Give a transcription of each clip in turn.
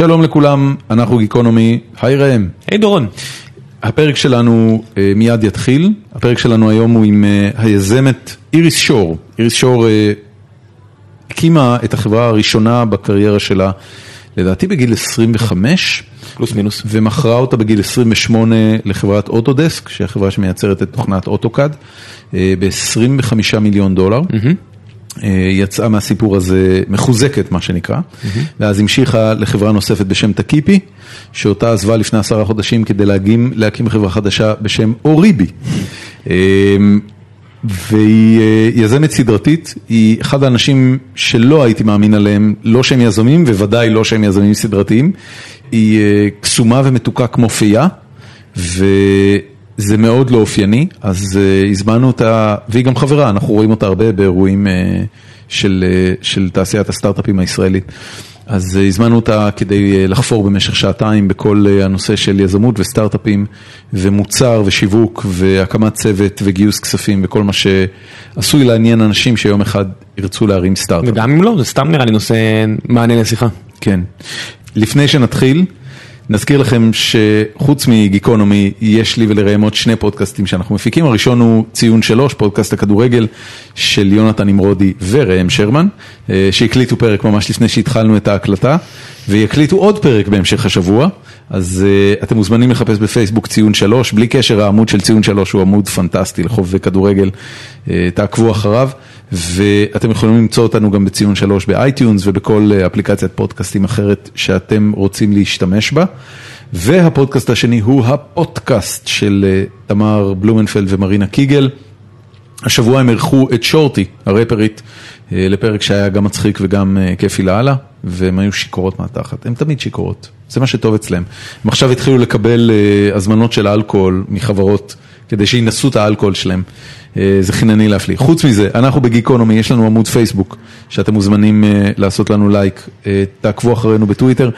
שלום לכולם, אנחנו גיקונומי, היי ראם. היי דורון. הפרק שלנו אה, מיד יתחיל, הפרק שלנו היום הוא עם אה, היזמת איריס שור. איריס שור אה, הקימה את החברה הראשונה בקריירה שלה, לדעתי בגיל 25. פלוס מינוס. ומכרה אותה בגיל 28 לחברת אוטודסק, שהיא החברה שמייצרת את תוכנת אוטוקאד, ב-25 מיליון דולר. יצאה מהסיפור הזה מחוזקת מה שנקרא, ואז המשיכה לחברה נוספת בשם טקיפי, שאותה עזבה לפני עשרה חודשים כדי להקים, להקים חברה חדשה בשם אוריבי. והיא יזמת סדרתית, היא אחד האנשים שלא הייתי מאמין עליהם, לא שהם יזמים וודאי לא שהם יזמים סדרתיים, היא קסומה ומתוקה כמו פייה, וזה מאוד לא אופייני, אז הזמנו אותה, והיא גם חברה, אנחנו רואים אותה הרבה באירועים של, של תעשיית הסטארט-אפים הישראלית. אז הזמנו אותה כדי לחפור במשך שעתיים בכל הנושא של יזמות וסטארט-אפים ומוצר ושיווק והקמת צוות וגיוס כספים וכל מה שעשוי לעניין אנשים שיום אחד ירצו להרים סטארט-אפ. וגם אם לא, זה סתם נראה לי נושא מענה לשיחה. כן. לפני שנתחיל, נזכיר לכם שחוץ מגיקונומי, יש לי ולראם עוד שני פודקאסטים שאנחנו מפיקים, הראשון הוא ציון שלוש, פודקאסט הכדורגל של יונתן נמרודי וראם שרמן, שהקליטו פרק ממש לפני שהתחלנו את ההקלטה, ויקליטו עוד פרק בהמשך השבוע, אז אתם מוזמנים לחפש בפייסבוק ציון שלוש, בלי קשר העמוד של ציון שלוש הוא עמוד פנטסטי לחובבי כדורגל, תעקבו אחריו. ואתם יכולים למצוא אותנו גם בציון שלוש באייטיונס ובכל אפליקציית פודקאסטים אחרת שאתם רוצים להשתמש בה. והפודקאסט השני הוא הפודקאסט של תמר בלומנפלד ומרינה קיגל. השבוע הם אירחו את שורטי, הרפרית, לפרק שהיה גם מצחיק וגם כיפי לאללה, והם היו שיכורות מהתחת, הם תמיד שיכורות, זה מה שטוב אצלם. הם עכשיו התחילו לקבל הזמנות של אלכוהול מחברות כדי שינסו את האלכוהול שלהם. זה חינני להפליא. חוץ מזה, אנחנו בגיקונומי, יש לנו עמוד פייסבוק, שאתם מוזמנים לעשות לנו לייק, תעקבו אחרינו בטוויטר,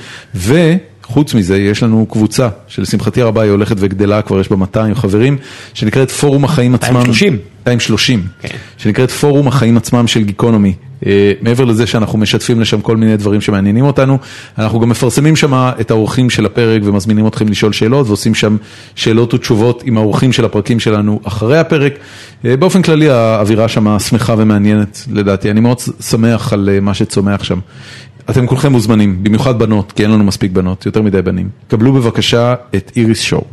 וחוץ מזה, יש לנו קבוצה, שלשמחתי הרבה היא הולכת וגדלה, כבר יש בה 200 חברים, שנקראת פורום החיים עצמם. 230. 230, שנקראת פורום החיים עצמם של גיקונומי. מעבר לזה שאנחנו משתפים לשם כל מיני דברים שמעניינים אותנו, אנחנו גם מפרסמים שם את האורחים של הפרק ומזמינים אתכם לשאול שאלות ועושים שם שאלות ותשובות עם האורחים של הפרקים שלנו אחרי הפרק. באופן כללי האווירה שם שמחה ומעניינת לדעתי, אני מאוד שמח על מה שצומח שם. אתם כולכם מוזמנים, במיוחד בנות, כי אין לנו מספיק בנות, יותר מדי בנים. קבלו בבקשה את איריס שור.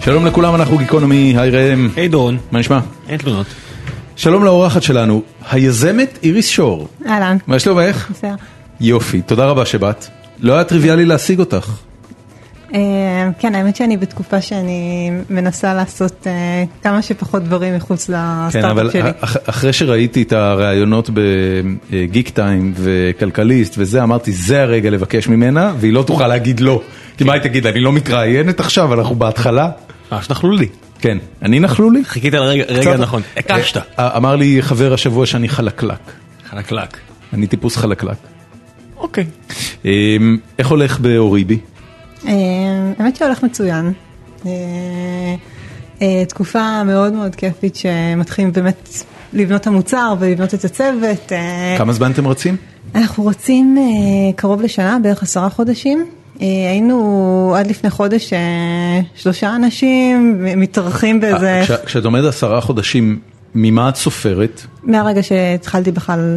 שלום לכולם, אנחנו גיקונומי, היי ראם. היי דורון. מה נשמע? אין תלונות. שלום לאורחת שלנו, היזמת איריס שור. אהלן. מה שלומך? בסדר. יופי, תודה רבה שבאת. לא היה טריוויאלי להשיג אותך. כן, האמת שאני בתקופה שאני מנסה לעשות כמה שפחות דברים מחוץ כן, לסטארט-אפ אבל שלי. אחרי שראיתי את הראיונות בגיק טיים וכלכליסט וזה, אמרתי, זה הרגע לבקש ממנה, והיא לא תוכל להגיד לא. כי מה היא תגיד, אני לא מתראיינת עכשיו, אנחנו בהתחלה. אה, שנחלו לי. כן, אני נחלו לי? חיכית לרגע הנכון, הקשת. אמר לי חבר השבוע שאני חלקלק. חלקלק. אני טיפוס חלקלק. אוקיי. איך הולך באוריבי? האמת שהולך מצוין. תקופה מאוד מאוד כיפית שמתחילים באמת לבנות את המוצר ולבנות את הצוות. כמה זמן אתם רצים? אנחנו רוצים קרוב לשנה, בערך עשרה חודשים. היינו עד לפני חודש שלושה אנשים מתארחים באיזה... כשאת אומרת עשרה חודשים, ממה את סופרת? מהרגע שהתחלתי בכלל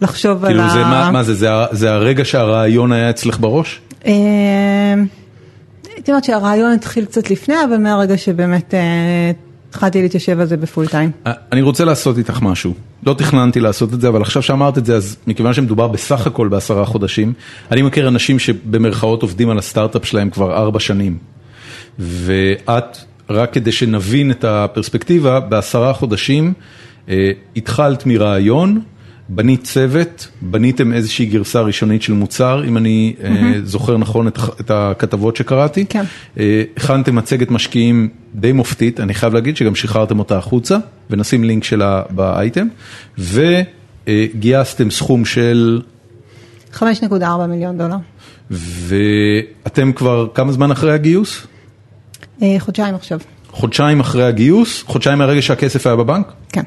לחשוב על ה... כאילו מה זה, זה הרגע שהרעיון היה אצלך בראש? הייתי אומרת שהרעיון התחיל קצת לפני, אבל מהרגע שבאמת התחלתי להתיישב על זה בפול טיים. אני רוצה לעשות איתך משהו. לא תכננתי לעשות את זה, אבל עכשיו שאמרת את זה, אז מכיוון שמדובר בסך הכל בעשרה חודשים, אני מכיר אנשים שבמרכאות עובדים על הסטארט-אפ שלהם כבר ארבע שנים. ואת, רק כדי שנבין את הפרספקטיבה, בעשרה חודשים התחלת מרעיון, בנית צוות, בניתם איזושהי גרסה ראשונית של מוצר, אם אני זוכר נכון את הכתבות שקראתי. כן. הכנתם מצגת משקיעים די מופתית, אני חייב להגיד שגם שחררתם אותה החוצה, ונשים לינק שלה באייטם, וגייסתם סכום של... 5.4 מיליון דולר. ואתם כבר כמה זמן אחרי הגיוס? אה, חודשיים עכשיו. חודשיים אחרי הגיוס? חודשיים מהרגע שהכסף היה בבנק? כן.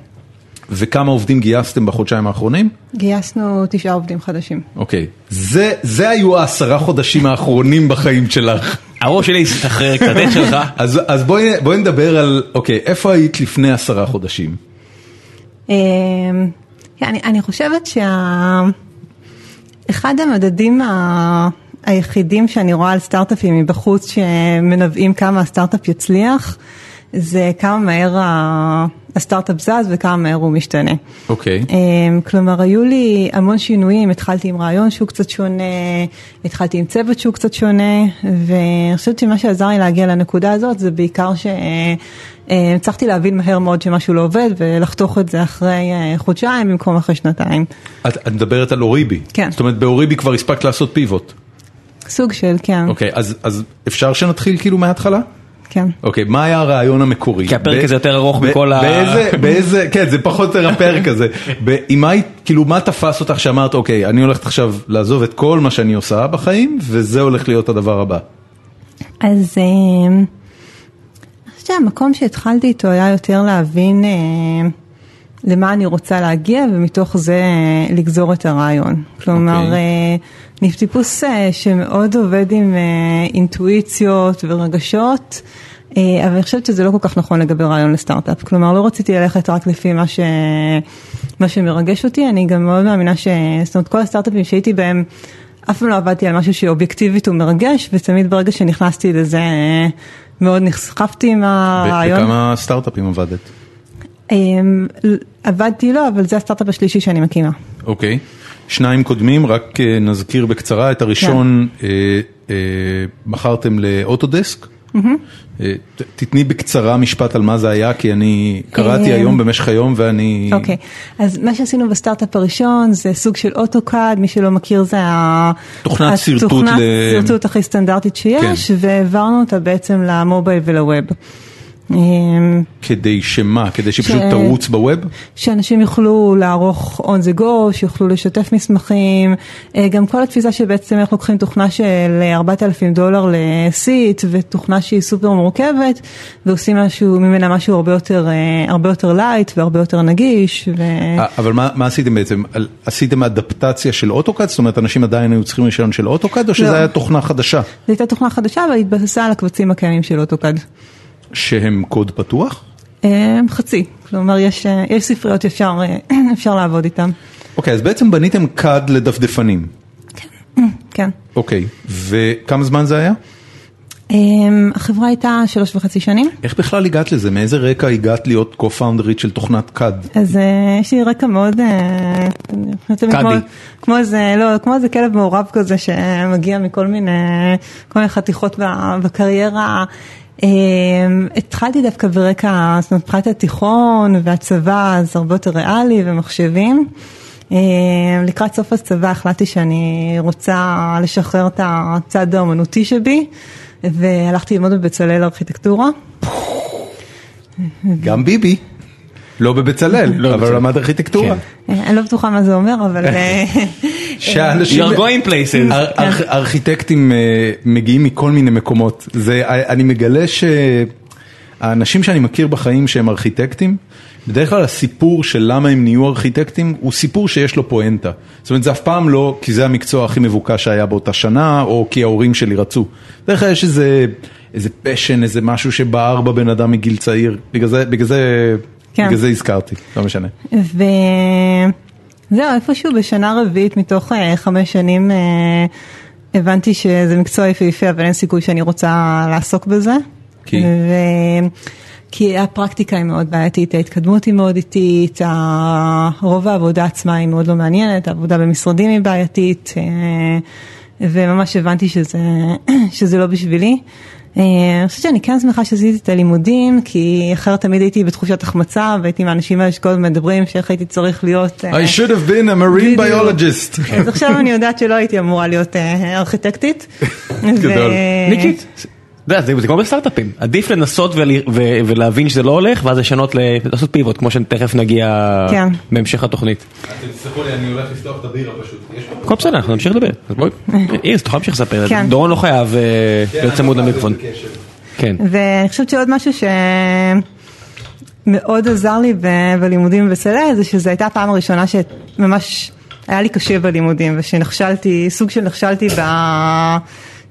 וכמה עובדים גייסתם בחודשיים האחרונים? גייסנו תשעה עובדים חדשים. אוקיי. זה, זה היו העשרה חודשים האחרונים בחיים שלך. הראש שלי הסתחרר קצת, איך שלך? אז, אז בואי, בואי נדבר על, אוקיי, איפה היית לפני עשרה חודשים? אה, אני, אני חושבת שאחד המדדים ה... היחידים שאני רואה על סטארט-אפים מבחוץ שמנבאים כמה הסטארט-אפ יצליח, זה כמה מהר הסטארט-אפ זז וכמה מהר הוא משתנה. אוקיי. אמ, כלומר, היו לי המון שינויים, התחלתי עם רעיון שהוא קצת שונה, התחלתי עם צוות שהוא קצת שונה, ואני חושבת שמה שעזר לי להגיע לנקודה הזאת זה בעיקר שהצלחתי להבין מהר מאוד שמשהו לא עובד ולחתוך את זה אחרי אה, חודשיים במקום אחרי שנתיים. את, את מדברת על אוריבי. כן. זאת אומרת, באוריבי כבר הספקת לעשות פיבוט. סוג של, כן, אוקיי, אז, אז אפשר שנתחיל כאילו מההתחלה? כן. אוקיי, מה היה הרעיון המקורי? כי הפרק הזה יותר ארוך מכל ה- באיזה, באיזה, כן, זה פחות או יותר הפרק הזה. עם מה, כאילו, מה תפס אותך שאמרת, אוקיי, אני הולכת עכשיו לעזוב את כל מה שאני עושה בחיים, וזה הולך להיות הדבר הבא. אז אמ, אני חושבת שהמקום שהתחלתי איתו היה יותר להבין אה, למה אני רוצה להגיע ומתוך זה אה, לגזור את הרעיון. כלומר, אוקיי. אה, אני טיפוס אה, שמאוד עובד עם אינטואיציות ורגשות. אבל אני חושבת שזה לא כל כך נכון לגבי רעיון לסטארט-אפ. כלומר, לא רציתי ללכת רק לפי מה, ש... מה שמרגש אותי, אני גם מאוד מאמינה ש... זאת אומרת, כל הסטארט-אפים שהייתי בהם, אף פעם לא עבדתי על משהו שאובייקטיבית הוא מרגש, ותמיד ברגע שנכנסתי לזה, מאוד נסחפתי עם הרעיון. בכמה סטארט-אפים עבדת? אמ, עבדתי לא, אבל זה הסטארט-אפ השלישי שאני מקימה. אוקיי. שניים קודמים, רק אה, נזכיר בקצרה, את הראשון כן. אה, אה, מכרתם לאוטודסק. תתני בקצרה משפט על מה זה היה, כי אני קראתי היום במשך היום ואני... אוקיי, אז מה שעשינו בסטארט-אפ הראשון זה סוג של אוטוקאד, מי שלא מכיר זה התוכנת שרטוט הכי סטנדרטית שיש, כן. והעברנו אותה בעצם למובייל ולווב. אמ, כדי שמה? כדי שהיא פשוט ש- תרוץ בווב? שאנשים יוכלו לערוך on the go, שיוכלו לשתף מסמכים, אה, גם כל התפיסה שבעצם אנחנו לוקחים תוכנה של 4,000 דולר לסיט ותוכנה שהיא סופר מורכבת ועושים משהו, ממנה משהו הרבה יותר, אה, הרבה יותר light והרבה יותר נגיש. ו... אה, אבל מה מה עשיתם בעצם? עשיתם אדפטציה של אוטוקאד? זאת אומרת, אנשים עדיין היו צריכים רישיון של אוטוקאד, או שזה לא. היה תוכנה חדשה? זו הייתה תוכנה חדשה אבל התבססה על הקבצים הקיימים של אוטוקאד. שהם קוד פתוח? אה, חצי, כלומר יש, אה, יש ספריות שאפשר אה, אפשר לעבוד איתן. אוקיי, אז בעצם בניתם CAD לדפדפנים. כן. אוקיי, וכמה זמן זה היה? החברה הייתה שלוש וחצי שנים. איך בכלל הגעת לזה? מאיזה רקע הגעת להיות co-founderית של תוכנת קאד? אז יש לי רקע מאוד, חושבת כמו- קאדי. כמו איזה, לא, כמו איזה כלב מעורב כזה שמגיע מכל מיני, כל מיני חתיכות בקריירה. אה, התחלתי דווקא ברקע, זאת אומרת, מבחינת התיכון והצבא, אז הרבה יותר ריאלי ומחשבים. אה, לקראת סוף הצבא החלטתי שאני רוצה לשחרר את הצד האומנותי שבי, והלכתי ללמוד בבצלאל ארכיטקטורה. גם ביבי. לא בבצלאל, לא אבל. למד ארכיטקטורה. כן. אה, אני לא בטוחה מה זה אומר, אבל... אה, שאנשים... You're going places. אר- ארכ- ארכיטקטים אה, מגיעים מכל מיני מקומות. זה, אני מגלה שהאנשים שאני מכיר בחיים שהם ארכיטקטים, בדרך כלל הסיפור של למה הם נהיו ארכיטקטים הוא סיפור שיש לו פואנטה. זאת אומרת זה אף פעם לא כי זה המקצוע הכי מבוקש שהיה באותה שנה או כי ההורים שלי רצו. בדרך כלל יש איזה, איזה פשן, איזה משהו שבער בבן אדם מגיל צעיר. בגלל זה, בגלל זה, כן. בגלל זה הזכרתי, לא משנה. וזהו, איפשהו בשנה רביעית מתוך אה, חמש שנים אה, הבנתי שזה מקצוע יפהפה, אבל אין סיכוי שאני רוצה לעסוק בזה. כי? ו... כי הפרקטיקה היא מאוד בעייתית, ההתקדמות היא מאוד איטית, רוב העבודה עצמה היא מאוד לא מעניינת, העבודה במשרדים היא בעייתית, אה, וממש הבנתי שזה, שזה לא בשבילי. אה, אני חושבת שאני כן שמחה שעשיתי את הלימודים, כי אחרת תמיד הייתי בתחושת החמצה, והייתי מהאנשים האלה שכל הזמן מדברים שאיך הייתי צריך להיות. אה, I should have been a marine biologist. אז עכשיו אני יודעת שלא הייתי אמורה להיות אה, ארכיטקטית. גדול. ניקית, זה זה כמו בסטארט-אפים, עדיף לנסות ולהבין שזה לא הולך, ואז לשנות, לעשות פיבוט, כמו שתכף נגיע כן. בהמשך התוכנית. תסלחו לי, אני הולך לפתוח את הבירה פשוט. הכל בסדר, אנחנו נמשיך לדבר. אז בואי, איריס, תוכל להמשיך לספר. כן. דורון לא חייב אה, כן, להיות צמוד למיקרופון. כן. ואני חושבת שעוד משהו שמאוד עזר לי ב- בלימודים בבצלאל זה שזו הייתה הפעם הראשונה שממש היה לי קשה בלימודים ושנכשלתי, סוג של נכשלתי ב...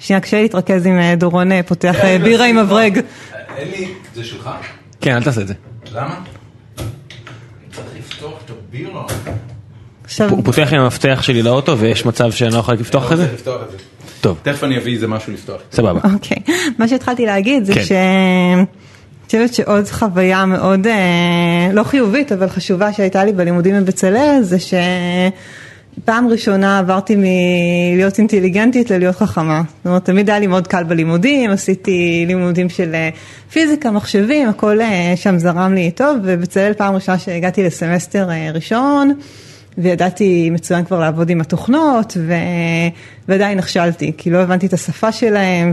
שנייה, קשה להתרכז עם אה, דורון אה, פותח אה, בירה עם אברג. אין לי... זה שלך? כן, אל תעשה את זה. למה? צריך לפתוח את הבירה. הוא פותח עם המפתח שלי לאוטו ויש מצב שאני לא יכול לפתוח את זה? לפתוח את זה. טוב, תכף אני אביא איזה משהו לפתוח. סבבה. אוקיי, מה שהתחלתי להגיד זה כן. ש... אני חושבת שעוד חוויה מאוד אה, לא חיובית אבל חשובה שהייתה לי בלימודים בבצלאל זה שפעם ראשונה עברתי מלהיות אינטליגנטית ללהיות חכמה. זאת אומרת תמיד היה לי מאוד קל בלימודים, עשיתי לימודים של אה, פיזיקה, מחשבים, הכל אה, שם זרם לי טוב ובבצלאל פעם ראשונה שהגעתי לסמסטר אה, ראשון. וידעתי מצוין כבר לעבוד עם התוכנות, ו... ועדיין נכשלתי, כי לא הבנתי את השפה שלהם,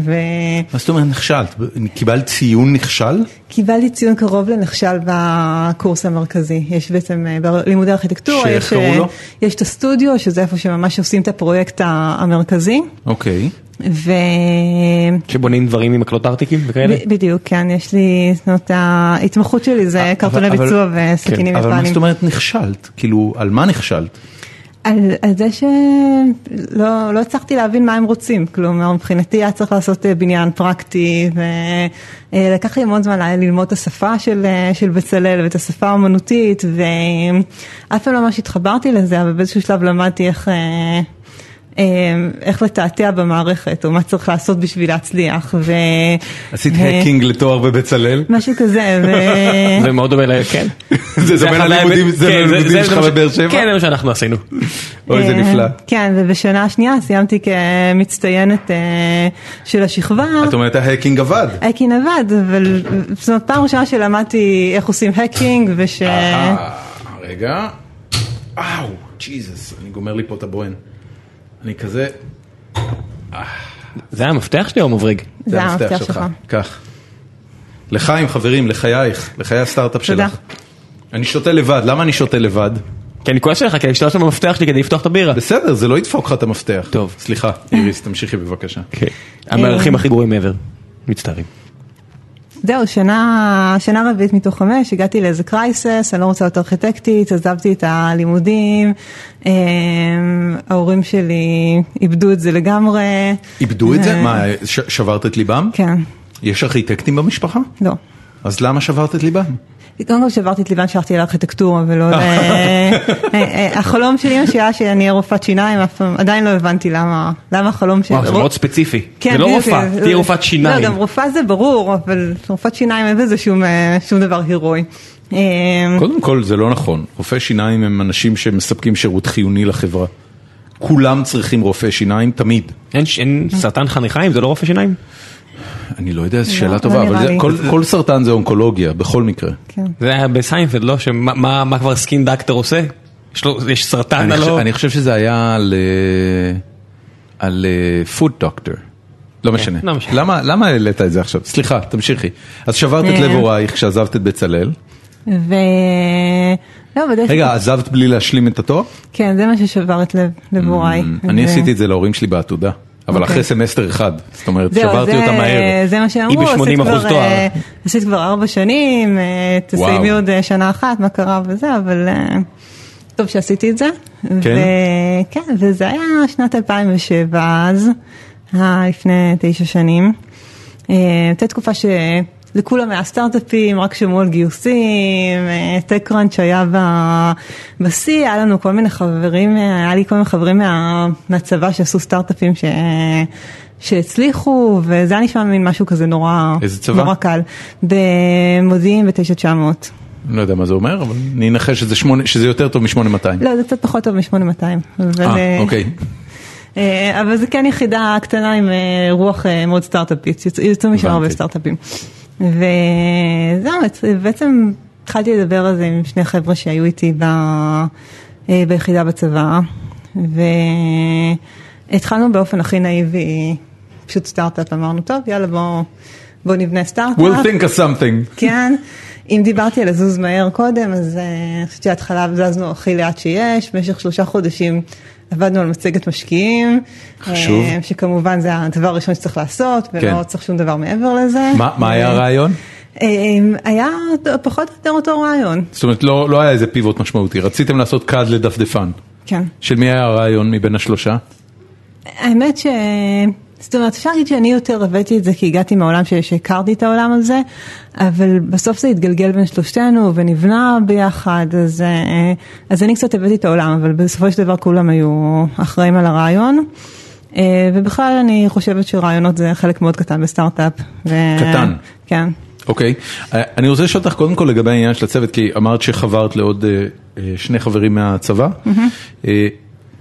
מה זאת אומרת נכשלת? קיבלת ציון נכשל? וקיבלתי ציון קרוב לנכשל בקורס המרכזי. יש בעצם אה, בלימודי ארכיטקטורה, שאיך יש, קראו אה, לו? יש את הסטודיו, שזה איפה שממש עושים את הפרויקט המרכזי, אוקיי. ו... שבונים דברים עם מקלות ארטיקים וכאלה? ב- בדיוק, כן, יש לי, זאת אומרת, ההתמחות שלי זה קרטוני אבל- ביצוע וסכינים אבל מה יפנים. זאת אומרת נכשלת? כאילו, על מה נכשלת? על, על זה שלא לא הצלחתי להבין מה הם רוצים, כלומר מבחינתי היה צריך לעשות אה, בניין פרקטי ולקח לי המון זמן ללמוד את השפה של, אה, של בצלאל ואת השפה האומנותית ואף פעם לא ממש התחברתי לזה, אבל באיזשהו שלב למדתי איך, אה, אה, איך לתעתע במערכת או מה צריך לעשות בשביל להצליח. ו, עשית hacking לתואר בבצלאל? משהו כזה, ו... זה מאוד דומה ל... כן. זה דומה ללימודים כן, שלך בבאר שבע? כן, זה מה שאנחנו עשינו. אוי, זה אה, נפלא. כן, ובשנה השנייה סיימתי כמצטיינת אה, של השכבה. את אומרת ה hacking עבד. hacking עבד, אבל זאת אומרת פעם ראשונה שלמדתי איך עושים hacking וש... אהה, רגע. אאו, ג'יזוס, אני גומר לי פה את הבוהן. אני כזה, זה המפתח שלי או מבריג? זה המפתח שלך. קח. לחיים חברים, לחייך, לחיי הסטארט-אפ תודה. שלך. אני שותה לבד, למה אני שותה לבד? כי אני כועס עליך, כי השתמשת במפתח שלי כדי לפתוח את הבירה. בסדר, זה לא ידפוק לך את המפתח. טוב. סליחה, איריס, תמשיכי בבקשה. כן. המארחים הכי גרועים מעבר. מצטערים. זהו, שנה, שנה רביעית מתוך חמש, הגעתי לאיזה קרייסס, אני לא רוצה להיות ארכיטקטית, עזבתי את הלימודים, אה, ההורים שלי איבדו את זה לגמרי. איבדו את זה? אה, מה, ש- שברת את ליבם? כן, יש ארכיטקטים במשפחה? לא. אז למה שברת את ליבם? קודם כל שברתי את ליבן שהלכתי לארכיטקטורה ולא ל... אה, אה, החלום של אמא שלי היה שאני אהיה רופאת שיניים, אף פעם, עדיין לא הבנתי למה, למה החלום שלי. וואו, זה מאוד ספציפי. כן, זה לא רופאה, אה, תהיה רופאת שיניים. לא, גם רופאה זה ברור, אבל רופאת שיניים אין בזה שום, אה, דבר הירואי. קודם כל זה לא נכון, רופאי שיניים הם אנשים שמספקים שירות חיוני לחברה. כולם צריכים רופא שיניים תמיד. אין סרטן חניכיים? זה לא רופא שיניים? אני לא יודע, זו לא, שאלה לא טובה, אבל. כל- כל סרטן זה אונקולוגיה, בכל מקרה. כן. זה היה בסיינפלד, לא? שמה מה- מה כבר skin doctor עושה? יש לו- יש סרטן אני הלו? חושב- אני חושב שזה היה על, אה, על foot doctor. לא משנה. לא משנה. למה למה העלית את זה עכשיו? סליחה, תמשיכי. אז שברת את אה. לב הורייך כשעזבת את בצלאל. ו... לא, בדרך רגע, עזבת בלי להשלים את התואר? כן, זה מה ששבר את לב, לב הוריי. Mm, אני ו- עשיתי את זה להורים שלי בעתודה. אבל אוקיי. אחרי סמסטר אחד, זאת אומרת, זהו, שברתי זה- אותה מהר. זה מה שאמרו, היא עשית ב- 80% כבר, תואר. אה, עשית כבר ארבע שנים, אה, תסיימי. עוד אה, שנה אחת, מה קרה וזה, אבל טוב שעשיתי את זה. כן? וכן, וזה היה שנת 2007 אז, לפני תשע שנים. הייתה תקופה שלכולם היה סטארט-אפים, רק שמעו על גיוסים, טק-קראנץ' היה ב- בשיא, היה לנו כל מיני חברים, אה, היה לי כל מיני חברים מה- מהצבא שעשו סטארט-אפים ש... שהצליחו, וזה היה נשמע מין משהו כזה נורא? נורא קל. במודיעין ב-9900. אני לא יודע מה זה אומר, אבל אני אנחש שזה שמונה- שזה יותר טוב מ-8200. לא, זה קצת פחות טוב מ-8200. אה, אוקיי. אה, אבל זה כן יחידה קטנה עם אה, רוח אה, מאוד סטארט-אפית, יצאו- משם. הרבה סטארט-אפים. וזהו, בעצם התחלתי לדבר על זה עם שני חבר'ה שהיו איתי ב- אה, ביחידה בצבא, והתחלנו באופן הכי נאיבי פשוט סטארט-אפ, אמרנו, טוב, יאללה, בוא, בוא נבנה סטארט-אפ. We'll think of something. כן, אם דיברתי על לזוז מהר קודם, אז אה, אני חושבת שההתחלה זזנו הכי לאט שיש, במשך שלושה חודשים עבדנו על מצגת משקיעים. חשוב. אה, שכמובן זה הדבר הראשון שצריך לעשות, ולא כן. צריך שום דבר מעבר לזה. מה מה היה אה, הרעיון? אה, היה פחות או יותר אותו רעיון, זאת אומרת, לא לא היה איזה פיבוט משמעותי, רציתם לעשות קאד לדפדפן. כן. של מי היה הרעיון מבין השלושה? האמת ש... זאת אומרת, אפשר להגיד שאני יותר הבאתי את זה כי הגעתי מהעולם שהכרתי את העולם הזה, אבל בסוף זה התגלגל בין שלושתנו ונבנה ביחד, אז, אה, אז אני קצת הבאתי את העולם, אבל בסופו של דבר כולם היו אחראים על הרעיון. אה, ובכלל אני חושבת שרעיונות זה חלק מאוד קטן בסטארט-אפ. ו... קטן. כן. אוקיי, אה, אני רוצה לשאול אותך קודם כל לגבי העניין של הצוות, כי אמרת שחברת לעוד שני חברים מהצבא. אח-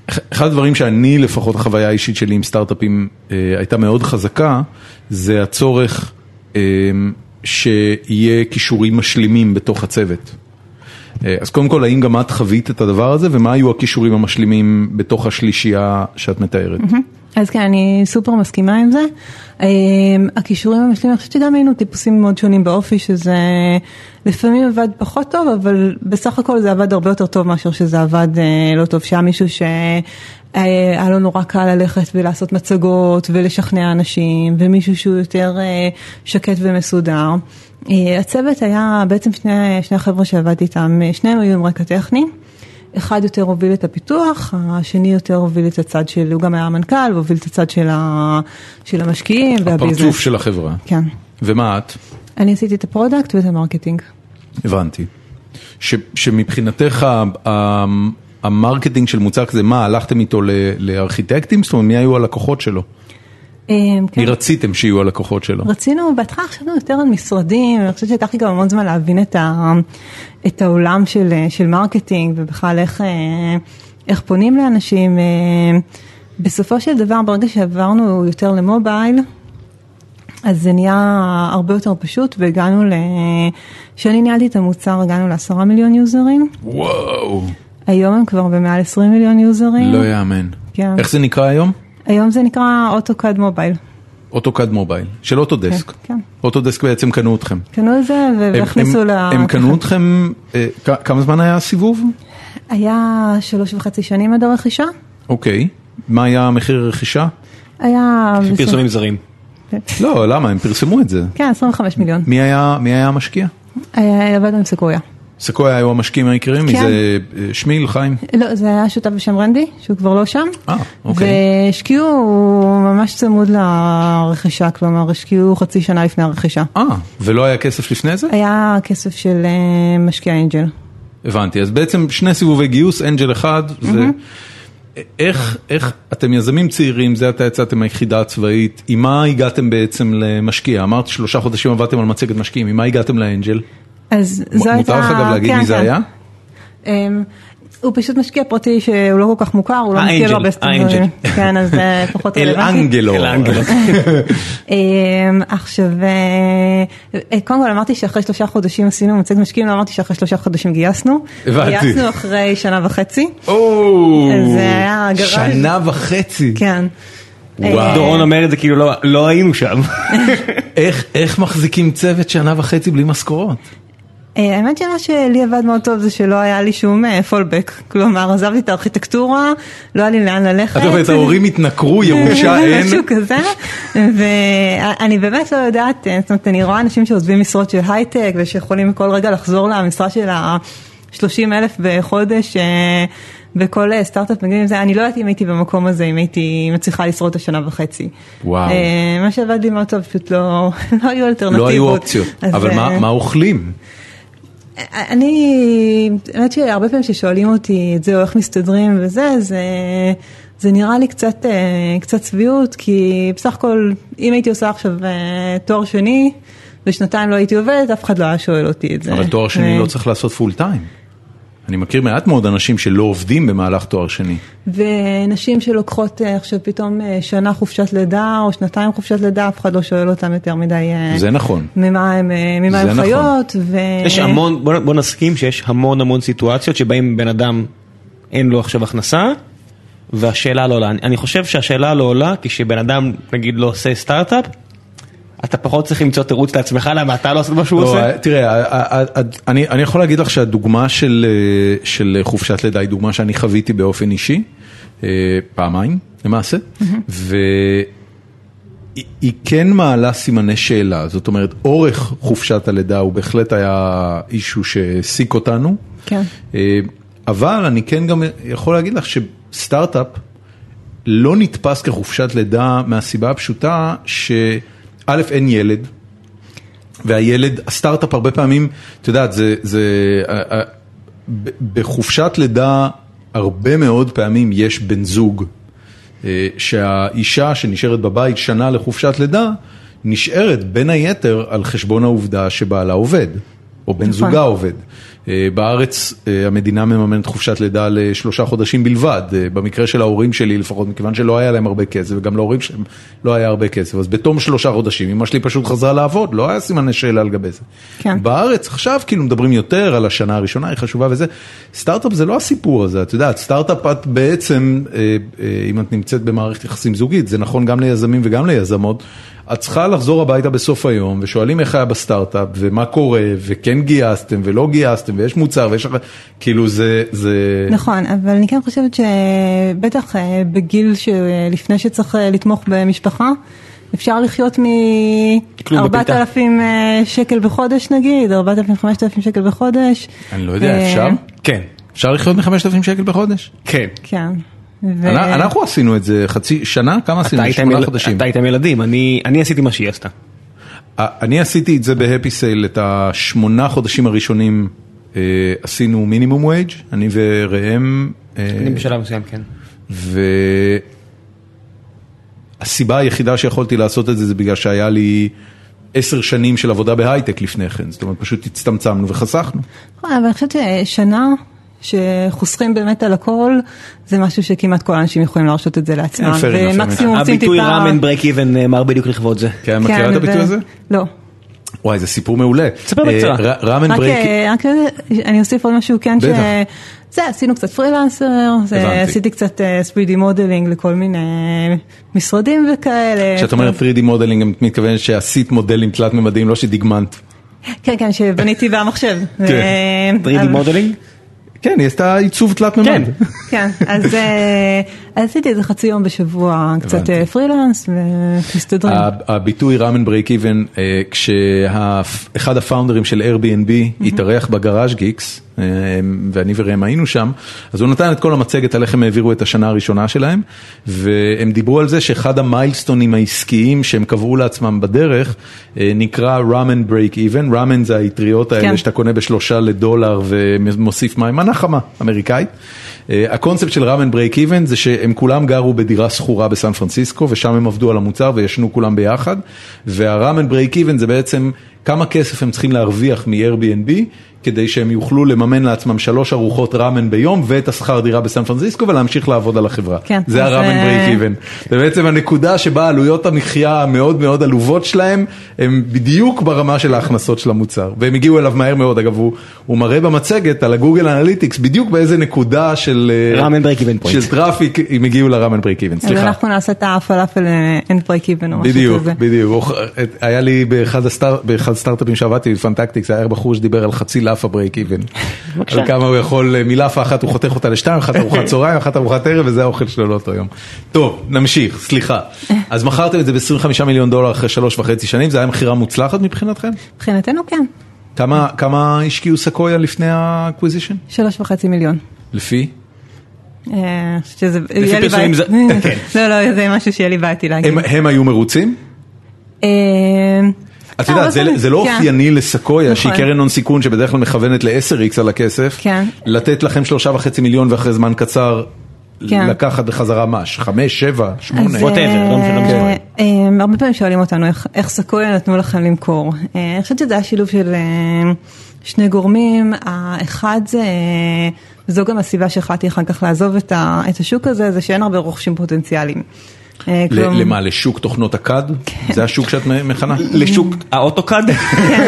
אחד הדברים שאני לפחות החוויה האישית שלי עם סטארט-אפים אה, הייתה מאוד חזקה, זה הצורך אה, שיהיה כישורים משלימים בתוך הצוות. אה, אז קודם כל, האם גם את חווית את הדבר הזה, ומה היו הכישורים המשלימים בתוך השלישייה שאת מתארת? אז כן, אני סופר מסכימה עם זה. אה, הכישורים המשלימים, אני חושבת שגם היינו טיפוסים מאוד שונים באופי, שזה לפעמים עבד פחות טוב, אבל בסך הכל זה עבד הרבה יותר טוב מאשר שזה עבד אה, לא טוב. שהיה מישהו שהיה לו נורא קל ללכת ולעשות מצגות ולשכנע אנשים, ומישהו שהוא יותר אה, שקט ומסודר. אה, הצוות היה בעצם שני, שני החבר'ה שעבדתי איתם, אה, שניהם היו עם רקע טכני. אחד יותר הוביל את הפיתוח, השני יותר הוביל את הצד של, הוא גם היה המנכ"ל, והוביל את הצד של, ה, של המשקיעים והביזנס. הפרצוף של החברה. כן. ומה את? אני עשיתי את ה product ואת ה marketing. הבנתי. ש, שמבחינתך ה- ה- ה marketing של מוצר כזה, מה, הלכתם איתו ל- לארכיטקטים? זאת אומרת, מי היו הלקוחות שלו? אה, כן. מי רציתם שיהיו הלקוחות שלו? רצינו, בהתחלה חשבנו יותר על משרדים, אני חושבת שלקח לי גם המון זמן להבין את, העולם של, של marketing ובכלל איך, אה, פונים לאנשים. אה, בסופו של דבר, ברגע שעברנו יותר למובייל, אז זה נהיה הרבה יותר פשוט והגענו ל... כשאני ניהלתי את המוצר הגענו לעשרה מיליון יוזרים, וואו, היום הם כבר במעל 20 מיליון יוזרים. לא יאמן. כן. איך זה נקרא היום? היום זה נקרא אוטוקאד מובייל. אוטוקאד מובייל, של אוטודסק. כן, כן. אוטודסק בעצם קנו אתכם. קנו את זה והכניסו ל... הם קנו אתכם, אה, כמה זמן היה הסיבוב? היה שלוש וחצי שנים עד הרכישה. אוקיי. מה היה המחיר הרכישה? היה... פרסומים זרים. לא, למה? הם פרסמו את זה. כן, 25 מיליון. מי היה המשקיע? עבדנו עם סקויה. סקויה היו המשקיעים העיקריים? מי כן. זה אה, שמיל, חיים? לא, זה היה שותף בשם רנדי, שהוא כבר לא שם. אה, אוקיי. והשקיעו ממש צמוד לרכישה, כלומר, השקיעו חצי שנה לפני הרכישה. אה, ולא היה כסף לפני זה? היה כסף של אה, משקיע אנג'ל. הבנתי, אז בעצם שני סיבובי גיוס, אנג'ל אחד, זה... איך, איך, אתם יזמים צעירים, זה עתה יצאתם מהיחידה הצבאית, עם מה הגעתם בעצם למשקיע? אמרת שלושה חודשים עבדתם על מצגת משקיעים, עם מה הגעתם לאנג'ל? אז זו הייתה... מותר לך גם להגיד כן, מי זה כן. היה? אמ, הוא פשוט משקיע פרטי שהוא לא כל כך מוכר, הוא לא משקיע לו הרבה. סטודנטים. כן, אז זה פחות אל רלוונטי. אנגלו. אל אנגלו. אמ, עכשיו, אה, אה, קודם כל אמרתי שאחרי שלושה חודשים עשינו מצגת משקיעים, לא אמרתי שאחרי שלושה חודשים גייסנו. הבנתי. גייסנו אחרי שנה וחצי. או, אז זה היה גרז'. שנה וחצי. כן. וואו. דורון אומר את זה כאילו לא- לא היינו שם. איך, איך מחזיקים צוות שנה וחצי בלי משכורות? אה, האמת שמה שלי עבד מאוד טוב זה שלא היה לי שום פולבק, כלומר עזבתי את הארכיטקטורה, לא היה לי לאן ללכת. את אומרת, ההורים התנכרו, ירושה אין. משהו כזה, ואני באמת לא יודעת, זאת אומרת, אני רואה אנשים שעוזבים משרות של הייטק ושיכולים כל רגע לחזור למשרה של ה-30 אלף בחודש. אה, בכל אה, סטארט-אפ מגיעים עם זה, אני לא יודעת אם הייתי במקום הזה, אם הייתי מצליחה לשרוד את השנה וחצי. וואו. אה, מה שעבד לי מאוד טוב, פשוט לא לא היו אלטרנטיבות. לא היו אופציות, אבל מה- אה, מה אוכלים? אני, האמת שהרבה פעמים ששואלים אותי את זה או איך מסתדרים וזה, זה, זה נראה לי קצת, אה, קצת צביעות, כי בסך הכל, אם הייתי עושה עכשיו אה, תואר שני, ושנתיים לא הייתי עובדת, אף אחד לא היה שואל אותי את זה. אבל תואר שני ו- לא צריך לעשות פול טיים. אני מכיר מעט מאוד אנשים שלא עובדים במהלך תואר שני. ונשים שלוקחות אה, עכשיו פתאום אה, שנה חופשת לידה, או שנתיים חופשת לידה, אף אחד לא שואל אותם יותר מדי אה, זה נכון. ממה הם, ממה הם נכון. חיות. ו... יש המון, בוא בוא נסכים שיש המון המון סיטואציות שבהם בן אדם אין לו עכשיו הכנסה, והשאלה לא עולה. אני- אני חושב שהשאלה לא עולה כשבן אדם נגיד לא עושה סטארט-אפ, אתה פחות צריך למצוא תירוץ לעצמך למה אתה לא עושה מה שהוא לא, עושה. תראה, ה- ה- ה- אני אני יכול להגיד לך שהדוגמה של אה, של חופשת לידה היא דוגמה שאני חוויתי באופן אישי, אה, פעמיים למעשה, והיא היא כן מעלה סימני שאלה, זאת אומרת, אורך חופשת הלידה הוא בהחלט היה אישו שהעסיק אותנו. כן. אה, אבל אני כן גם יכול להגיד לך שסטארט-אפ לא נתפס כחופשת לידה מהסיבה הפשוטה שא' אין ילד, והילד, הסטארט-אפ הרבה פעמים, את יודעת, זה, זה, אה, אה, בחופשת לידה הרבה מאוד פעמים יש בן זוג, אה, שהאישה שנשארת בבית שנה לחופשת לידה, נשארת בין היתר על חשבון העובדה שבעלה עובד, או בן נכון. זוגה עובד. אה, בארץ אה, המדינה מממנת חופשת לידה לשלושה חודשים בלבד, אה, במקרה של ההורים שלי לפחות, מכיוון שלא היה להם הרבה כסף, וגם להורים שלהם לא היה הרבה כסף, אז בתום שלושה חודשים אמא שלי פשוט חזרה לעבוד, לא היה סימני שאלה על גבי זה. כן. בארץ עכשיו כאילו מדברים יותר על השנה הראשונה, היא חשובה וזה, סטארט-אפ זה לא הסיפור הזה, את יודעת, סטארט-אפ את בעצם, אם את נמצאת במערכת יחסים זוגית, זה נכון גם ליזמים וגם ליזמות, את צריכה לחזור הביתה בסוף היום ושואלים איך היה בסטארט-אפ ומה קורה וכן גייסתם ולא גייסתם ויש מוצר ויש, כאילו זה, זה, נכון, אבל אני כן חושבת שבטח אה, בגיל שלפני שצריך אה, לתמוך במשפחה, אפשר לחיות כלום בפיתה. מ-4,000 שקל בחודש נגיד, 4,000-5,000 שקל בחודש. אני לא יודע, אה, אפשר? כן. אפשר לחיות מ-5,000 שקל בחודש? כן. כן. ו- אנ- אנחנו עשינו את זה חצי שנה, כמה עשינו? שמונה חודשים. אתה היית עם ילדים, אני אני עשיתי מה שהיא עשתה. אני עשיתי את זה בהפי סייל, את השמונה חודשים הראשונים אה, עשינו מינימום וייג', אני וראם, אה, אני בשלב מסוים כן. והסיבה היחידה שיכולתי לעשות את זה זה בגלל שהיה לי עשר שנים של עבודה בהייטק לפני כן, זאת אומרת פשוט הצטמצמנו וחסכנו. נכון, אבל אני חושבת ששנה שחוסכים באמת על הכל, זה משהו שכמעט כל האנשים יכולים להרשות את זה לעצמם. ומקסימום רוצים טיפה... הביטוי ראמן ברייק איבן נאמר בדיוק לכבוד זה. כן, מכירה את ו- הביטוי הזה? לא. וואי, זה סיפור מעולה. תספר בקצרה. אה, ר- ramen רק, break, אה, רק אני אוסיף עוד משהו, כן, בטח. ש... זה, עשינו קצת פרילנסר. עשיתי קצת אה, 3D modeling לכל מיני משרדים וכאלה. כשאת אומרת 3D modeling, את מתכוונת שעשית מודלים תלת ממדיים, לא שדיגמנת. כן, כן, שבניתי במחשב. אה, 3D אבל- modeling? כן, היא עשתה עיצוב תלת ממד. כן. כן, אה, אז עשיתי איזה חצי יום בשבוע, קצת. אה, פרילנס ומסתדרים. הביטוי ramen break even, כשאחד הפאונדרים של Airbnb התארח בגראז' גיקס, אה, ואני וראם היינו שם, אז הוא נתן את כל המצגת על איך הם העבירו את השנה הראשונה שלהם, והם דיברו על זה שאחד המיילסטונים העסקיים שהם קבעו לעצמם בדרך, אה, נקרא ramen break even, ramen זה האטריות האלה כן. שאתה קונה בשלושה לדולר ומוסיף מים, מנה חמה אמריקאית. הקונספט של ramen break even זה שהם כולם גרו בדירה שכורה בסן פרנסיסקו ושם הם עבדו על המוצר וישנו כולם ביחד. וה ramen break even זה בעצם כמה כסף הם צריכים להרוויח מ-Airbnb כדי שהם יוכלו לממן לעצמם שלוש ארוחות ramen ביום ואת השכר דירה בסן פרנסיסקו ולהמשיך לעבוד על החברה. כן, זה אז, ה ramen אה, break even. זה בעצם הנקודה שבה עלויות המחיה המאוד מאוד עלובות שלהם הם בדיוק ברמה של ההכנסות של המוצר והם הגיעו אליו מהר מאוד אגב הוא, הוא מראה במצגת על ה Google Analytics בדיוק באיזה נקודה של אה, ramen break even point. של traffic הם הגיעו ל ramen break even אז סליחה. אנחנו נעשה את הפלאפל אין break even או משהו בדיוק, כזה. בדיוק, היה לי באחד באחד הסטארט-אפים שעבדתי בפנטקטיקס, היה בחור שדיבר על חצי לאפה break even. על כמה הוא יכול, מלאפה אחת הוא חותך אותה לשתיים, אחת ארוחת צהריים, אחת ארוחת ערב, וזה האוכל שלו לאותו יום. טוב, נמשיך, סליחה. אז מכרתם את זה ב-25 מיליון דולר אחרי שלוש וחצי שנים, זה היה מכירה מוצלחת מבחינתכם? מבחינתנו כן, כמה כמה השקיעו סקויה לפני ה acquisition? שלוש וחצי מיליון. לפי? אה, שזה יהיה לי בעייתי- כן. לא, לא, זה משהו שיהיה לי בעייתי להגיד. הם- הם היו מרוצים? את לא, יודעת, אבל זה, זה- זה לא כן. אופייני לסקויה, שהיא נכון. קרן הון סיכון שבדרך כלל מכוונת ל-10x על הכסף, כן. לתת לכם שלושה וחצי מיליון ואחרי זמן קצר כן. לקחת בחזרה מש, חמש, שבע, שמונה. אז, whatever, לא משנה, לא. אה, הרבה פעמים שואלים אותנו איך- סקויה נתנו לכם למכור. אה, אני חושבת שזה היה שילוב של אה, שני גורמים, האחד זה, זו גם הסיבה שהחלטתי אחר כך לעזוב את השוק הזה, זה שאין הרבה רוכשים פוטנציאליים. אה, למה, לשוק תוכנות הכד? כן. זה השוק שאת מכנה? לשוק האוטוקאד?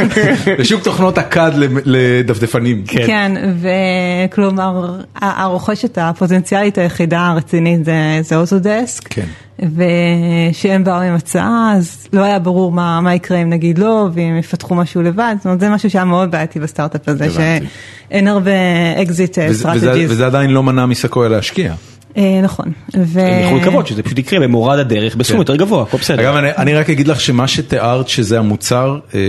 לשוק תוכנות למ- לדפדפנים. כן, וכלומר, הרוכשת הפוטנציאלית היחידה הרצינית זה, אוטודסק. כן. ושהם באו עם הצעה, אז לא היה ברור מה, מה יקרה אם נגיד לא, ואם יפתחו משהו לבד, זאת אומרת זה משהו שהיה מאוד בעייתי בסטארט-אפ הזה, הבנתי. שאין הרבה exit strategies. וזה עדיין לא מנע מסקויה להשקיע. נכון. ו... הם יכולים לקוות שזה פשוט יקרה במורד הדרך בסכום כן. יותר גבוה, הכל בסדר. אגב, אני, אני רק אגיד לך שמה שתיארת שזה המוצר, אה,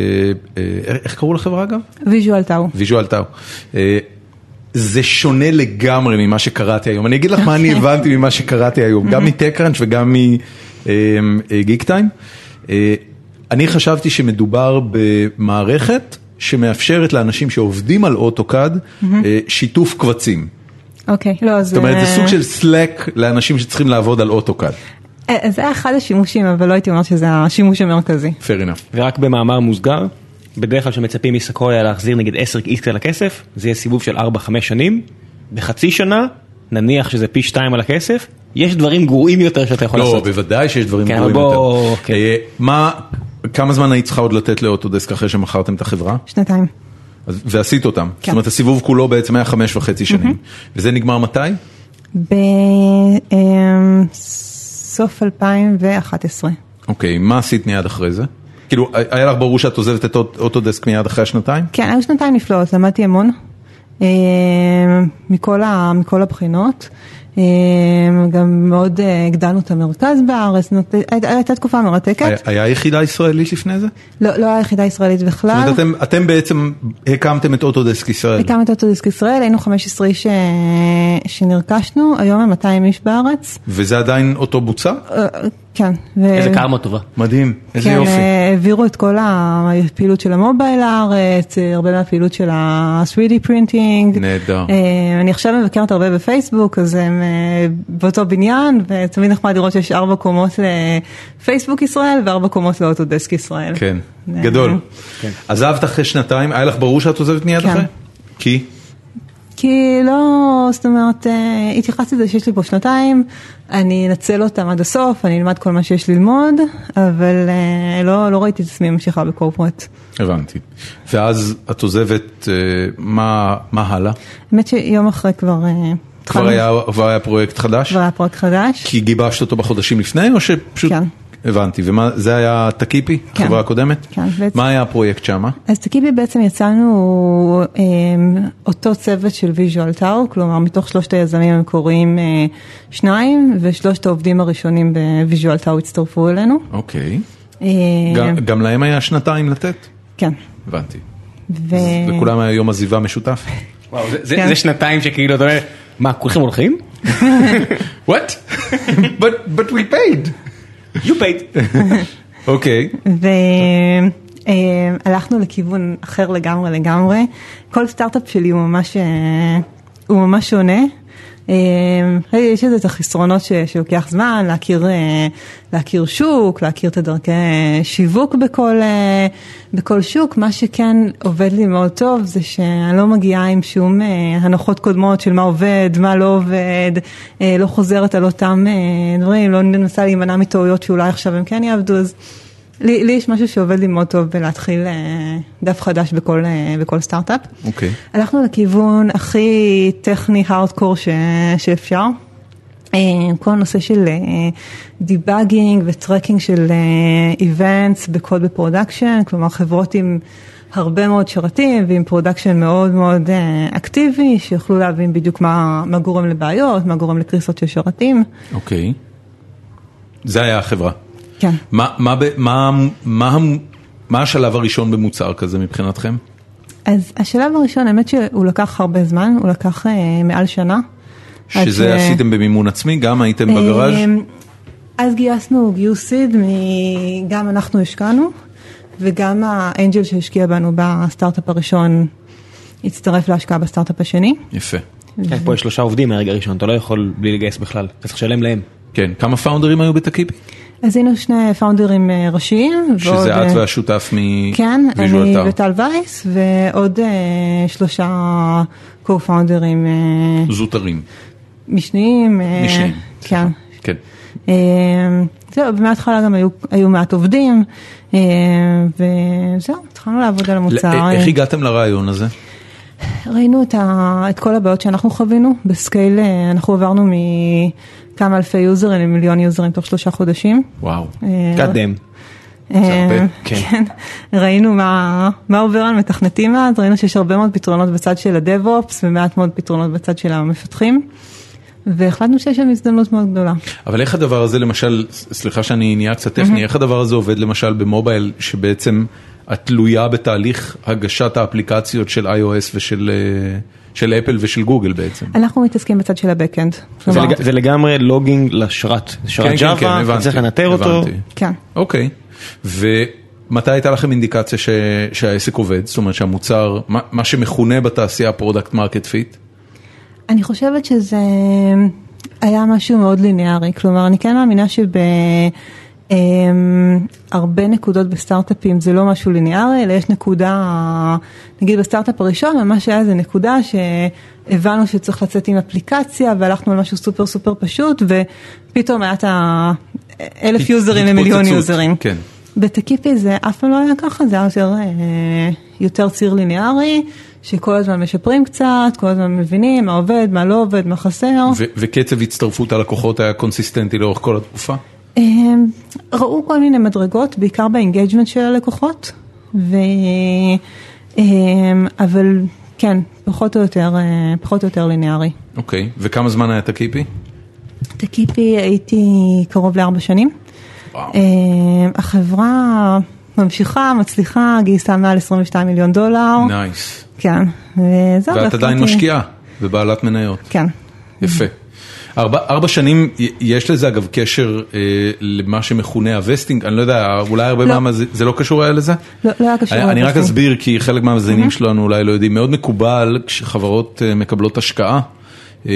אה, איך קראו לחברה אגב? Visual Tao. Visual Tao. אה, זה שונה לגמרי ממה שקראתי היום. אני אגיד לך מה אני הבנתי ממה שקראתי היום, גם מ TechCrunch וגם מ Geektime. אה, אני חשבתי שמדובר במערכת שמאפשרת לאנשים שעובדים על AutoCAD אה, שיתוף קבצים. אוקיי, לא, זאת אומרת, זה סוג של סלאק לאנשים שצריכים לעבוד על אוטוקאד. אה, זה היה אחד השימושים, אבל לא הייתי אומרת שזה השימוש המרכזי. fair enough. ורק במאמר מוסגר, בדרך כלל כשמצפים מסקויה להחזיר נגיד 10 איקס על הכסף, זה יהיה סיבוב של 4-5 שנים, בחצי שנה, נניח שזה פי 2 על הכסף, יש דברים גרועים יותר שאתה יכול לא, לעשות. בוודאי שיש דברים כן, גרועים בוא- יותר. כן. אה, מה, כמה זמן היית צריכה עוד לתת לאוטודסק אחרי שמכרתם את החברה? שנתיים. ועשית אותם. זאת כן. אומרת, הסיבוב כולו בעצם היה חמש וחצי שנים. וזה נגמר מתי? בסוף 2011. אוקיי, מה עשית מיד אחרי זה? כאילו, היה לך ברור שאת עוזבת את אוט- אוטודסק מיד אחרי השנתיים? כן, היו שנתיים נפלאות, למדתי המון, אה, מכל, ה, מכל הבחינות. אה, גם מאוד אה, הגדלנו את המרכז בארץ, נות- הייתה הייתה תקופה מרתקת. היה- יחידה ישראלית לפני זה? לא, לא היה יחידה ישראלית זאת בכלל. אומרת, אתם- בעצם הקמתם את Autodesk ישראל. הקמנו את Autodesk ישראל, היינו 15 איש אה, שנרכשנו, היום הם 200 איש בארץ. וזה עדיין אותו מוצר? כן. ו- איזה קרמה טובה. מדהים, איזה כן, יופי. אה, העבירו את כל הפעילות של המובייל לארץ, אה, הרבה מהפעילות של ה-3D printing. נהדר. אה, אני עכשיו מבקרת הרבה בפייסבוק, אז הם באותו בניין, ותמיד נחמד לראות שיש ארבע קומות לפייסבוק ישראל וארבע קומות לאוטודסק ישראל. כן, גדול. עזבת אחרי שנתיים, היה לך ברור שאת עוזבת מיד כן. אחרי? כי? כי לא, זאת אומרת, אה, התייחסתי לזה שיש לי פה שנתיים, אני אנצל אותם עד הסוף, אני אלמד כל מה שיש ללמוד, אבל אה, לא, לא ראיתי את עצמי ממשיכה בקורפרט. הבנתי. ואז את עוזבת, אה, מה מה הלאה? האמת שיום אחרי כבר... כבר היה כבר היה פרויקט חדש? כבר היה פרויקט חדש. כי גיבשת אותו בחודשים לפני, או שפשוט... כן. הבנתי, ומה, זה היה Takipi, כן. החברה הקודמת? כן, בעצם- מה היה הפרויקט שמה? אז Takipi בעצם יצאנו אה, אותו צוות של Visual Tao, כלומר מתוך שלושת היזמים המקוריים אה, שניים, ושלושת העובדים הראשונים ב Visual Tao הצטרפו אלינו. אוקיי. אה, גם, גם להם היה שנתיים לתת? כן. הבנתי. ו... וכולם היה יום עזיבה משותף? וואו, זה- זה כן. זה שנתיים שכאילו אתה אומר, מה, כולכם הולכים? What? but, but we paid. You paid. אוקיי. והלכנו לכיוון אחר לגמרי לגמרי. כל סטארט-אפ שלי הוא ממש, אה, הוא ממש שונה. אה, יש לזה את החסרונות שלוקח זמן, להכיר, אה, להכיר שוק, להכיר את הדרכי שיווק בכל, אה, בכל שוק. מה שכן עובד לי מאוד טוב זה שאני לא מגיעה עם שום אה, הנחות קודמות של מה עובד, מה לא עובד, לא חוזרת על אותם דברים, לא מנסה להימנע מטעויות שאולי עכשיו הם כן יעבדו. אז לי, לי יש משהו שעובד לי מאוד טוב בלהתחיל אה, דף חדש בכל, אה, בכל סטארט-אפ. אוקיי. הלכנו לכיוון הכי טכני, הארדקור ש, שאפשר. אה, כל הנושא של debugging ו tracking של events בקוד ב production, כלומר חברות עם הרבה מאוד שרתים ועם production מאוד מאוד אקטיבי, שיוכלו להבין בדיוק מה, מה גורם לבעיות, מה גורם לקריסות של שרתים. אוקיי. זה היה החברה. כן. מה, מה, ב- מה, מה, מה השלב הראשון במוצר כזה מבחינתכם? אז השלב הראשון, האמת שהוא לקח הרבה זמן, הוא לקח אה, מעל שנה. שזה ש- עשיתם במימון עצמי? גם הייתם בגראז'? אה, אז גייסנו גיוס seed, מ- גם אנחנו השקענו, וגם ה angel שהשקיע בנו בסטארט-אפ הראשון הצטרף להשקעה בסטארט-אפ השני. יפה. כן, פה יש שלושה עובדים מהרגע הראשון, אתה לא יכול בלי לגייס בכלל, אתה צריך לשלם להם. כן, כמה פאונדרים היו ב Takipi? אז היינו שני פאונדרים אה, ראשיים. ועוד, שזה את אה, והשותף כן, מ VisualTao. וטל וייס, ועוד אה, שלושה אה, זוטרים. משניים. משניים, כן. כן. זהו, ומההתחלה גם היו, היו מעט עובדים, וזהו, התחלנו לעבוד על המוצר. איך הגעתם לרעיון הזה? ראינו את, ה, את כל הבעיות שאנחנו חווינו, ב scale אנחנו עברנו מכמה אלפי יוזרים למיליון יוזרים תוך שלושה חודשים. וואו. God damn. אה, הרבה, כן, ראינו מה, מה עובר על מתכנתים אז, ראינו שיש הרבה מאוד פתרונות בצד של הדב-אופס ומעט מאוד פתרונות בצד של המפתחים. והחלטנו שיש שם הזדמנות מאוד גדולה. אבל איך הדבר הזה למשל, סליחה שאני נהיה קצת טכני, איך הדבר הזה עובד למשל במובייל שבעצם את תלויה בתהליך הגשת האפליקציות של iOS ושל אה, של אפל ושל גוגל בעצם? אנחנו מתעסקים בצד של הבקאנד. זה לג- זה לגמרי לוגינג לשרת, שרת כן, כן, כן, ג'אווה, אתה הבנתי, צריך לנטר אותו. כן. אוקיי, ומתי הייתה לכם אינדיקציה ש... שהעסק עובד? זאת אומרת שהמוצר, מה, מה שמכונה בתעשייה product market fit? אני חושבת שזה היה משהו מאוד ליניארי, כלומר אני כן מאמינה שבהרבה נקודות בסטארט-אפים זה לא משהו ליניארי, אלא יש נקודה, נגיד בסטארט-אפ הראשון ממש היה איזה נקודה שהבנו שצריך לצאת עם אפליקציה והלכנו על משהו סופר סופר פשוט ופתאום היה את האלף יוזרים למיליון יוזרים. כן. ב Takipi זה אף פעם לא היה ככה, זה היה יותר, אה, יותר ציר ליניארי, שכל הזמן משפרים קצת, כל הזמן מבינים מה עובד, מה לא עובד, מה חסר. ו- וקצב הצטרפות הלקוחות היה קונסיסטנטי לאורך כל התקופה? אה, ראו כל מיני מדרגות, בעיקר ב engagement של הלקוחות, ו... אה, אבל כן, פחות או יותר, אה, פחות או יותר ליניארי. אוקיי, וכמה זמן היה Takipi? Takipi הייתי קרוב לארבע שנים. וואו. אה, החברה ממשיכה, מצליחה, גייסה מעל 22 מיליון דולר. Nice. כן, וזהו. ואת עדיין משקיעה ובעלת מניות. כן. יפה. ארבע, ארבע שנים, יש לזה אגב קשר אה, למה שמכונה ה vesting, אני לא יודע, אולי הרבה לא. מה, זה, לא קשור היה לזה? לא לא היה קשור. אני, אני רק. אסביר כי חלק מהמאזינים שלנו אולי לא יודעים, מאוד מקובל כשחברות אה, מקבלות השקעה, אה,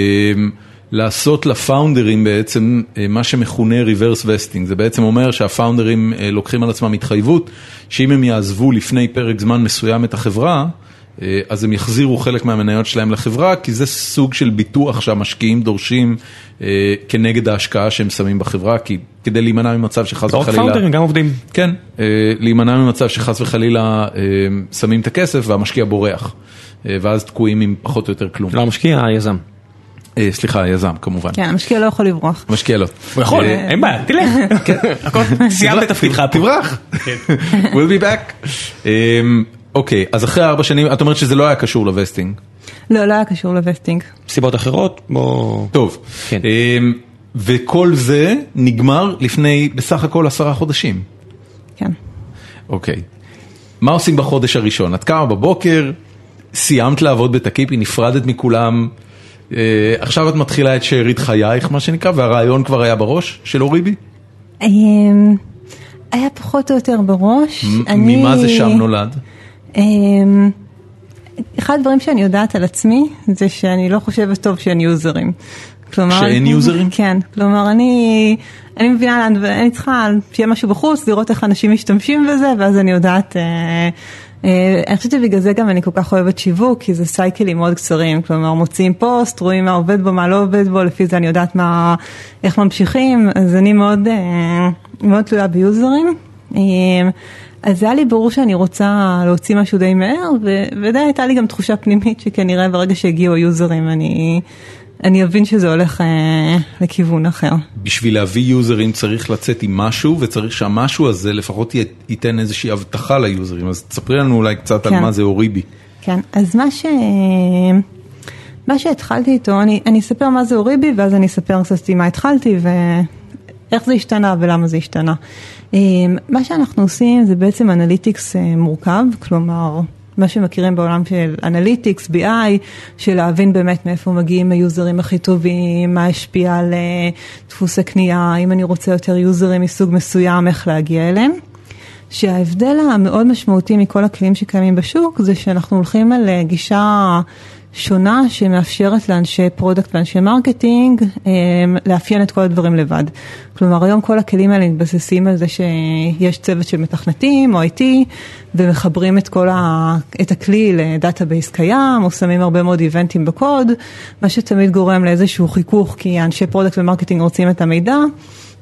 לעשות לפאונדרים בעצם אה, מה שמכונה reverse vesting, זה בעצם אומר שהפאונדרים אה, לוקחים על עצמם התחייבות שאם הם יעזבו לפני פרק זמן מסוים את החברה, אז הם יחזירו חלק מהמניות שלהם לחברה, כי זה סוג של ביטוח שהמשקיעים דורשים אה, כנגד ההשקעה שהם שמים בחברה, כי כדי להימנע ממצב שחס לא רק וחלילה... פאונדרים, גם עובדים. כן, אה, להימנע ממצב שחס וחלילה אה, שמים את הכסף והמשקיע בורח, אה, ואז תקועים עם פחות או יותר כלום. לא המשקיע, היזם. אה, סליחה, היזם כמובן. כן, המשקיע לא יכול לברוח. המשקיע לא. הוא יכול, אה, אין בעיה, תלך. הכל, סיימת את תפקידך. תברח. we'll be back. אוקיי, אז אחרי ארבע שנים, את אומרת שזה לא היה קשור ל vesting. לא, לא היה קשור ל vesting. סיבות אחרות, בוא... טוב, כן. אה, וכל זה נגמר לפני בסך הכל עשרה חודשים. כן. אוקיי. מה עושים בחודש הראשון? את קמה בבוקר, סיימת לעבוד בתקיפי, נפרדת מכולם, אה, עכשיו את מתחילה את שארית חייך, מה שנקרא, והרעיון כבר היה בראש של אוריבי? אמ, היה פחות או יותר בראש. אני- ממה זה שם נולד? אמ, אחד הדברים שאני יודעת על עצמי זה שאני לא חושבת טוב שאין יוזרים. כלומר, שאין יוזרים? כן, כלומר אני, אני מבינה לאן, אני צריכה שיהיה משהו בחוץ, לראות איך אנשים משתמשים בזה, ואז אני יודעת, אה, אה, אני חושבת שבגלל זה גם אני כל כך אוהבת שיווק, כי זה סייקלים מאוד קצרים, כלומר מוציאים פוסט, רואים מה עובד בו, מה לא עובד בו, לפי זה אני יודעת מה, איך ממשיכים, אז אני מאוד, אה, מאוד תלויה ביוזרים. אה, אז היה לי ברור שאני רוצה להוציא משהו די מהר, ודי הייתה לי גם תחושה פנימית שכנראה ברגע שהגיעו היוזרים אני, אני אבין שזה הולך אה, לכיוון אחר. בשביל להביא יוזרים צריך לצאת עם משהו, וצריך שהמשהו הזה לפחות ייתן איזושהי הבטחה ליוזרים, אז תספרי לנו אולי קצת על כן. מה זה אוריבי. כן, אז מה ש... מה שהתחלתי איתו, אני, אני אספר מה זה אוריבי ואז אני אספר קצת עם מה התחלתי ואיך זה השתנה ולמה זה השתנה. אה, מה שאנחנו עושים זה בעצם analytics אה, מורכב, כלומר מה שמכירים בעולם של analytics, BI, של להבין באמת מאיפה מגיעים היוזרים הכי טובים, מה השפיע על אה, דפוס הקנייה, אם אני רוצה יותר יוזרים מסוג מסוים, איך להגיע אליהם. שההבדל המאוד משמעותי מכל הכלים שקיימים בשוק זה שאנחנו הולכים על אה, גישה שונה שמאפשרת לאנשי product ואנשי marketing אה, לאפיין את כל הדברים לבד. כלומר היום כל הכלים האלה מתבססים על זה שיש צוות של מתכנתים או IT ומחברים את כל ה, את הכלי ל database קיים או שמים הרבה מאוד איבנטים בקוד, מה שתמיד גורם לאיזשהו חיכוך כי אנשי product ו marketing רוצים את המידע.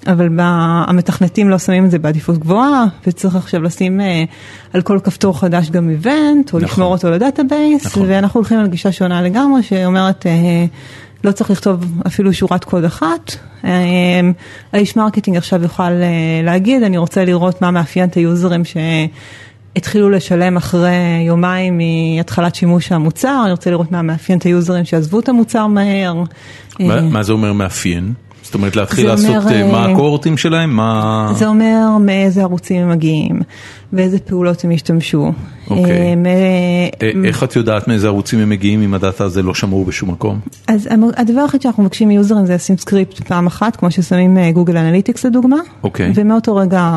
אבל ב- המתכנתים לא שמים את זה בעדיפות גבוהה, וצריך עכשיו לשים אה, על כל כפתור חדש גם event, או נכון. לשמור אותו ל database, נכון. ואנחנו הולכים על גישה שונה לגמרי, שאומרת, אה, לא צריך לכתוב אפילו שורת קוד אחת. אה, האיש marketing עכשיו יוכל אה, להגיד, אני רוצה לראות מה מאפיין את היוזרים שהתחילו לשלם אחרי יומיים מהתחלת שימוש המוצר, אני רוצה לראות מה מאפיין את היוזרים שעזבו את המוצר מהר. מה- אה, מה זה אומר מאפיין? זאת אומרת להתחיל זה אומר, לעשות, אה, מה אה, הקוהורטים שלהם? מה... זה אומר מאיזה ערוצים הם מגיעים, ואיזה פעולות הם השתמשו. אוקיי. אה, מ- איך את יודעת מאיזה ערוצים הם מגיעים אם הדאטה הזה לא שמור בשום מקום? אז הדבר היחיד שאנחנו מבקשים מיוזרים זה לשים script פעם אחת, כמו ששמים Google Analytics לדוגמה. אוקיי. ומאותו רגע,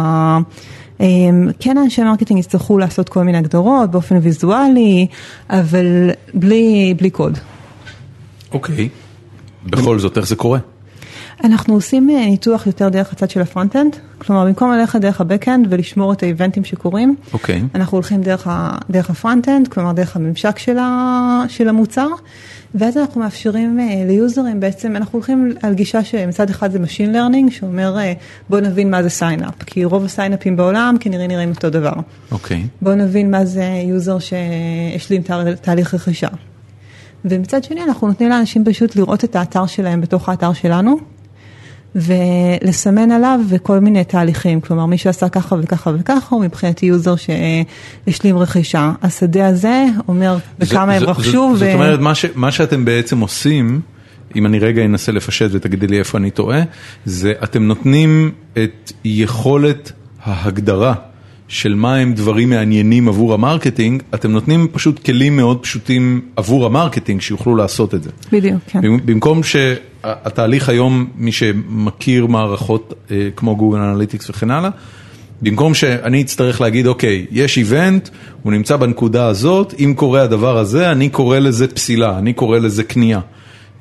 כן אנשי marketing יצטרכו לעשות כל מיני הגדרות באופן ויזואלי, אבל בלי, בלי קוד. אוקיי. בכל זאת, איך זה קורה? אנחנו עושים אה, ניתוח יותר דרך הצד של ה front-end, כלומר במקום ללכת דרך ה back-end ולשמור את האיבנטים שקורים, אוקיי. אנחנו הולכים דרך, ה, דרך ה front-end, כלומר דרך הממשק של, ה, של המוצר, ואז אנחנו מאפשרים אה, ליוזרים בעצם, אנחנו הולכים על גישה שמצד אחד זה Machine Learning, שאומר אה, בוא נבין מה זה sign-up, כי רוב הסיינאפים בעולם כנראה נראים אותו דבר. אוקיי. בוא נבין מה זה יוזר שהשלים תה- תהליך רכישה. ומצד שני אנחנו נותנים לאנשים פשוט לראות את האתר שלהם בתוך האתר שלנו, ולסמן עליו וכל מיני תהליכים, כלומר מי שעשה ככה וככה וככה הוא מבחינתי יוזר שהשלים רכישה. השדה הזה אומר בכמה הם רכשו. זאת אומרת, מה ש- מה שאתם בעצם עושים, אם אני רגע אנסה לפשט ותגידי לי איפה אני טועה, זה אתם נותנים את יכולת ההגדרה של מה הם דברים מעניינים עבור ה marketing, אתם נותנים פשוט כלים מאוד פשוטים עבור ה marketing שיוכלו לעשות את זה. בדיוק, כן. במקום שהתהליך היום, מי שמכיר מערכות אה, כמו Google Analytics וכן הלאה, במקום שאני אצטרך להגיד, אוקיי, יש event, הוא נמצא בנקודה הזאת, אם קורה הדבר הזה, אני קורא לזה פסילה, אני קורא לזה קנייה.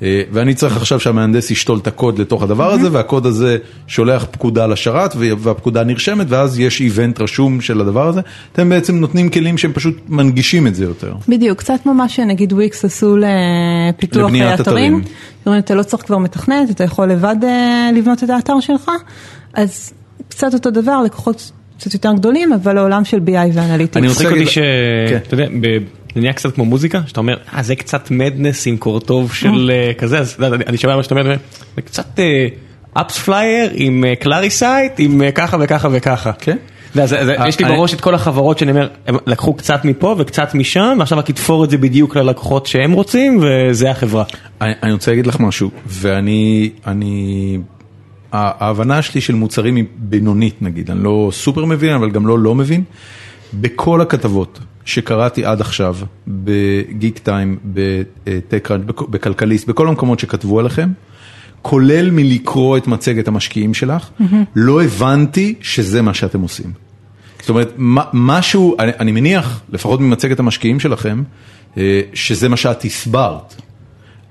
אה, ואני צריך עכשיו שהמהנדס ישתול את הקוד לתוך הדבר הזה, והקוד הזה שולח פקודה לשרת, והפקודה נרשמת, ואז יש איבנט רשום של הדבר הזה. אתם בעצם נותנים כלים שהם פשוט מנגישים את זה יותר. בדיוק, קצת כמו מה שנגיד וויקס עשו לפיתוח לבניית אתרים. אתרים. זאת אומרת, אתה לא צריך כבר מתכנת, אתה יכול לבד אה, לבנות את האתר שלך, אז קצת אותו דבר, לקוחות קצת יותר גדולים, אבל לעולם של BI ו analytics. אני רוצה להגיד- להגיד ש... זה נהיה קצת כמו מוזיקה, שאתה אומר, אה זה קצת מ dance עם קורטוב של אה, כזה, אז יודע, אני שומע מה שאתה אומר, זה קצת AppsFlyer עם Clarisite, עם אה, ככה וככה וככה. כן. אה, יש לי בראש את כל החברות שאני אומר, הם לקחו קצת מפה וקצת משם, ועכשיו רק יתפור את זה בדיוק ללקוחות שהם רוצים, וזה החברה. אני רוצה להגיד לך משהו, ואני, אני, ההבנה שלי של מוצרים היא בינונית נגיד, אני לא סופר מבין, אבל גם לא לא מבין. בכל הכתבות שקראתי עד עכשיו, בגיק טיים, בטקראנט, בכלכליסט, בכל המקומות שכתבו עליכם, כולל מלקרוא את מצגת המשקיעים שלך, לא הבנתי שזה מה שאתם עושים. זאת אומרת, משהו, אני, אני מניח, לפחות ממצגת המשקיעים שלכם, אה, שזה מה שאת הסברת.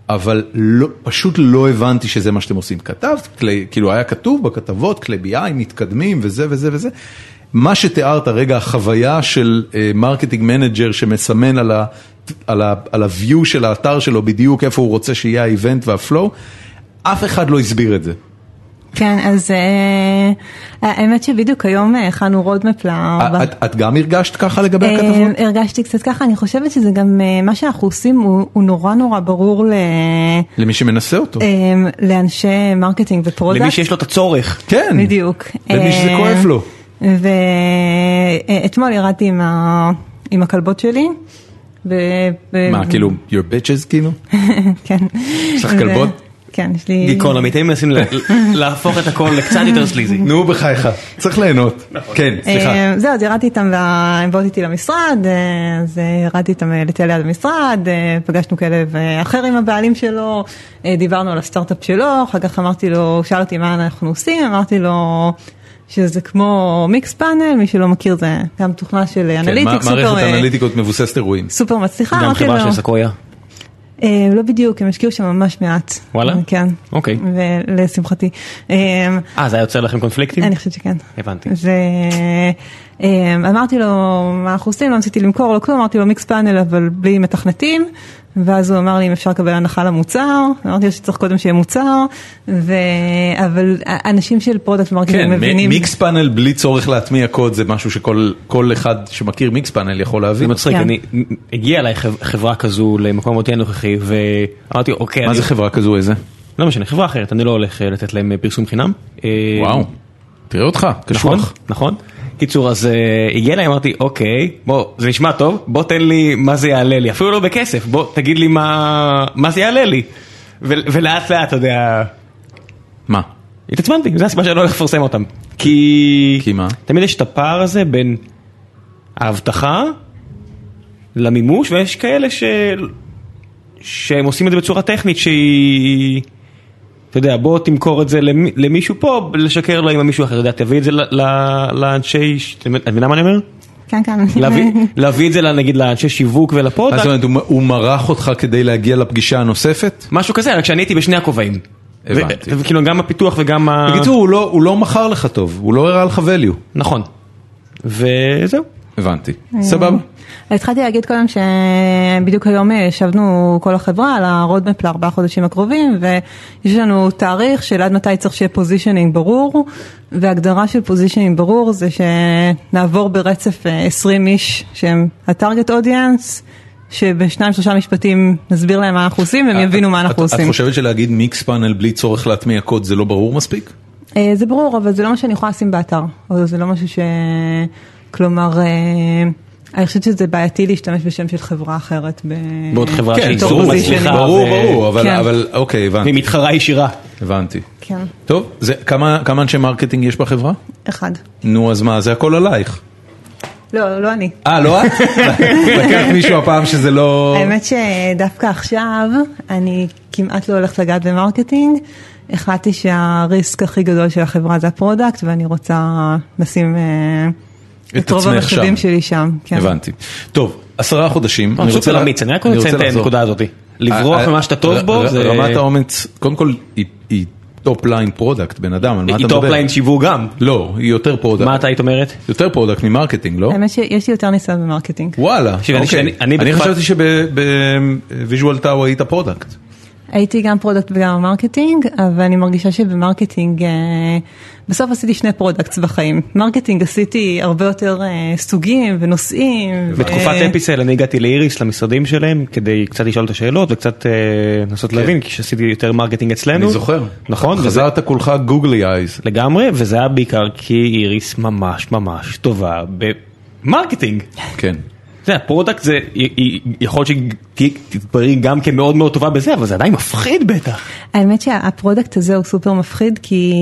אבל לא, פשוט לא הבנתי שזה מה שאתם עושים. כתבת, כלי, כאילו היה כתוב בכתבות, כלי BI מתקדמים וזה וזה וזה. מה שתיארת, רגע, החוויה של marketing uh, manager שמסמן על ה- על ה- על ה-view של האתר שלו בדיוק איפה הוא רוצה שיהיה ה event וה flow, אף אחד לא הסביר את זה. כן, אז אה, האמת שבדיוק היום אה, הכנו roadmap ל... את, את גם הרגשת ככה לגבי אה, הכתבות? הרגשתי קצת ככה, אני חושבת שזה גם, אה, מה שאנחנו עושים הוא הוא נורא נורא ברור ל- למי שמנסה אותו. אה, לאנשי marketing ו product. למי שיש לו את הצורך. אה, כן. בדיוק. למי שזה אה, כואב לו. ואתמול ירדתי עם ה- עם הכלבות שלי. ו- ו- מה, כאילו, your bitches כאילו? כן. יש לך ו- כלבות? כן, יש לי... גיקונומי, אתם מנסים לה- להפוך את הכל לקצת יותר sleazy. נו בחייך, צריך ליהנות. כן, סליחה. אה, זהו, אז ירדתי איתם, הם באו איתי למשרד, אה, אז אה, ירדתי איתם לטייל ליד המשרד, פגשנו כלב אחר עם הבעלים שלו, דיברנו על הסטארט-אפ שלו, אחר כך אמרתי לו, הוא שאל אותי מה אנחנו עושים, אמרתי לו שזה כמו Mixpanel, מי שלא מכיר זה גם תוכנה של כן, analytics, מערכת סופר, אה, אנליטיקות מבוססת אירועים. סופר מצליחה, גם אמרתי לו, חברה של סקויה. אה, לא בדיוק, הם השקיעו שם ממש מעט. וואלה? כן. אוקיי. ולשמחתי. אה, אה, זה היה יוצר לכם קונפליקטים? אני חושבת שכן. הבנתי. ואמרתי לו מה אנחנו עושים, לא ניסיתי למכור לו כלום, אמרתי לו Mixpanel אבל בלי מתכנתים, ואז הוא אמר לי אם אפשר לקבל הנחה למוצר, אמרתי לו שצריך קודם שיהיה מוצר, ו... אבל אנשים של product marketing כן, מבינים. מיקס פאנל בלי צורך להטמיע קוד זה משהו שכל אחד שמכיר Mixpanel יכול זה להבין. מצחיק, כן. אני, הגיעה אליי חב- חברה כזו למקום אותי הנוכחי ואמרתי אוקיי, מה אני- זה חברה כזו איזה? לא משנה, חברה אחרת, אני לא הולך אה, לתת להם אה, פרסום חינם. אה, וואו, תראה אותך, נכון, קשוח. נכון. קיצור, אז uh, הגיע אליי, אמרתי, אוקיי, בוא, זה נשמע טוב, בוא תן לי מה זה יעלה לי, אפילו לא בכסף, בוא תגיד לי מה, מה זה יעלה לי. ולאט לאט, אתה יודע, מה? התעצמנתי, זו הסיבה שאני לא הולך לפרסם אותם. כי... כי מה? תמיד יש את הפער הזה בין ההבטחה למימוש, ויש כאלה ש... שהם עושים את זה בצורה טכנית שהיא... אתה יודע, בוא תמכור את זה למי, למישהו פה, לשקר לו עם מישהו אחר, אתה יודע, תביא את זה ל- ל- לאנשי, את מבינה מה אני אומר? כן, כן. להביא, להביא את זה נגיד לאנשי שיווק מה ול product, זאת אומרת, הוא- הוא מרח אותך כדי להגיע לפגישה הנוספת? משהו כזה, רק שאני הייתי בשני הכובעים. הבנתי. וכאילו גם הפיתוח וגם ה... בקיצור, הוא לא- הוא לא מכר לך טוב, הוא לא הראה לך value. נכון. וזהו. הבנתי, סבבה. התחלתי להגיד קודם שבדיוק היום ישבנו כל החברה על ה roadmap לארבעה חודשים הקרובים ויש לנו תאריך של עד מתי צריך שיהיה positioning ברור והגדרה של positioning ברור זה שנעבור ברצף אה, 20 איש שהם ה target audience שבשניים שלושה משפטים נסביר להם מה אנחנו עושים והם יבינו מה אנחנו את- את עושים. חושבת שלהגיד Mixpanel בלי צורך להטמיע קוד זה לא ברור מספיק? אה, זה ברור, אבל זה לא מה שאני יכולה לשים באתר. או זה לא משהו ש... כלומר, אה, אני חושבת שזה בעייתי להשתמש בשם של חברה אחרת. ב... בעוד חברה כן, שהיא position. מצליחה ברור, ו- ברור, אבל- כן. אבל אוקיי, הבנתי, והיא מתחרה ישירה. הבנתי. כן, טוב, זה- כמה כמה אנשי marketing יש בחברה? אחד. נו, אז מה, זה הכל עלייך. לא, לא אני. אה, לא את? לקחת מישהו הפעם שזה לא... האמת שדווקא עכשיו, אני כמעט לא הולכת לגעת ב marketing. החלטתי שה risk הכי גדול של החברה זה ה product, ואני רוצה לשים אה, את את רוב שם. שלי שם. כן. הבנתי. טוב, עשרה חודשים. אני סופר לה- אמיץ, אני רק אני רוצה לציין את. הנקודה הזאת. לברוח אה, ממה שאתה טוב בו, זה... רמת האומץ, קודם כל היא- היא top line product, בן אדם, על מה אתה היא מדבר? top line שיווק גם. לא, היא יותר product. מה אתה היית אומרת? יותר product מ marketing, לא? האמת שיש לי יותר ניסיון ב marketing. וואלה, אני- אוקיי. אני אני חשבתי שב Visual Tao היית product. הייתי גם product וגם marketing, אבל אני מרגישה שב marketing, אה, בסוף עשיתי שני products בחיים. marketing עשיתי הרבה יותר אה, סוגים ונושאים. ו- בתקופת אפיסל אני הגעתי לאיריס למשרדים שלהם כדי קצת לשאול את השאלות וקצת אה, לנסות להבין כי שעשיתי יותר marketing אצלנו. כן. אני זוכר. נכון. וזה- חזרת כולך googly eyes. לגמרי וזה היה בעיקר כי איריס ממש ממש טובה ב marketing. כן. זה היא- היא- יכול להיות שתתבררי גם כמאוד מאוד טובה בזה אבל זה עדיין מפחיד בטח. האמת שה product הזה הוא סופר מפחיד, כי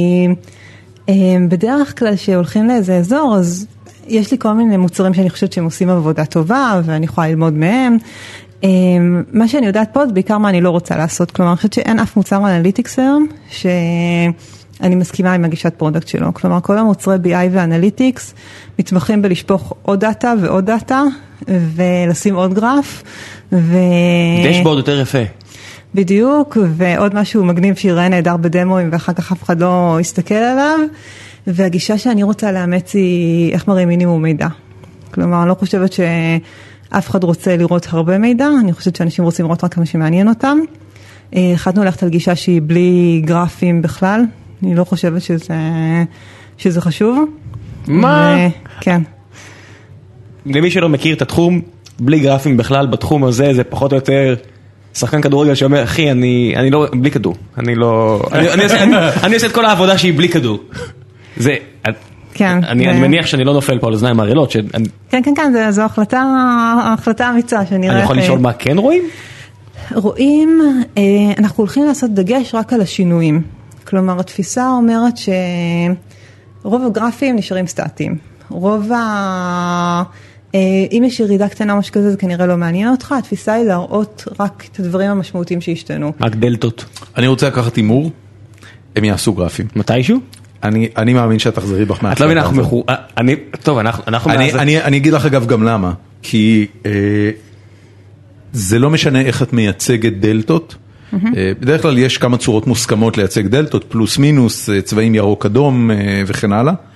אה, בדרך כלל כשהולכים לאיזה אזור, אז יש לי כל מיני מוצרים שאני חושבת שהם עושים עבודה טובה, ואני יכולה ללמוד מהם. אה, מה שאני יודעת פה זה בעיקר מה אני לא רוצה לעשות, כלומר אני חושבת שאין אף מוצר analytics היום, שאני מסכימה עם הגישת product שלו, כלומר כל המוצרי BI ו analytics מתמחים בלשפוך עוד דאטה ועוד דאטה, ולשים עוד גרף, ו... dashboard יותר יפה. בדיוק, ועוד משהו מגניב שיראה נהדר בדמוים ואחר כך אף אחד לא יסתכל עליו, והגישה שאני רוצה לאמץ היא איך מראים מינימום מידע. כלומר, אני לא חושבת שאף אחד רוצה לראות הרבה מידע, אני חושבת שאנשים רוצים לראות רק כמה שמעניין אותם. אה, החלטנו ללכת על גישה שהיא בלי גרפים בכלל, אני לא חושבת שזה, שזה חשוב. מה? ו- כן. למי שלא מכיר את התחום, בלי גרפים בכלל בתחום הזה זה פחות או יותר שחקן כדורגל שאומר אחי אני אני לא בלי כדור אני לא אני, אני, עושה, אני, אני עושה את כל העבודה שהיא בלי כדור. זה כן, אני, זה- אני מניח שאני לא נופל פה על אוזניים ערלות שאני כן, כן, כן, זו- זו החלטה, החלטה אמיצה שנראה אני יכול איך- לשאול מה כן רואים? רואים, אה, אנחנו הולכים לעשות דגש רק על השינויים. כלומר, התפיסה אומרת שרוב הגרפים נשארים סטטיים. רוב ה... אה, אם יש ירידה קטנה או משהו כזה, זה כנראה לא מעניין אותך, התפיסה היא להראות רק את הדברים המשמעותיים שהשתנו. רק דלתות. אני רוצה לקחת הימור, הם יעשו גרפים. מתישהו? אני אני מאמין שאת תחזרי בך את לא מבינה אנחנו. מחו... אה, אני טוב אנחנו אנחנו אני, מאז- אני, אני אגיד לך אגב גם למה, כי אה, זה לא משנה איך את מייצגת דלתות, אה, בדרך כלל יש כמה צורות מוסכמות לייצג דלתות, פלוס מינוס, צבעים ירוק אדום אה, וכן הלאה, אה,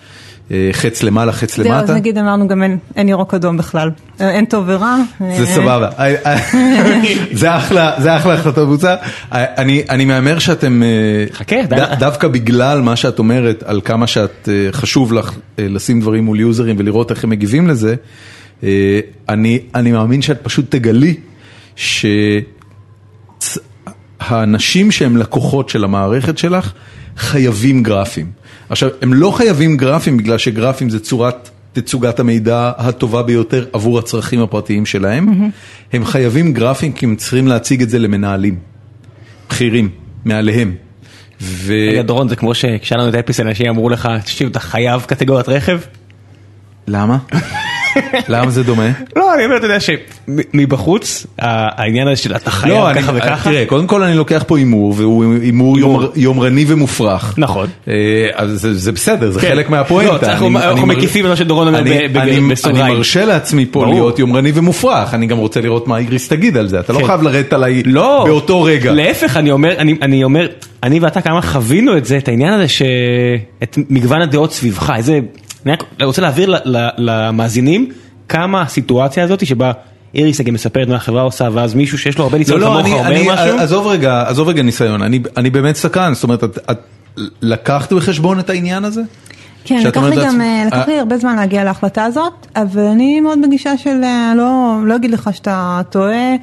חץ למעלה, חץ זהו, אז למטה. נגיד אמרנו גם אין- אין ירוק אדום בכלל. אה, אין טוב ורע. זה אה, סבבה, אה, אה, זה אחלה, זה אחלה החלטה בוצע. אני, אני מהמר שאתם, אה, חכה. דווקא בגלל מה שאת אומרת על כמה שאת אה, חשוב לך אה, לשים דברים מול יוזרים ולראות איך הם מגיבים לזה, אה, אני, אני מאמין שאת פשוט תגלי שהאנשים שהם לקוחות של המערכת שלך חייבים גרפים. עכשיו, הם לא חייבים גרפים בגלל שגרפים זה צורת תצוגת המידע הטובה ביותר עבור הצרכים הפרטיים שלהם, הם חייבים גרפים כי הם צריכים להציג את זה למנהלים, בכירים, מעליהם. ו... רגע דורון זה כמו שכשהיה לנו את האפיס אנשים אמרו לך תקשיב אתה חייב קטגוריית רכב? למה? למה זה דומה? לא אני אומר אתה יודע שמבחוץ העניין הזה של אתה חייב לא, ככה וככה. תראה, קודם כל אני לוקח פה הימור, והוא הימור יומר, יומרני ומופרך. נכון. אה, אז זה, בסדר, זה כן. חלק מהפואנטה. לא, אנחנו- מקיפים את מה שדורון אומר בסוגריים. אני מרשה לעצמי פה. להיות יומרני ומופרך, אני גם רוצה לראות מה איריס תגיד על זה, אתה לא כן. חייב לרדת עליי לא, באותו רגע. להפך אני אומר, אני, אני אומר, אני ואתה כמה חווינו את זה, את העניין הזה, ש... את מגוון הדעות סביבך, איזה, אני רוצה להעביר למאזינים כמה הסיטואציה הזאת שבה איריס גם מספרת מה החברה עושה, ואז מישהו שיש לו הרבה לא, ניסיון לא, כמוך אני, אומר אני, משהו, עזוב רגע, עזוב רגע ניסיון, אני, אני באמת סקרן, זאת אומרת, את, את לקחת בחשבון את העניין הזה? כן, לקח לי גם, אה, לקח לי אה, הרבה זמן להגיע להחלטה הזאת, אבל אני מאוד בגישה של אה, לא, לא אגיד לך שאתה טועה,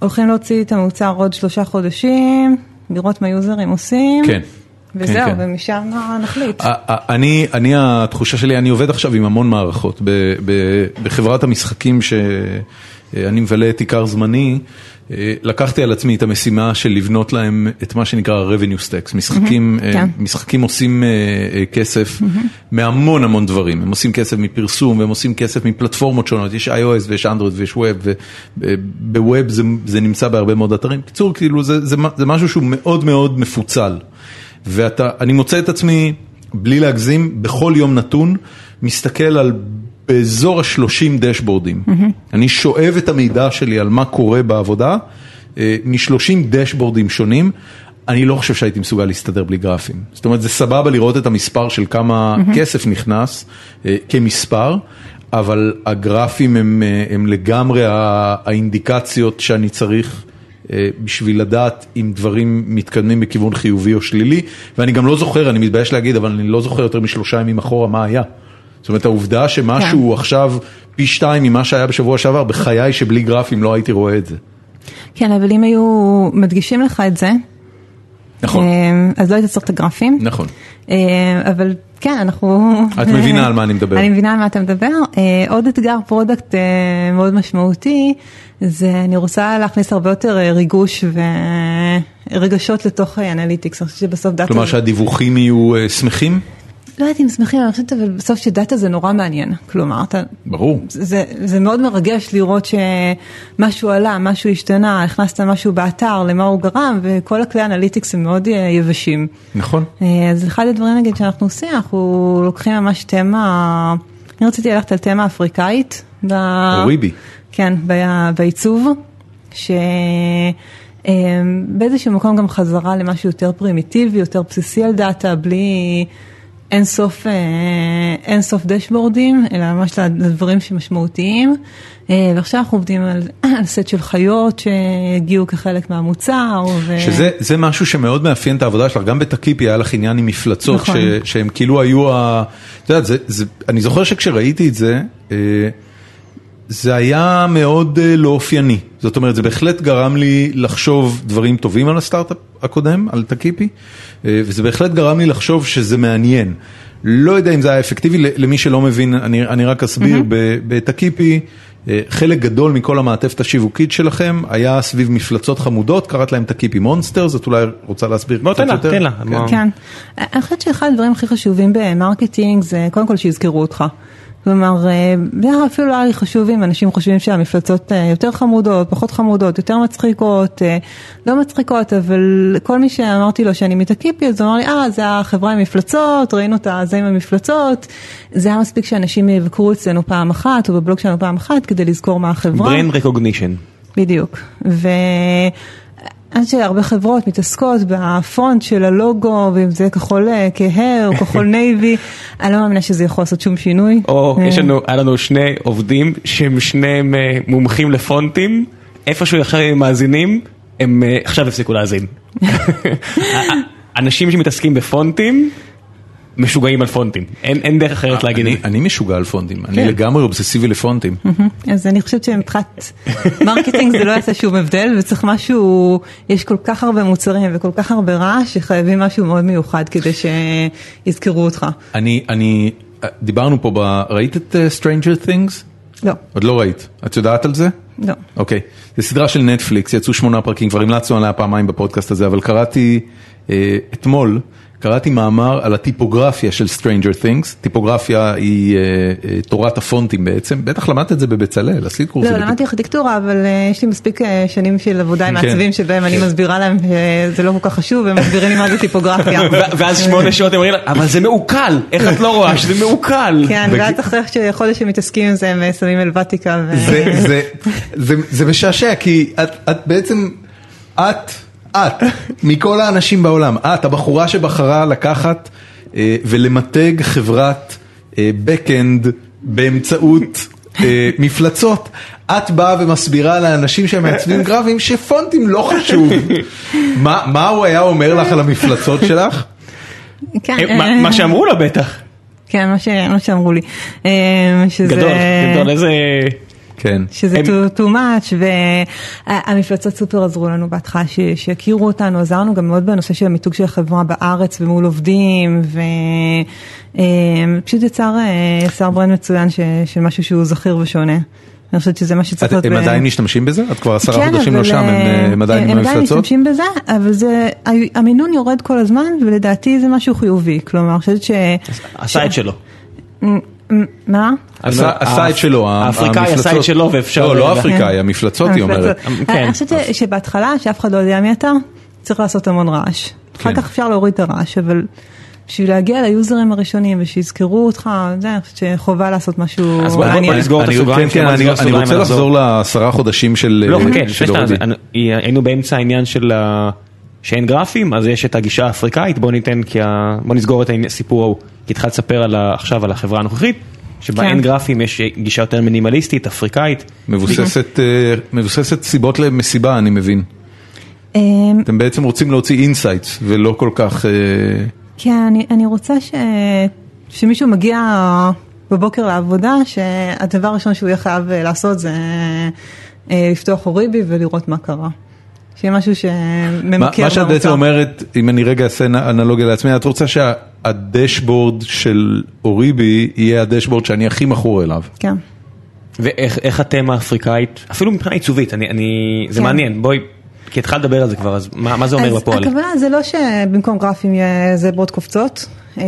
הולכים להוציא את המוצר עוד שלושה חודשים, לראות מה יוזרים עושים, כן. וזהו, כן, כן. ומשם נחליט. אני, אני, התחושה שלי, אני עובד עכשיו עם המון מערכות. ב- ב- בחברת המשחקים שאני מבלה את עיקר זמני, אה, לקחתי על עצמי את המשימה של לבנות להם את מה שנקרא revenue stacks. משחקים, אה, כן. משחקים עושים אה, כסף מהמון המון דברים. הם עושים כסף מפרסום, והם עושים כסף מפלטפורמות שונות. יש iOS ויש אנדרואיד ויש ווב, ובווב זה, זה נמצא בהרבה מאוד אתרים. בקיצור, כאילו זה, זה, זה משהו שהוא מאוד מאוד מפוצל. ואתה, אני מוצא את עצמי, בלי להגזים, בכל יום נתון, מסתכל על באזור ה-30 דשבורדים. אני שואב את המידע שלי על מה קורה בעבודה, אה, מ-30 דשבורדים שונים. אני לא חושב שהייתי מסוגל להסתדר בלי גרפים. זאת אומרת, זה סבבה לראות את המספר של כמה כסף נכנס אה, כמספר, אבל הגרפים הם, אה, הם לגמרי האינדיקציות שאני צריך בשביל לדעת אם דברים מתקדמים בכיוון חיובי או שלילי, ואני גם לא זוכר, אני מתבייש להגיד, אבל אני לא זוכר יותר משלושה ימים אחורה מה היה. זאת אומרת, העובדה שמשהו עכשיו פי שתיים ממה שהיה בשבוע שעבר, בחיי שבלי גרפים לא הייתי רואה את זה. כן, אבל אם היו מדגישים לך את זה, נכון, אה, אז לא היית צריך את הגרפים. נכון. אה, אבל כן, אנחנו... את מבינה על מה אני מדבר. אני מבינה על מה אתה מדבר. אה, עוד אתגר product אה, מאוד משמעותי, זה אני רוצה להכניס הרבה יותר אה, ריגוש ורגשות לתוך analytics. אני חושבת שבסוף דאטה... כלומר שהדיווחים יהיו שמחים? לא יודעת אם שמחים, אני חושבת אבל בסוף שדאטה זה נורא מעניין. כלומר, אתה... ברור. זה, זה מאוד מרגש לראות שמשהו עלה, משהו השתנה, הכנסת משהו באתר, למה הוא גרם, וכל הכלי ה analytics הם מאוד אה, יבשים. נכון. אה, אז אחד הדברים נגיד שאנחנו עושים, אנחנו לוקחים ממש תמה, אני רציתי ללכת על תמה אפריקאית. ב... אוריבי. כן, ב- בעיצוב, שבאיזשהו מקום גם חזרה למשהו יותר פרימיטיבי, יותר בסיסי על דאטה, בלי אינסוף, אה, אינסוף דשבורדים, אלא ממש לדברים שמשמעותיים. אה, ועכשיו אנחנו עובדים על, על סט של חיות שהגיעו כחלק מהמוצר. ו... שזה זה משהו שמאוד מאפיין את העבודה שלך, גם בתקיפי היה לך עניין עם מפלצות, נכון. ש, שהם כאילו היו ה... את יודעת, זה, זה, אני זוכר שכשראיתי את זה, אה, זה היה מאוד לא אופייני. זאת אומרת, זה בהחלט גרם לי לחשוב דברים טובים על הסטארט-אפ הקודם, על תקיפי, וזה בהחלט גרם לי לחשוב שזה מעניין. לא יודע אם זה היה אפקטיבי, למי שלא מבין, אני, אני רק אסביר, ב- בתקיפי, אה, חלק גדול מכל המעטפת השיווקית שלכם היה סביב מפלצות חמודות, קראת להם תקיפי מונסטרס, את אולי רוצה להסביר קצת תן לה, יותר? תן לה, כן. מה- כן. אני חושבת שאחד הדברים הכי חשובים ב marketing זה קודם כל שיזכרו אותך. כלומר, אה, זה אפילו לא היה לי חשוב אם אנשים חושבים שהמפלצות אה, יותר חמודות, פחות חמודות, יותר מצחיקות, אה, לא מצחיקות, אבל כל מי שאמרתי לו שאני מ Takipi, אז הוא אמר לי, אה, זה החברה עם מפלצות, ראינו את הזה עם המפלצות. זה היה מספיק שאנשים יבקרו אצלנו פעם אחת, או בבלוג שלנו פעם אחת, כדי לזכור מה החברה. brand recognition. בדיוק. אני חושבת שהרבה חברות מתעסקות בפונט של הלוגו, ואם זה כחול אה, כהה או כחול navy, אני לא מאמינה שזה יכול לעשות שום שינוי. או אה, יש לנו, היה לנו שני עובדים שהם שניהם אה, מומחים לפונטים, איפשהו עכשיו הם מאזינים, הם עכשיו הפסיקו להאזין. אנשים שמתעסקים בפונטים, משוגעים על פונטים, אין אין דרך אחרת להגיד. אני- אני משוגע על פונטים, אני כן. לגמרי אובססיבי לפונטים. אז אני חושבת שמבחינת marketing זה לא יעשה שום הבדל וצריך משהו, יש כל כך הרבה מוצרים וכל כך הרבה רעש שחייבים משהו מאוד מיוחד כדי שיזכרו אותך. אני, אני, דיברנו פה, ב, ראית את אה, Stranger Things? לא, עוד לא ראית. את יודעת על זה? לא. אוקיי. זו סדרה של נטפליקס, יצאו שמונה פרקים, כבר המלצנו עליה פעמיים בפודקאסט הזה, אבל קראתי אה, אתמול, קראתי מאמר על הטיפוגרפיה של Stranger Things, טיפוגרפיה היא אה, אה, תורת הפונטים בעצם, בטח למדת את זה בבצלאל, עשית קורס. לא, בטיפ- למדתי ארכיטקטורה, אבל אה, יש לי מספיק אה, שנים של עבודה עם כן. מעצבים שבהם אני מסבירה להם שזה לא כל כך חשוב, והם מסבירים לי מה זה טיפוגרפיה. ואז שמונה שעות הם אומרים לה, אבל זה מעוקל, איך את לא רואה שזה מעוקל? כן, ואז אחרי שחודש שהם מתעסקים עם זה, הם אה, שמים אלבטיקה. זה, זה, זה, זה משעשע, כי את, את בעצם, את, את, מכל האנשים בעולם, את הבחורה שבחרה לקחת אה, ולמתג חברת אה, backend באמצעות אה, מפלצות. את באה ומסבירה לאנשים שהם מעצבים גרפיים שפונטים לא חשוב. מה, מה הוא היה אומר לך על המפלצות שלך? כן, מה- מה שאמרו לה בטח, כן, מה ש- מה שאמרו לי. שזה- גדול, גדול, איזה... כן. שזה הם- too, too much והמפלצות סופר עזרו לנו בהתחלה ש- שיכירו אותנו, עזרנו גם מאוד בנושא של המיתוג של החברה בארץ ומול עובדים ופשוט יצר, אה, יצר ברנד מצוין ש- של משהו שהוא זכיר ושונה. אני חושבת שזה מה שצריך להיות. הם ב- עדיין משתמשים בזה? את כבר עשרה כן, חודשים לא שם, הם, אה, אה, הם עדיין עם הם עדיין המפלצות? משתמשים בזה, אבל זה, המינון יורד כל הזמן ולדעתי זה משהו חיובי, כלומר, אני חושבת ש... עשה את שלו. מה? את שלו, האפריקאי. את שלו ואפשר... לא, לא רגע. האפריקאי, המפלצות היא אומרת. כן. אני חושבת ש- שבהתחלה, שאף אחד לא יודע מי אתה, צריך לעשות המון רעש. אחר כן. כך אפשר להוריד את הרעש, אבל בשביל להגיע ליוזרים הראשונים ושיזכרו אותך, זה, אני חושבת שחובה לעשות משהו אז בוא-. נסגור את אני- הסוגריים, כן, כן, אני רוצה. לחזור לעשרה חודשים של לא, אה, חכה, אודי. אני- היינו באמצע העניין של ה- שאין גרפים, אז יש את הגישה האפריקאית, בוא ניתן, כי ה- בוא נסגור את הסיפור ההוא, כי התחלת לספר על ה- עכשיו על החברה הנוכחית, שבה כן. אין גרפים, יש גישה יותר מינימליסטית, אפריקאית. מבוססת, אה, מבוססת סיבות למסיבה, אני מבין. אמ, אתם בעצם רוצים להוציא insights ולא כל כך... אה, כן, אני, אני רוצה ש... שמישהו מגיע בבוקר לעבודה, שהדבר הראשון שהוא יהיה חייב אה, לעשות זה אה, לפתוח Oribi ולראות מה קרה. שיהיה משהו מה שממכר מה שאת בעצם. אומרת, אם אני רגע אעשה אנלוגיה לעצמי, את רוצה שה dashboard של Oribi יהיה ה dashboard שאני הכי מכור אליו. כן. ואיך איך אתם פרקטית, אפילו מבחינה עיצובית, אני, אני, זה כן. מעניין, בואי, כי התחלת לדבר על זה כבר, אז מה, מה זה אומר אז בפועל? הכוונה זה לא שבמקום גרפים יהיה זברות קופצות, אה,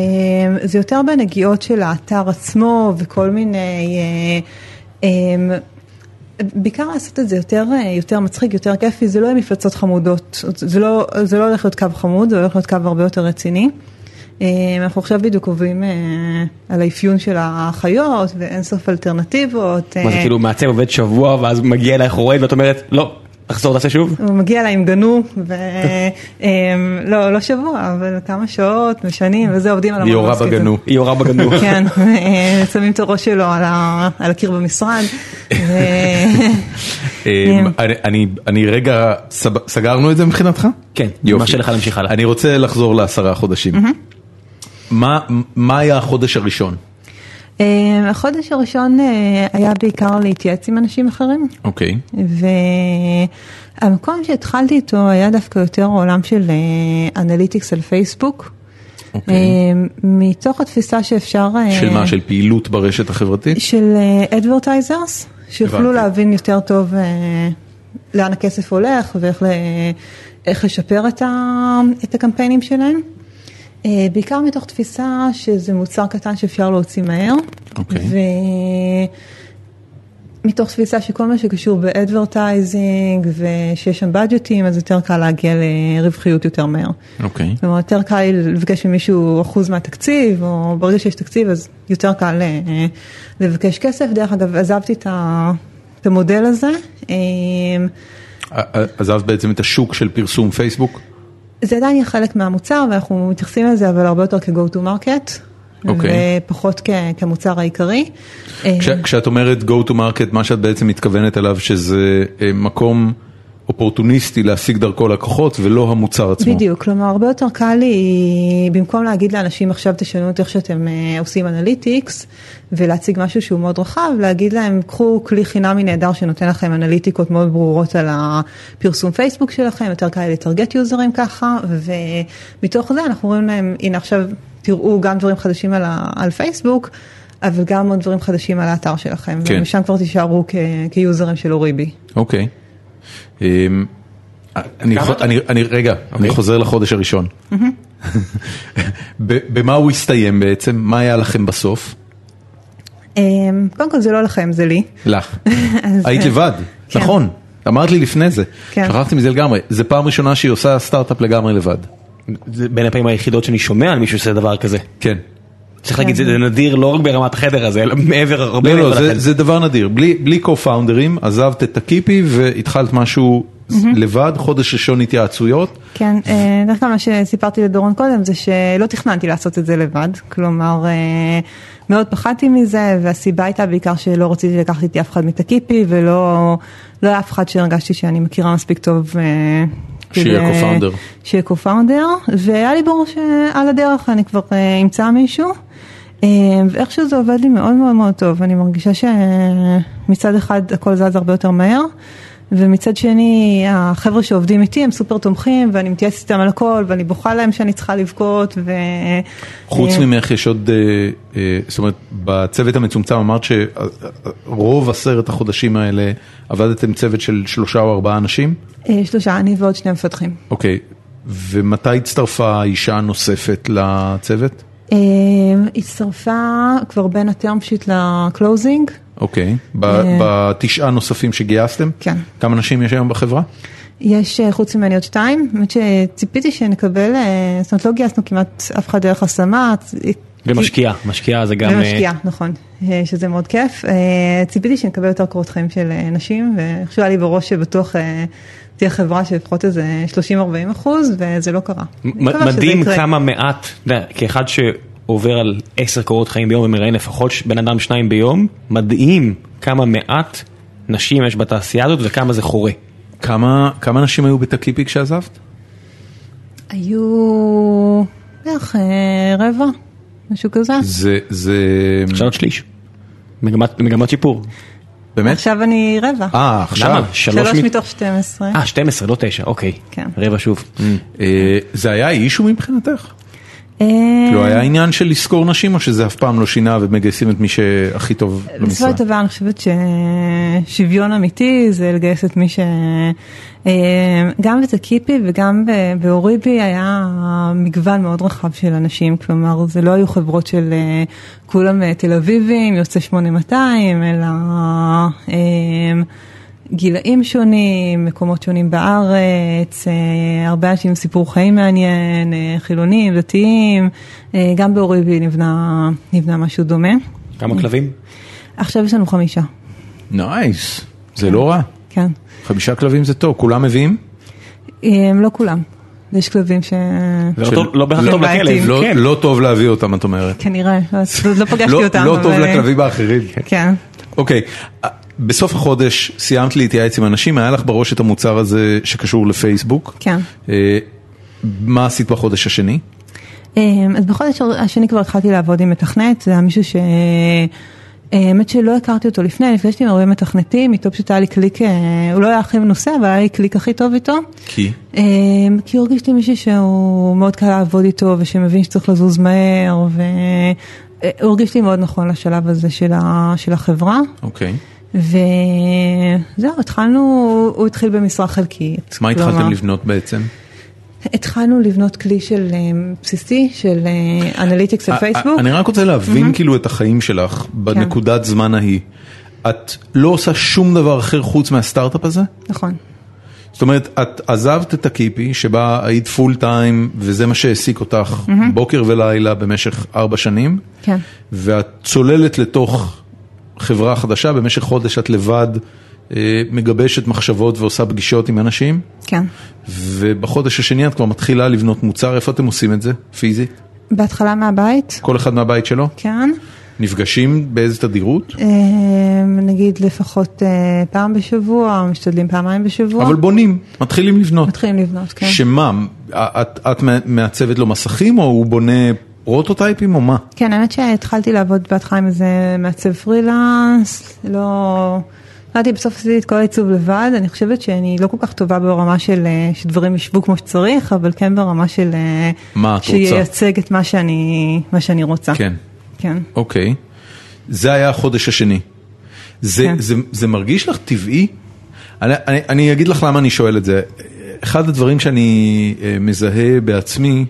זה יותר בנגיעות של האתר עצמו וכל מיני, אה, אה, בעיקר לעשות את זה יותר, אה, יותר מצחיק, יותר כיפי, זה לא יהיה מפלצות חמודות, זה לא, זה לא הולך להיות קו חמוד, זה הולך להיות קו הרבה יותר רציני. אה, אנחנו עכשיו בדיוק עובדים אה, על האפיון של החיות ואין סוף אלטרנטיבות. מה זה כאילו מעצב עובד שבוע ואז מגיע אלייך אורד ואת אומרת לא, תחזור תעשה שוב? הוא מגיע אליי עם גנו, ולא, לא שבוע, אבל כמה שעות, משנים, וזה עובדים על היא יורה המנגנון בגנו. היא יורה בגנו. כן, אה, שמים את הראש שלו על ה- על הקיר במשרד. ו- אה, אני- אני- אני רגע, סב- סגרנו את זה מבחינתך? כן, יופי. מה שלך להמשיך הלאה. אני רוצה לחזור לעשרה חודשים. מה מה היה החודש הראשון? אה, החודש הראשון אה, היה בעיקר להתייעץ עם אנשים אחרים, אוקיי. והמקום שהתחלתי איתו היה דווקא יותר עולם של analytics על פייסבוק. אוקיי. אה, מתוך התפיסה שאפשר... אה, של מה? של פעילות ברשת החברתית? של advertisers, שיוכלו. להבין יותר טוב אה, לאן הכסף הולך ואיך לשפר את הקמפיינים שלהם. אה, בעיקר מתוך תפיסה שזה מוצר קטן שאפשר להוציא מהר. אוקיי. ומתוך תפיסה שכל מה שקשור באדברטייזינג ושיש שם בדג'טים, אז יותר קל להגיע לרווחיות יותר מהר. אוקיי. כלומר, יותר קל לבקש ממישהו אחוז מהתקציב, או ברגע שיש תקציב אז יותר קל אה, לבקש כסף. דרך אגב, עזבתי את המודל הזה. אה, עזבת בעצם את השוק של פרסום פייסבוק? זה עדיין יהיה חלק מהמוצר ואנחנו מתייחסים לזה אבל הרבה יותר כ-go to market. אוקיי. ופחות כ- כמוצר העיקרי. כש, כשאת אומרת go to market, מה שאת בעצם מתכוונת אליו שזה אה, מקום אופורטוניסטי להשיג דרכו לקוחות ולא המוצר עצמו. בדיוק, כלומר הרבה יותר קל לי, במקום להגיד לאנשים עכשיו תשנו את איך שאתם אה, עושים אנליטיקס ולהציג משהו שהוא מאוד רחב, להגיד להם קחו כלי חינמי נהדר שנותן לכם אנליטיקות מאוד ברורות על הפרסום פייסבוק שלכם, יותר קל לי לטרגט יוזרים ככה, ומתוך זה אנחנו אומרים להם, הנה עכשיו תראו גם דברים חדשים על, ה, על פייסבוק. אבל גם עוד דברים חדשים על האתר שלכם, כן. ומשם כבר תישארו כ- כיוזרים של אוריבי. אוקיי. אמ, אני, אתה- אני, אני, רגע, אני אוקיי. חוזר לחודש הראשון. ב- במה הוא הסתיים בעצם? מה היה לכם בסוף? אמ, קודם כל זה לא לכם, זה לי. לך. היית אה, לבד, כן. נכון. אמרת לי לפני זה. כן. שכחתי מזה לגמרי. זה פעם ראשונה שהיא עושה סטארט-אפ לגמרי לבד. זה בין הפעמים היחידות שאני שומע על מישהו שעושה דבר כזה. כן. צריך להגיד זה נדיר לא רק ברמת החדר הזה אלא מעבר הרבה לא, מעבר לא, זה, לחדר. זה דבר נדיר. בלי, בלי co-founders, עזבת את הקיפי והתחלת משהו לבד, חודש ראשון התייעצויות. כן, אה, דרך כלל מה שסיפרתי לדורון קודם זה שלא תכננתי לעשות את זה לבד, כלומר אה, מאוד פחדתי מזה והסיבה הייתה בעיקר שלא רציתי לקחת איתי אף אחד מתקיפי ולא לא היה אף אחד שהרגשתי שאני מכירה מספיק טוב. אה, שיהיה co-founder. שיהיה co-founder, והיה לי ברור שעל הדרך אני כבר אמצא מישהו. אה, ואיכשהו זה עובד לי מאוד מאוד מאוד טוב, אני מרגישה שמצד אחד הכל זז הרבה יותר מהר, ומצד שני החבר'ה שעובדים איתי הם סופר תומכים, ואני מתייעצת איתם על הכל, ואני בוכה להם שאני צריכה לבכות, ו... חוץ אה, ממך יש עוד, אה, אה, זאת אומרת, בצוות המצומצם אמרת שרוב עשרת החודשים האלה עבדתם צוות של שלושה או ארבעה אנשים? אה, שלושה, אני ועוד שני מפתחים. אוקיי. ומתי הצטרפה אישה נוספת לצוות? אה, הצטרפה כבר בין ה term sheet ל closing, אוקיי. ב- אה. בתשעה נוספים שגייסתם? כן. כמה נשים יש היום בחברה? יש אה, חוץ ממני עוד שתיים, האמת שציפיתי שנקבל, אה, זאת אומרת לא גייסנו כמעט אף אחד דרך השמה. ומשקיעה, משקיעה זה גם... אה, ומשקיעה, נכון, אה, שזה מאוד כיף. אה, ציפיתי שנקבל יותר קורות חיים של אה, נשים, ואיכשהו היה לי בראש שבטוח אה, תהיה חברה של לפחות איזה 30-40 אחוז, וזה לא קרה. מדהים. כמה מעט, כאחד שעובר על עשר קורות חיים ביום ומראיין לפחות בן אדם שניים ביום, מדהים כמה מעט נשים יש בתעשייה הזאת וכמה זה חורה. כמה כמה נשים היו בתקיפי כשעזבת? היו בערך אה, רבע, משהו כזה. זה, זה, עכשיו עוד שליש. מגמת מגמת שיפור. באמת? עכשיו אני רבע. אה, עכשיו. למה? שלוש שלוש מת- מתוך 12. אה 12 לא 9 אוקיי. כן. רבע שוב. אה, זה היה אישו מבחינתך? אה, כאילו היה עניין של לשכור נשים או שזה אף פעם לא שינה ומגייסים את מי שהכי טוב בסופו למשרה? של דבר אני חושבת ששוויון אמיתי זה לגייס את מי ש... אה, גם בטקיפי וגם ב- באוריבי היה מגוון מאוד רחב של אנשים, כלומר זה לא היו חברות של אה, כולם אה, תל אביבים, יוצא 8200, אלא גילאים שונים, מקומות שונים בארץ, הרבה אנשים עם סיפור חיים מעניין, חילונים, דתיים, גם באוריבי נבנה, נבנה משהו דומה. כמה כלבים? עכשיו יש לנו חמישה, נייס, זה לא רע. כן. חמישה כלבים זה טוב, כולם מביאים? הם לא כולם. יש כלבים ש... לא לא בהכרח לא טוב לכלב. לא- כן. לא טוב להביא אותם את אומרת. כנראה, לא, לא פגשתי אותם. לא טוב אבל- לכלבים האחרים. כן. אוקיי, בסוף החודש סיימת להתייעץ עם אנשים, היה לך בראש את המוצר הזה שקשור לפייסבוק. כן. אה, מה עשית בחודש השני? אז בחודש השני כבר התחלתי לעבוד עם מתכנת, זה היה מישהו ש... האמת שלא הכרתי אותו לפני, נפגשתי עם הרבה מתכנתים, איתו פשוט היה לי קליק, אה, הוא לא היה הכי מנוסה, אבל היה לי קליק הכי טוב איתו. כי? אמ, כי הוא הרגיש לי מישהו שהוא מאוד קל לעבוד איתו ושמבין שצריך לזוז מהר והוא הרגיש לי מאוד נכון לשלב הזה של, ה, של החברה אוקיי. וזהו התחלנו, הוא התחיל במשרה חלקית. מה התחלתם לבנות בעצם? התחלנו לבנות כלי של אמ, בסיסי של אה, analytics על אה, פייסבוק. אני רק רוצה להבין כאילו את החיים שלך בנקודת זמן ההיא. את לא עושה שום דבר אחר חוץ מהסטארט-אפ הזה? נכון. זאת אומרת, את עזבת את Takipi שבה היית full time וזה מה שהעסיק אותך בוקר ולילה במשך ארבע שנים, כן. ואת צוללת לתוך חברה חדשה, במשך חודש את לבד אה, מגבשת מחשבות ועושה פגישות עם אנשים, כן. ובחודש השני את כבר מתחילה לבנות מוצר, איפה אתם עושים את זה, פיזית? בהתחלה מהבית, כל אחד מהבית שלו? כן. נפגשים באיזה תדירות? אה, נגיד לפחות אה, פעם בשבוע, משתדלים פעמיים בשבוע. אבל בונים, מתחילים לבנות. מתחילים לבנות, כן. שמה, את, את מעצבת לו מסכים או הוא בונה פרוטוטייפים או מה? כן, האמת שהתחלתי לעבוד בהתחלה עם איזה מעצב פרילנס, לא... התחלתי בסוף עשיתי את כל העיצוב לבד, אני חושבת שאני לא כל כך טובה ברמה של אה, שדברים ישבו כמו שצריך, אבל כן ברמה של... אה, מה את רוצה? שייצג את מה שאני, מה שאני רוצה. כן, כן. אוקיי. זה היה החודש השני. זה, כן. זה, זה מרגיש לך טבעי? אני, אני, אני אגיד לך למה אני שואל את זה. אחד הדברים שאני אה, מזהה בעצמי,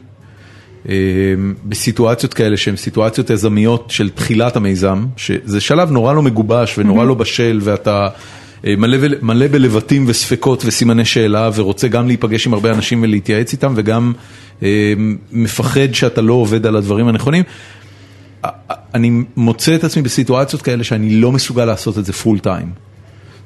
בסיטואציות כאלה שהן סיטואציות יזמיות של תחילת המיזם, שזה שלב נורא לא מגובש ונורא לא בשל ואתה אה, מלא, מלא בלבטים וספקות וסימני שאלה ורוצה גם להיפגש עם הרבה אנשים ולהתייעץ איתם וגם אה, מפחד שאתה לא עובד על הדברים הנכונים. אני מוצא את עצמי בסיטואציות כאלה שאני לא מסוגל לעשות את זה פול טיים.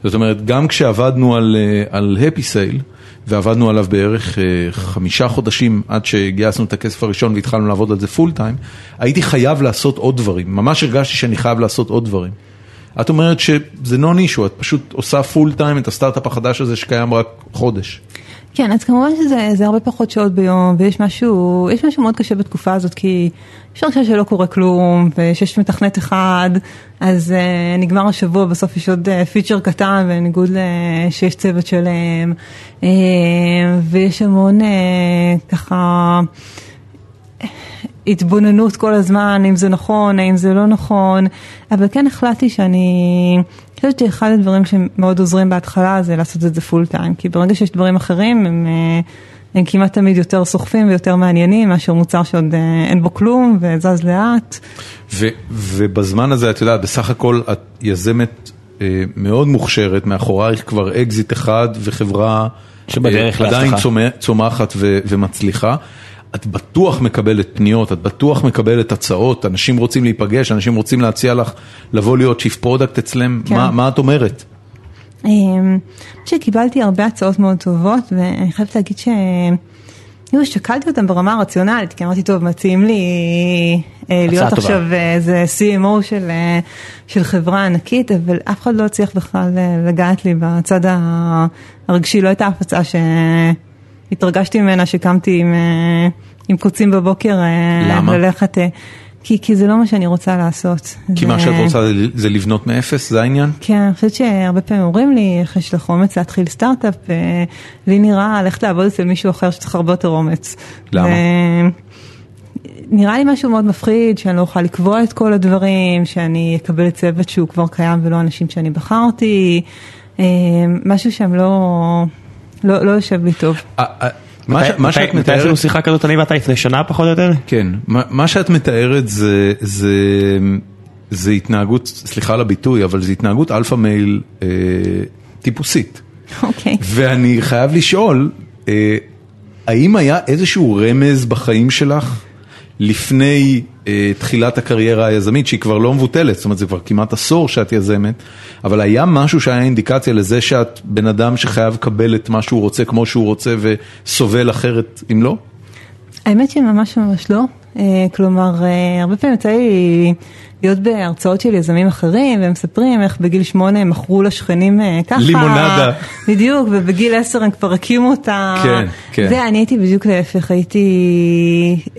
זאת אומרת, גם כשעבדנו על, אה, על Happy Sale, ועבדנו עליו בערך אה, חמישה חודשים עד שגייסנו את הכסף הראשון והתחלנו לעבוד על זה full time, הייתי חייב לעשות עוד דברים, ממש הרגשתי שאני חייב לעשות עוד דברים. את אומרת שזה לא נישו, את פשוט עושה full time את הסטארט-אפ החדש הזה שקיים רק חודש. כן, אז כמובן שזה זה הרבה פחות שעות ביום, ויש משהו, יש משהו מאוד קשה בתקופה הזאת, כי אפשר לחשוב שלא קורה כלום, ושיש מתכנת אחד, אז uh, נגמר השבוע, בסוף יש עוד uh, פיצ'ר קטן, בניגוד שיש צוות שלם, uh, ויש המון uh, ככה... התבוננות כל הזמן, אם זה נכון, האם זה לא נכון, אבל כן החלטתי שאני, אני חושבת שאחד הדברים שמאוד עוזרים בהתחלה זה לעשות את זה פול טיים, כי ברגע שיש דברים אחרים הם, אה, הם כמעט תמיד יותר סוחפים ויותר מעניינים מאשר מוצר שעוד אה, אין בו כלום וזז לאט. ו, ובזמן הזה, את יודעת, בסך הכל את יזמת אה, מאוד מוכשרת, מאחורייך כבר אקזיט אחד וחברה שבדרך אה, עדיין צומחת ו, ומצליחה. את בטוח מקבלת פניות, את בטוח מקבלת הצעות, אנשים רוצים להיפגש, אנשים רוצים להציע לך לבוא להיות chief product אצלם, כן. מה, מה את אומרת? אני חושבת שקיבלתי הרבה הצעות מאוד טובות ואני חייבת להגיד ש... כאילו שקלתי אותם ברמה הרציונלית, כי אמרתי, טוב, מציעים לי אה, להיות טובה. עכשיו איזה CMO של, אה, של חברה ענקית, אבל אף אחד לא הצליח בכלל אה, לגעת לי בצד הרגשי, לא הייתה אף הצעה שהתרגשתי ממנה, שקמתי עם, אה, עם קוצים בבוקר, אה, למה? ללכת, אה, כי, כי זה לא מה שאני רוצה לעשות. כי זה- מה שאת רוצה זה- לבנות מאפס, זה העניין? כן, אני חושבת שהרבה פעמים אומרים לי, איך יש לך אומץ להתחיל סטארט-אפ, ולי נראה ללכת לעבוד אצל מישהו אחר שצריך הרבה יותר אומץ. למה? נראה לי משהו מאוד מפחיד, שאני לא אוכל לקבוע את כל הדברים, שאני אקבל צוות שהוא כבר קיים ולא אנשים שאני בחרתי, משהו שם לא, לא, לא יושב לי טוב. אה, אה, מה שאת מתי מתארת... עשינו שיחה כזאת אני ואתה לפני שנה פחות או יותר? כן, מה, מה שאת מתארת זה, זה, זה התנהגות, סליחה על הביטוי, אבל זה התנהגות alpha male אה, טיפוסית. אוקיי. ואני חייב לשאול, אה, האם היה איזשהו רמז בחיים שלך לפני אה, תחילת הקריירה היזמית, שהיא כבר לא מבוטלת, זאת אומרת זה כבר כמעט עשור שאת יזמת, אבל היה משהו שהיה אינדיקציה לזה שאת בן אדם שחייב לקבל את מה שהוא רוצה כמו שהוא רוצה וסובל אחרת אם לא? האמת שממש ממש לא. אה, כלומר, אה, הרבה פעמים יצא לי להיות בהרצאות של יזמים אחרים, והם מספרים איך בגיל שמונה הם מכרו לשכנים אה, ככה. לימונדה. בדיוק, ובגיל עשר הם כבר הקימו אותה. כן, כן. ואני הייתי בדיוק להפך, הייתי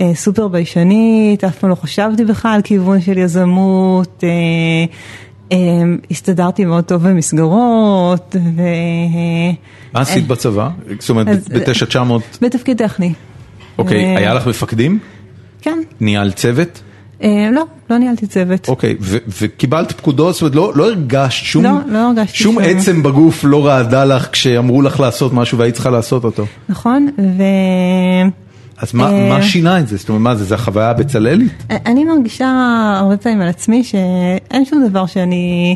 אה, סופר ביישנית, אף פעם לא חשבתי בכלל על כיוון של יזמות. אה, אה, הסתדרתי מאוד טוב במסגרות, ו... מה עשית בצבא? זאת אומרת, אז- ב-9900, בתפקיד טכני. אוקיי, אה, היה לך מפקדים? כן. ניהלת צוות? אה, לא, לא ניהלתי צוות. אוקיי, וקיבלת פקודות, זאת אומרת, לא, לא הרגשת שום, לא, לא הרגשתי שום שום- עצם בגוף לא רעדה לך כשאמרו לך לעשות משהו והיית צריכה לעשות אותו. נכון, ו... אז מה, אה, מה שינה את זה? זאת אומרת, מה זה, זה החוויה הבצלאלית? אני מרגישה הרבה פעמים על עצמי שאין שום דבר שאני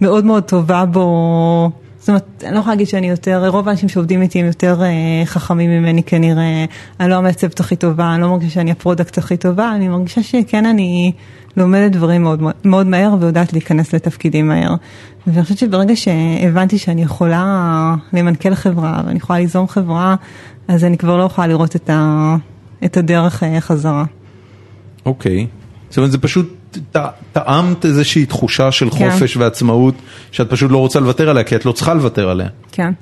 מאוד מאוד טובה בו. זאת אומרת, אני לא יכולה להגיד שאני יותר, רוב האנשים שעובדים איתי הם יותר אה, חכמים ממני כנראה, אני לא המעצבת הכי טובה, אני לא מרגישה שאני ה product הכי טובה, אני מרגישה שכן אני לומדת דברים מאוד, מאוד מהר ויודעת להיכנס לתפקידים מהר. ואני חושבת שברגע שהבנתי שאני יכולה למנכ"ל חברה ואני יכולה ליזום חברה, אז אני כבר לא יכולה לראות את, ה, את הדרך אה, חזרה. אוקיי, זאת אומרת זה פשוט טעמת איזושהי תחושה של כן. חופש ועצמאות שאת פשוט לא רוצה לוותר עליה כי את לא צריכה לוותר עליה. כן,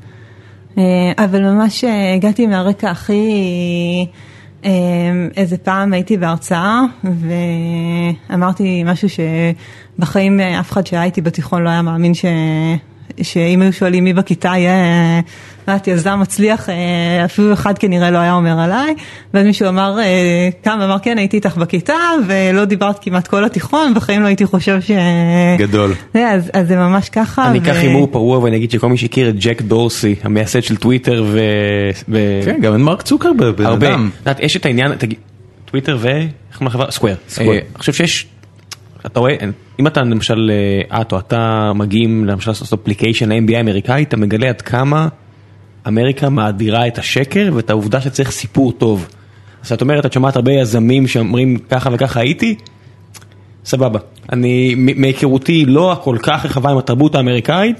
אה, אבל ממש אה, הגעתי מהרקע הכי... איזה פעם הייתי בהרצאה ואמרתי משהו שבחיים אף אחד שהיה איתי בתיכון לא היה מאמין ש... שאם היו שואלים מי בכיתה יהיה, יודעת, יזם מצליח, אה, אפילו אחד כנראה לא היה אומר עליי, ואז מישהו אמר, אה, קם ואמר כן הייתי איתך בכיתה ולא דיברת כמעט כל התיכון, בחיים לא הייתי חושב ש... גדול. אז, אז זה ממש ככה. אני אקח הימור פרוע ואני אגיד שכל מי שהכיר את ג'ק דורסי, המייסד של טוויטר ו... כן, גם את מרק צוקרברג, בן אדם. יש את העניין, טוויטר ו... איך קוראים לחברה? Square. אני חושב שיש... אתה רואה, אם אתה למשל, אה, את או אתה מגיעים למשל לעשות application ל-MBA אמריקאי, אתה מגלה עד כמה אמריקה מאדירה את השקר ואת העובדה שצריך סיפור טוב. אז את אומרת, את שומעת הרבה יזמים שאומרים ככה וככה הייתי, סבבה. אני, מהיכרותי לא הכל כך רחבה עם התרבות האמריקאית,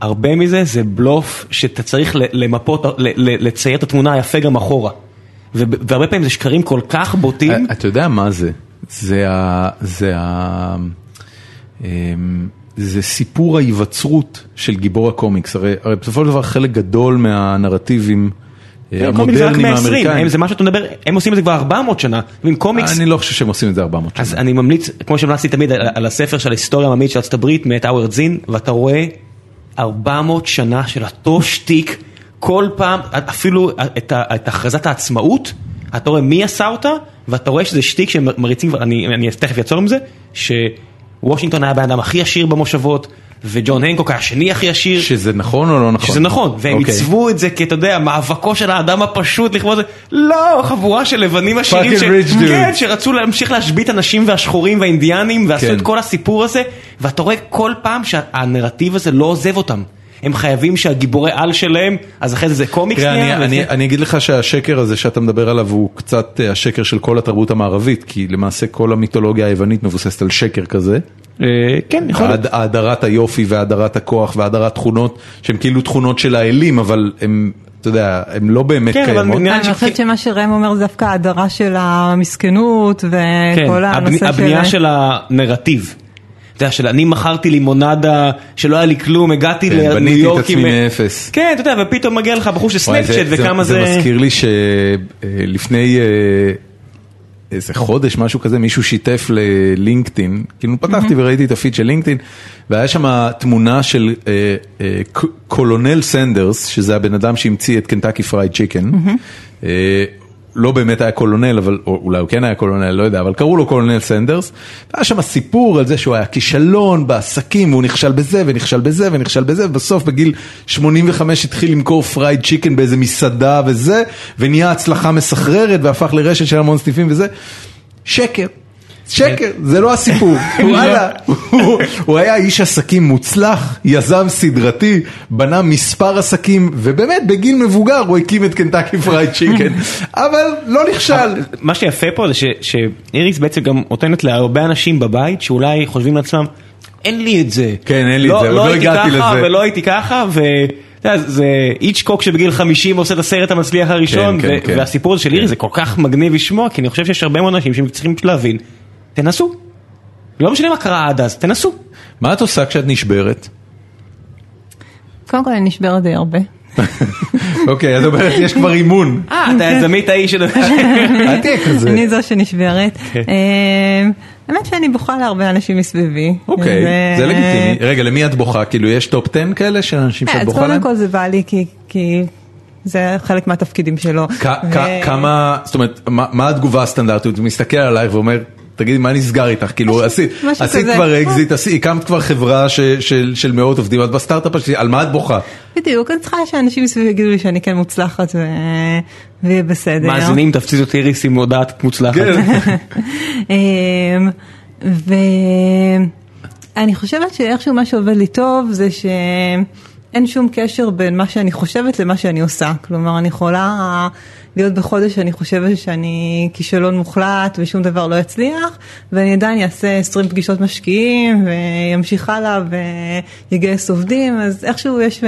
הרבה מזה זה בלוף שאתה צריך למפות, לצייר את התמונה היפה גם אחורה. והרבה פעמים זה שקרים כל כך בוטים. אתה יודע מה זה? זה ה... זה ה... אמ, זה סיפור ההיווצרות של גיבור הקומיקס, הרי, הרי בסופו של דבר חלק גדול מהנרטיבים כן, המודרניים האמריקאים. זה מה שאתה מדבר, הם עושים את זה כבר 400 שנה, עם קומיקס. אני לא חושב שהם עושים את זה 400 שנה. אז אני ממליץ, כמו שהמלצתי תמיד על, על הספר של ההיסטוריה העממית של ארצות הברית, מאת האוורד זין, ואתה רואה 400 שנה של אותו שטיק, כל פעם, אפילו את הכרזת העצמאות, אתה רואה מי עשה אותה, ואתה רואה שזה שטיק שמריצים, אני, אני תכף אעצור עם זה, שוושינגטון היה הבן אדם הכי עשיר במושבות, וג'ון הנקוק היה השני הכי עשיר. שזה נכון או לא נכון? שזה נכון, והם okay. אוקיי. עיצבו את זה כי אתה יודע, מאבקו של האדם הפשוט לכבוד זה, לא, חבורה של לבנים עשירים, ש... כן, שרצו להמשיך להשבית אנשים והשחורים והאינדיאנים, ועשו כן. את כל הסיפור הזה, ואתה רואה כל פעם שהנרטיב הזה לא עוזב אותם. הם חייבים שהגיבורי על שלהם, אז אחרי זה זה קומיקס נהיה. אני, אני אגיד לך שהשקר הזה שאתה מדבר עליו הוא קצת אה, השקר של כל התרבות המערבית, כי למעשה כל המיתולוגיה היוונית מבוססת על שקר כזה. אה, כן, יכול להיות. האדרת היופי והאדרת הכוח והאדרת תכונות, שהן כאילו תכונות של האלים, אבל הם... אתה יודע, הם לא באמת כן, קיימות. אני חושבת שמה שראם אומר זה דווקא ההדרה של המסכנות וכל כן, הנושא של... הבנייה של הנרטיב. אתה יודע, של אני מכרתי לימונדה שלא היה לי כלום, הגעתי לניו יורק. בניתי את עצמי מאפס. כן, אתה יודע, ופתאום מגיע לך בחור של סנאפצ'אט וכמה זה... זה מזכיר לי שלפני אה, איזה חודש, משהו כזה, מישהו שיתף ללינקדאין, כאילו פתחתי וראיתי את הפיד של לינקדאין, והיה שם תמונה של אה, אה, קולונל סנדרס, שזה הבן אדם שהמציא את Kentucky Fried Chicken. לא באמת היה קולונל, אבל אולי הוא כן היה קולונל, לא יודע, אבל קראו לו קולונל סנדרס. והיה שם סיפור על זה שהוא היה כישלון בעסקים, והוא נכשל בזה ונכשל בזה ונכשל בזה, ובסוף בגיל 85 התחיל למכור fried chicken באיזה מסעדה וזה, ונהיה הצלחה מסחררת והפך לרשת של המון סניפים וזה. שקר. שקר, זה לא הסיפור, הוא היה איש עסקים מוצלח, יזם סדרתי, בנה מספר עסקים, ובאמת בגיל מבוגר הוא הקים את Kentucky Fried Chicken, אבל לא נכשל. מה שיפה פה זה שאיריס בעצם גם נותנת להרבה אנשים בבית שאולי חושבים לעצמם, אין לי את זה. כן, אין לי את זה, עוד לא הגעתי לזה. לא הייתי ככה ולא הייתי ככה, ו... זה היצ'קוק שבגיל 50 עושה את הסרט המצליח הראשון, כן, כן, והסיפור הזה של איריס זה כל כך מגניב לשמוע, כי אני חושב שיש הרבה מאוד אנשים שצריכים להבין תנסו. לא משנה מה קרה עד אז, תנסו. מה את עושה כשאת נשברת? קודם כל אני נשברת די הרבה. אוקיי, את אומרת, יש כבר אימון. אה, את יזמית האיש של... אל תהיה כזה. אני זו שנשברת. כן. אמ, האמת שאני בוכה להרבה אנשים מסביבי. אוקיי, זה לגיטימי. רגע, למי את בוכה? כאילו, יש top 10 כאלה של אנשים שאת בוכה להם? קודם כל זה בא לי כי... זה חלק מהתפקידים שלו. כמה, זאת אומרת, מה התגובה הסטנדרטית? הוא מסתכל עלייך ואומר, תגידי מה נסגר איתך, כאילו עשית כבר אקזיט, הקמת כבר חברה של מאות עובדים, את בסטארט-אפ השני, על מה את בוכה? בדיוק, אני צריכה שאנשים מסביב יגידו לי שאני כן מוצלחת ויהיה בסדר. מאזינים תפציצו אותי איריס עם הודעת מוצלחת. כן. אמ, ואני חושבת שאיכשהו מה שעובד לי טוב זה שאין שום קשר בין מה שאני חושבת למה שאני עושה, כלומר אני יכולה להיות בחודש שאני חושבת שאני כישלון מוחלט ושום דבר לא יצליח, ואני עדיין אעשה 20 פגישות משקיעים וימשיך הלאה ויגייס עובדים, אז איכשהו יש,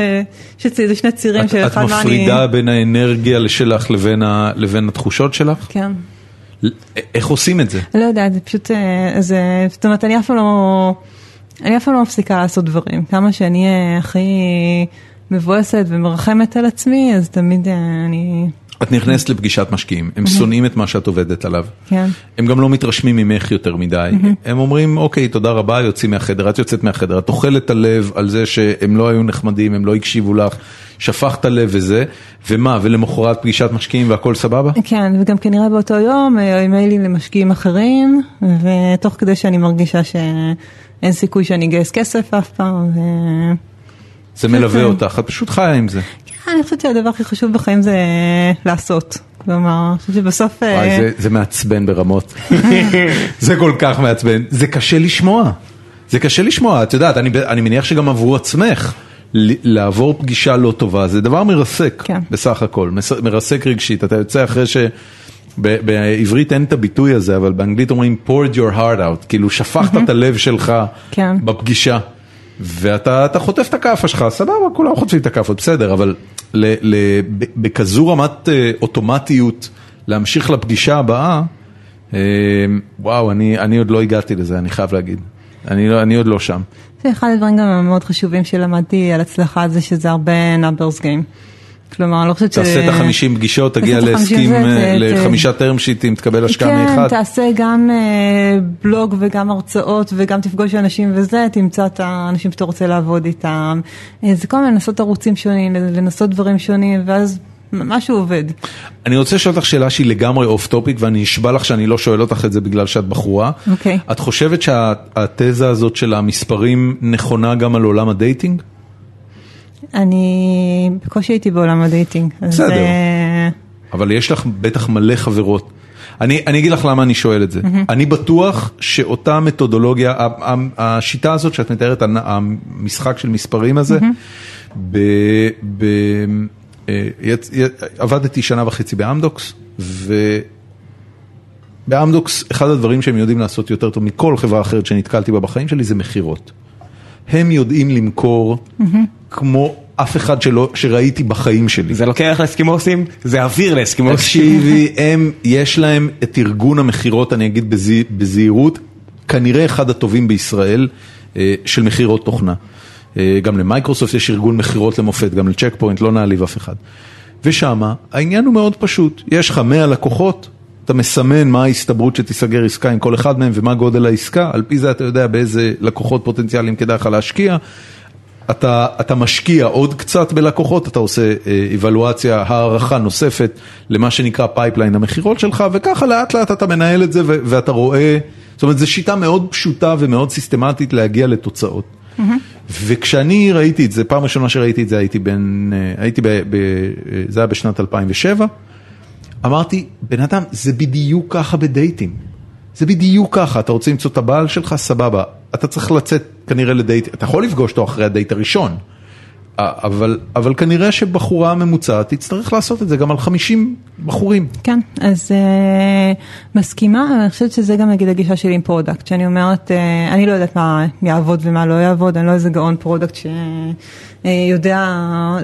יש אצלי שני צירים את, של את אחד מה אני... מפרידה בין האנרגיה שלך לבין, ה, לבין התחושות שלך? כן. איך עושים את זה? לא יודעת, זה פשוט, אה, זה, זאת אומרת, אני אף פעם לא, אני אף פעם לא מפסיקה לעשות דברים. כמה שאני אהיה הכי מבואסת ומרחמת על עצמי, אז תמיד אה, אני, את נכנסת לפגישת משקיעים, הם שונאים את מה שאת עובדת עליו. כן. הם גם לא מתרשמים ממך יותר מדי. הם אומרים, אוקיי, תודה רבה, יוצאים מהחדר, את יוצאת מהחדר, את אוכלת הלב על זה שהם לא היו נחמדים, הם לא הקשיבו לך, שפכת לב וזה, ומה, ולמחרת פגישת משקיעים והכל סבבה? כן, וגם כנראה באותו יום אה, אימיילים למשקיעים אחרים, ותוך כדי שאני מרגישה שאין סיכוי שאני אגייס כסף אף פעם. זה מלווה כן. אותך, את פשוט חיה עם זה. אני חושבת שהדבר הכי חשוב בחיים זה לעשות. כלומר, אני חושבת שבסוף... אה, וואי, זה, זה מעצבן ברמות. זה כל כך מעצבן. זה קשה לשמוע. זה קשה לשמוע, את יודעת, אני, אני מניח שגם עבור עצמך, לעבור פגישה לא טובה, זה דבר מרסק, כן. בסך הכל, מרסק רגשית. אתה יוצא אחרי ש... ב- בעברית אין את הביטוי הזה, אבל באנגלית אומרים poured your heart out, כאילו שפכת את הלב שלך כן. בפגישה, ואתה אתה חוטף את הכאפה שלך, סבבה, כולם חוטפים את הכאפות, בסדר, אבל ל- ל- ב- בכזו רמת אה, אוטומטיות להמשיך לפגישה הבאה, אה, וואו, אני, אני עוד לא הגעתי לזה, אני חייב להגיד. אני, לא- אני עוד לא שם. זה אחד הדברים גם המאוד חשובים שלמדתי על הצלחה זה שזה הרבה numbers game. כלומר, אני לא חושבת ש... תעשה את החמישים פגישות, תגיע להסכים, אה, לחמישה term שיטים, תקבל השקעה כן, מאחד. תעשה גם אה, בלוג וגם הרצאות וגם תפגוש אנשים וזה, תמצא את האנשים שאתה רוצה לעבוד איתם. אה, זה כל מיני לנסות ערוצים שונים, לנסות דברים שונים, ואז משהו עובד. אני רוצה לשאול אותך שאלה שהיא לגמרי off topic ואני אשבע לך שאני לא שואל אותך את זה בגלל שאת בחורה. אוקיי. את חושבת שהתזה הזאת של המספרים נכונה גם על עולם ה dating? אני בקושי הייתי בעולם ה dating. אז, בסדר. אה, אבל יש לך בטח מלא חברות. אני, אני אגיד לך למה אני שואל את זה. אני בטוח שאותה מתודולוגיה, השיטה הזאת שאת מתארת, המשחק של מספרים הזה, ב, ב, אה, עבדתי שנה וחצי באמדוקס, ובאמדוקס אחד הדברים שהם יודעים לעשות יותר טוב מכל חברה אחרת שנתקלתי בה בחיים שלי זה מכירות. הם יודעים למכור כמו אף אחד שלא, שראיתי בחיים שלי. זה קרח לאסקימוסים, זה אוויר לאסקימוסים. תקשיבי, הם, יש להם את ארגון המכירות, אני אגיד בזהי- בזהירות, כנראה אחד הטובים בישראל אה, של מכירות תוכנה. אה, גם למייקרוסופט יש ארגון מכירות למופת, גם ל Check Point, לא נעליב אף אחד. ושמה העניין הוא מאוד פשוט, יש לך 100 לקוחות, אתה מסמן מה ההסתברות שתיסגר עסקה עם כל אחד מהם ומה גודל העסקה, על פי זה אתה יודע באיזה לקוחות פוטנציאליים כדאי לך להשקיע. אתה, אתה משקיע עוד קצת בלקוחות, אתה עושה אבלואציה, הערכה נוספת למה שנקרא pipeline המכירות שלך, וככה לאט לאט אתה מנהל את זה ו- ואתה רואה, זאת אומרת, זו שיטה מאוד פשוטה ומאוד סיסטמטית להגיע לתוצאות. וכשאני ראיתי את זה, פעם ראשונה שראיתי את זה הייתי בין, אה, הייתי ב... ב אה, זה היה בשנת 2007, אמרתי, בן אדם, זה בדיוק ככה בדייטים. זה בדיוק ככה, אתה רוצה למצוא את הבעל שלך, סבבה. אתה צריך לצאת כנראה לדייט, אתה יכול לפגוש אותו אחרי הדייט הראשון, אבל, אבל כנראה שבחורה ממוצעת תצטרך לעשות את זה גם על 50 בחורים. כן, אז אה, מסכימה, אני חושבת שזה גם נגיד הגישה שלי עם product, שאני אומרת, אה, אני לא יודעת מה יעבוד ומה לא יעבוד, אני לא איזה גאון product שיודע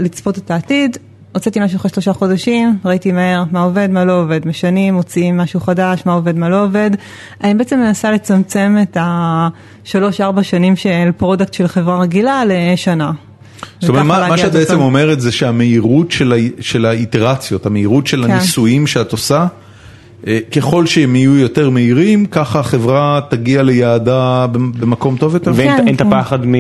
לצפות את העתיד. הוצאתי משהו אחרי שלושה חודשים, ראיתי מהר מה עובד, מה לא עובד, משנים, מוציאים משהו חדש, מה עובד, מה לא עובד. אני בעצם מנסה לצמצם את השלוש-ארבע שנים של product של חברה רגילה לשנה. זאת אומרת, מה, מה שאת בעצם. אומרת זה שהמהירות של, ה, של האיטרציות, המהירות של כן. הניסויים שאת עושה, אה, ככל שהם יהיו יותר מהירים, ככה החברה תגיע ליעדה במ- במקום טוב יותר. ואין כן, את כן. הפחד מ...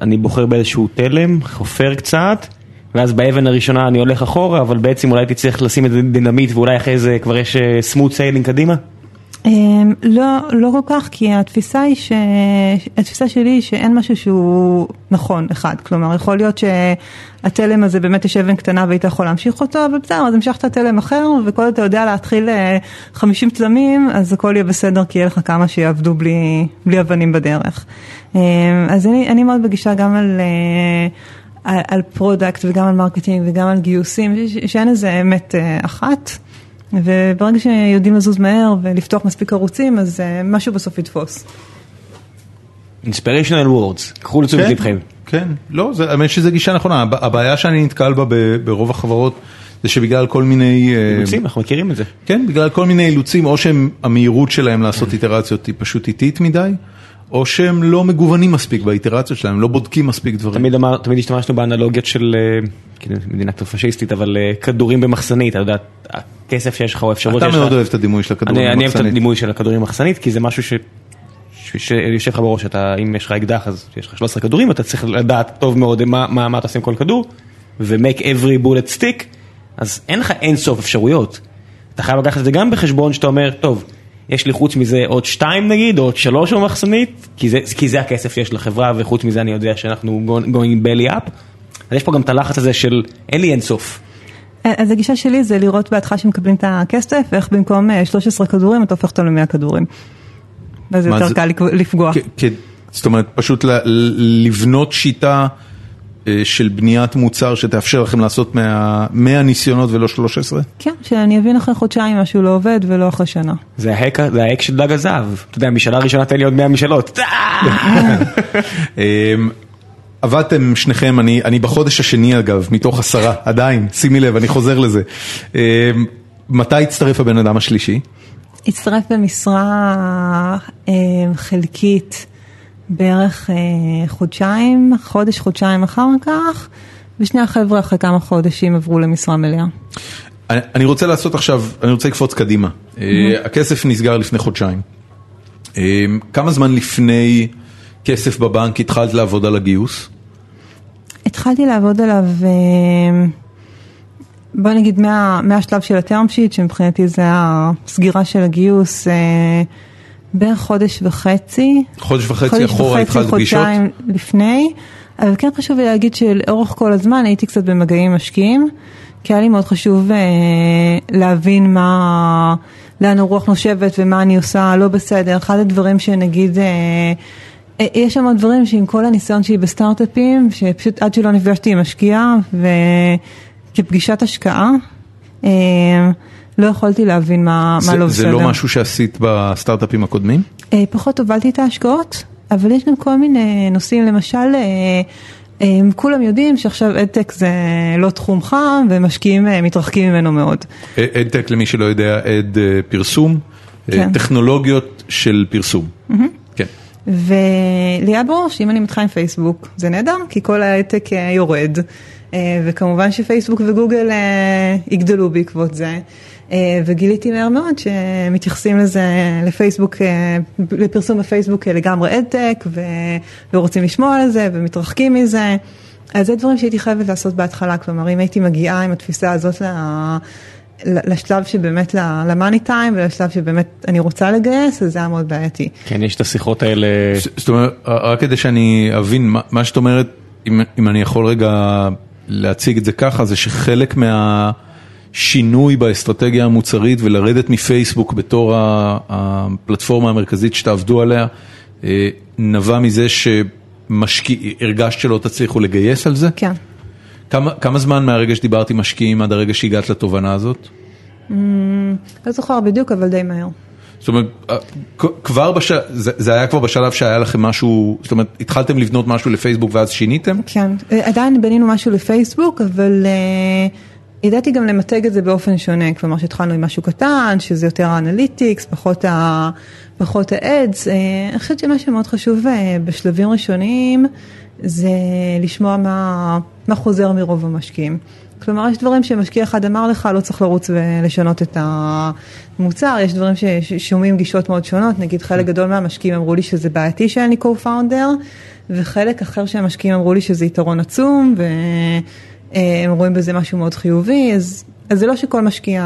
אני בוחר באיזשהו תלם, חופר קצת, ואז באבן הראשונה אני הולך אחורה, אבל בעצם אולי צריך לשים איזה דינמיט ואולי אחרי זה כבר יש smooth sailing קדימה? אמ, לא, לא כל כך, כי התפיסה היא ש... התפיסה שלי היא שאין משהו שהוא נכון, אחד. כלומר, יכול להיות שהתלם הזה באמת יש אבן קטנה והיית יכול להמשיך אותו, אבל בסדר, אז המשכת תלם אחר, וכל עוד אתה יודע להתחיל אה, 50 תלמים, אז הכל יהיה בסדר, כי יהיה לך כמה שיעבדו בלי, בלי אבנים בדרך. אמ, אז אני, אני מאוד בגישה גם על... על, על product וגם על marketing וגם על גיוסים, ש- שאין איזה אמת אה, אחת. וברגע שיודעים לזוז מהר ולפתוח מספיק ערוצים, אז אה, משהו בסוף יתפוס. inspirational words, קחו לתשומת כן, לבכם. כן, לא, זה- האמת שזו גישה נכונה, הב- הבעיה שאני נתקל בה ברוב החברות זה שבגלל כל מיני, אה, אילוצים, אנחנו מכירים את זה. כן, בגלל כל מיני אילוצים, או שהמהירות שלהם לעשות איטרציות היא פשוט איטית מדי, או שהם לא מגוונים מספיק באיטרציות שלהם, לא בודקים מספיק דברים. תמיד אמר, תמיד השתמשנו באנלוגיות של, אה, כאילו, מדינה קצת פשיסטית, אבל אה, כדורים במחסנית, אתה יודע, הכסף שיש לך או האפשרות אתה שיש לך. מאוד אוהב את הדימוי של הכדורים אני אני אוהב את במחסנית. הדימוי של הכדורים במחסנית, כי זה משהו ש... ש- שיושב לך בראש, אתה, אם יש לך אקדח אז יש לך 13 כדורים, אתה צריך לדעת טוב מאוד מה, מה, מה אתה עושה עם כל כדור, ו-make every bullet stick, אז אין לך אין סוף אפשרויות. אתה חייב לקחת את זה גם בחשבון שאתה אומר, טוב, יש לי חוץ מזה עוד שתיים נגיד, או עוד שלוש במחסנית, כי זה, כי זה הכסף שיש לחברה, וחוץ מזה אני יודע שאנחנו going- belly up. אז יש פה גם את הלחץ הזה של אין לי אין סוף. אז הגישה שלי זה לראות בהתחלה שמקבלים את הכסף, ואיך במקום אה, 13 כדורים אתה הופך אותם ל-100 כדורים. ואז יותר זה- קל לפגוע. זאת אומרת, פשוט לבנות שיטה אה, של בניית מוצר שתאפשר לכם לעשות 100 100 ניסיונות ולא 13? כן, שאני אבין אחרי חודשיים משהו לא עובד ולא אחרי שנה. זה ההק, זה ההק של דג הזהב. אתה יודע, משאלה ראשונה תן לי עוד 100 משאלות. אמ, עבדתם שניכם, אני, אני בחודש השני אגב, מתוך עשרה, עדיין, שימי לב, אני חוזר לזה. אמ, מתי הצטרף הבן אדם השלישי? הצטרף במשרה אה, חלקית בערך אה, חודשיים, חודש, חודשיים אחר כך, ושני החבר'ה אחרי כמה חודשים עברו למשרה מלאה. אני, רוצה לעשות עכשיו, אני רוצה לקפוץ קדימה. אה, הכסף נסגר לפני חודשיים. אמ, כמה זמן לפני כסף בבנק התחלת לעבוד על הגיוס? התחלתי לעבוד עליו, אה, בוא נגיד מה, מהשלב של הטרם שיט, שמבחינתי זה הסגירה של הגיוס, אה, בערך חודש וחצי. חודש וחצי חודש אחורה וחצי, התחלת פגישות? חודשיים לפני, אבל כן חשוב לי להגיד שלאורך כל הזמן הייתי קצת במגעים עם משקיעים, כי היה לי מאוד חשוב אה, להבין מה, לאן הרוח נושבת ומה אני עושה לא בסדר. אחד הדברים שנגיד, אה, אה, יש שם דברים שעם כל הניסיון שלי בסטארט-אפים, שפשוט עד שלא נפגשתי עם משקיע וכפגישת השקעה, אה, לא יכולתי להבין מה, מה זה, לא זה בסדר. לא משהו שעשית בסטארט-אפים הקודמים? אה, פחות הובלתי את ההשקעות, אבל יש גם כל מיני נושאים, למשל, אה, אה, כולם יודעים שעכשיו אדטק זה לא תחום חם ומשקיעים מתרחקים ממנו מאוד. אדטק למי שלא יודע, אד פרסום, כן. טכנולוגיות של פרסום. כן. ולי היה ברור שאם אני מתחילה עם פייסבוק זה נהדר, כי כל אה, יורד, וכמובן שפייסבוק וגוגל יגדלו בעקבות זה. אה, וגיליתי מהר מאוד שמתייחסים לזה, לפייסבוק, אה, לפרסום בפייסבוק אה, לגמרי אדטק, ורוצים לשמוע על זה ומתרחקים מזה. אז זה דברים שהייתי חייבת לעשות בהתחלה, כלומר אם הייתי מגיעה עם התפיסה הזאת ל... לשלב שבאמת למאני טיים ולשלב שבאמת אני רוצה לגייס, אז זה היה מאוד בעייתי. כן, יש את השיחות האלה. זאת אומרת, רק כדי שאני אבין, מה- מה שאת אומרת, אם אם אני יכול רגע להציג את זה ככה, זה שחלק מהשינוי באסטרטגיה המוצרית ולרדת מפייסבוק בתור הפלטפורמה המרכזית שתעבדו עליה, אה, נבע מזה שהרגשת שלא תצליחו לגייס על זה? כן. כמה, כמה זמן מהרגע שדיברת עם משקיעים עד הרגע שהגעת לתובנה הזאת? לא זוכר בדיוק, אבל די מהר. זאת אומרת, אה, כבר בשלב, זה, זה היה כבר בשלב שהיה לכם משהו, זאת אומרת, התחלתם לבנות משהו לפייסבוק ואז שיניתם? כן, אה, עדיין בנינו משהו לפייסבוק, אבל uh, ידעתי גם למתג את זה באופן שונה, כלומר שהתחלנו עם משהו קטן, שזה יותר האנליטיקס, פחות ה- פחות האדס. Uh, אני חושבת שמה שמאוד חשוב uh, בשלבים ראשוניים, זה לשמוע מה, מה חוזר מרוב המשקיעים. כלומר, יש דברים שמשקיע אחד אמר לך, לא צריך לרוץ ולשנות את המוצר, יש דברים ששומעים גישות מאוד שונות, נגיד חלק גדול מהמשקיעים אמרו לי שזה בעייתי שאין לי co-founder, וחלק אחר שהמשקיעים אמרו לי שזה יתרון עצום, והם רואים בזה משהו מאוד חיובי, אז, אז זה לא שכל משקיע,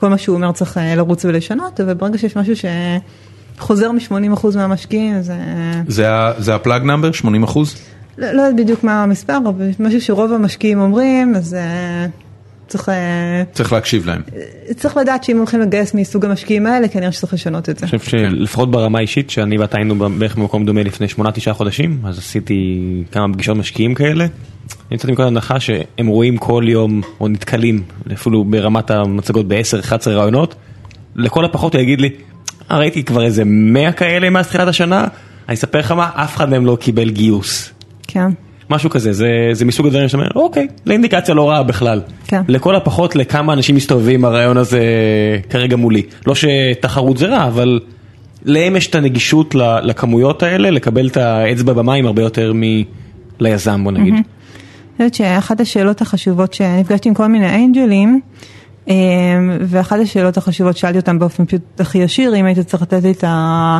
כל מה שהוא אומר צריך אה, לרוץ ולשנות, אבל ברגע שיש משהו שחוזר מ-80% מהמשקיעים, זה... זה, זה הפלאג נאמבר, 80 אחוז? לא, לא יודעת בדיוק מה המספר, אבל משהו שרוב המשקיעים אומרים, אז אה, צריך, אה, צריך להקשיב להם. צריך לדעת שאם הולכים לגייס מסוג המשקיעים האלה, כנראה שצריך לשנות את זה. אני חושב שלפחות ברמה האישית, שאני ואתה היינו בערך במקום דומה לפני 8-9 חודשים, אז עשיתי כמה פגישות משקיעים כאלה. אני יצאתי מכל הנחה שהם רואים כל יום, או נתקלים, אפילו ברמת המצגות ב-10-11 רעיונות, לכל הפחות הוא יגיד לי, "אה, ראיתי כבר איזה 100 כאלה מאז תחילת השנה, אני אספר לך מה, אף אחד מהם לא קיבל גיוס. כן. משהו כזה, זה, זה מסוג הדברים שאתה אומר, אוקיי, זה אינדיקציה לא רעה בכלל. כן. לכל הפחות לכמה אנשים מסתובבים הרעיון הזה כרגע מולי. לא שתחרות זה רע, אבל להם יש את הנגישות לכמויות האלה, לקבל את האצבע במים הרבה יותר מליזם, בוא נגיד. אני חושבת שאחת השאלות החשובות שנפגשתי עם כל מיני אנג'לים, אמ, ואחת השאלות החשובות שאלתי אותם באופן פשוט הכי ישיר, אם היית צריך לתת לי את, ה,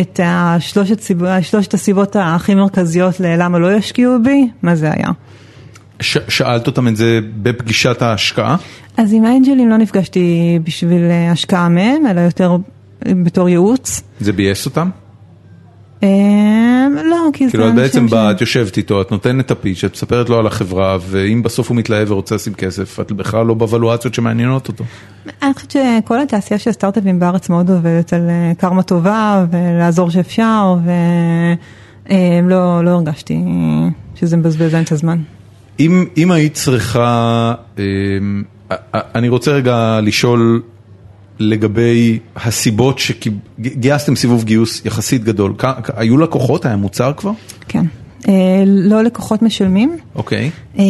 את השלושת, סיב, שלושת הסיבות הכי מרכזיות ללמה לא ישקיעו בי, מה זה היה? ש- שאלת אותם את זה בפגישת ההשקעה? אז עם האנג'לים לא נפגשתי בשביל אה, השקעה מהם, אלא יותר בתור ייעוץ. זה ביאס אותם? אמ, לא, כי זה כאילו את אנשים בעצם את יושבת איתו, את נותנת את הפיץ', את מספרת לו על החברה, ואם בסוף הוא מתלהב ורוצה לשים כסף, את בכלל לא בוולואציות שמעניינות אותו. אני חושבת שכל התעשייה של הסטארט-אפים בארץ מאוד עובדת על אה, קרמה טובה ולעזור שאפשר ולא לא הרגשתי שזה מבזבז להם את הזמן. אם, היית צריכה, אמ, אני רוצה רגע לשאול לגבי הסיבות שגייסתם סיבוב גיוס יחסית גדול, היו לקוחות, היה מוצר כבר? כן. אה, לא לקוחות משלמים. אוקיי, אה,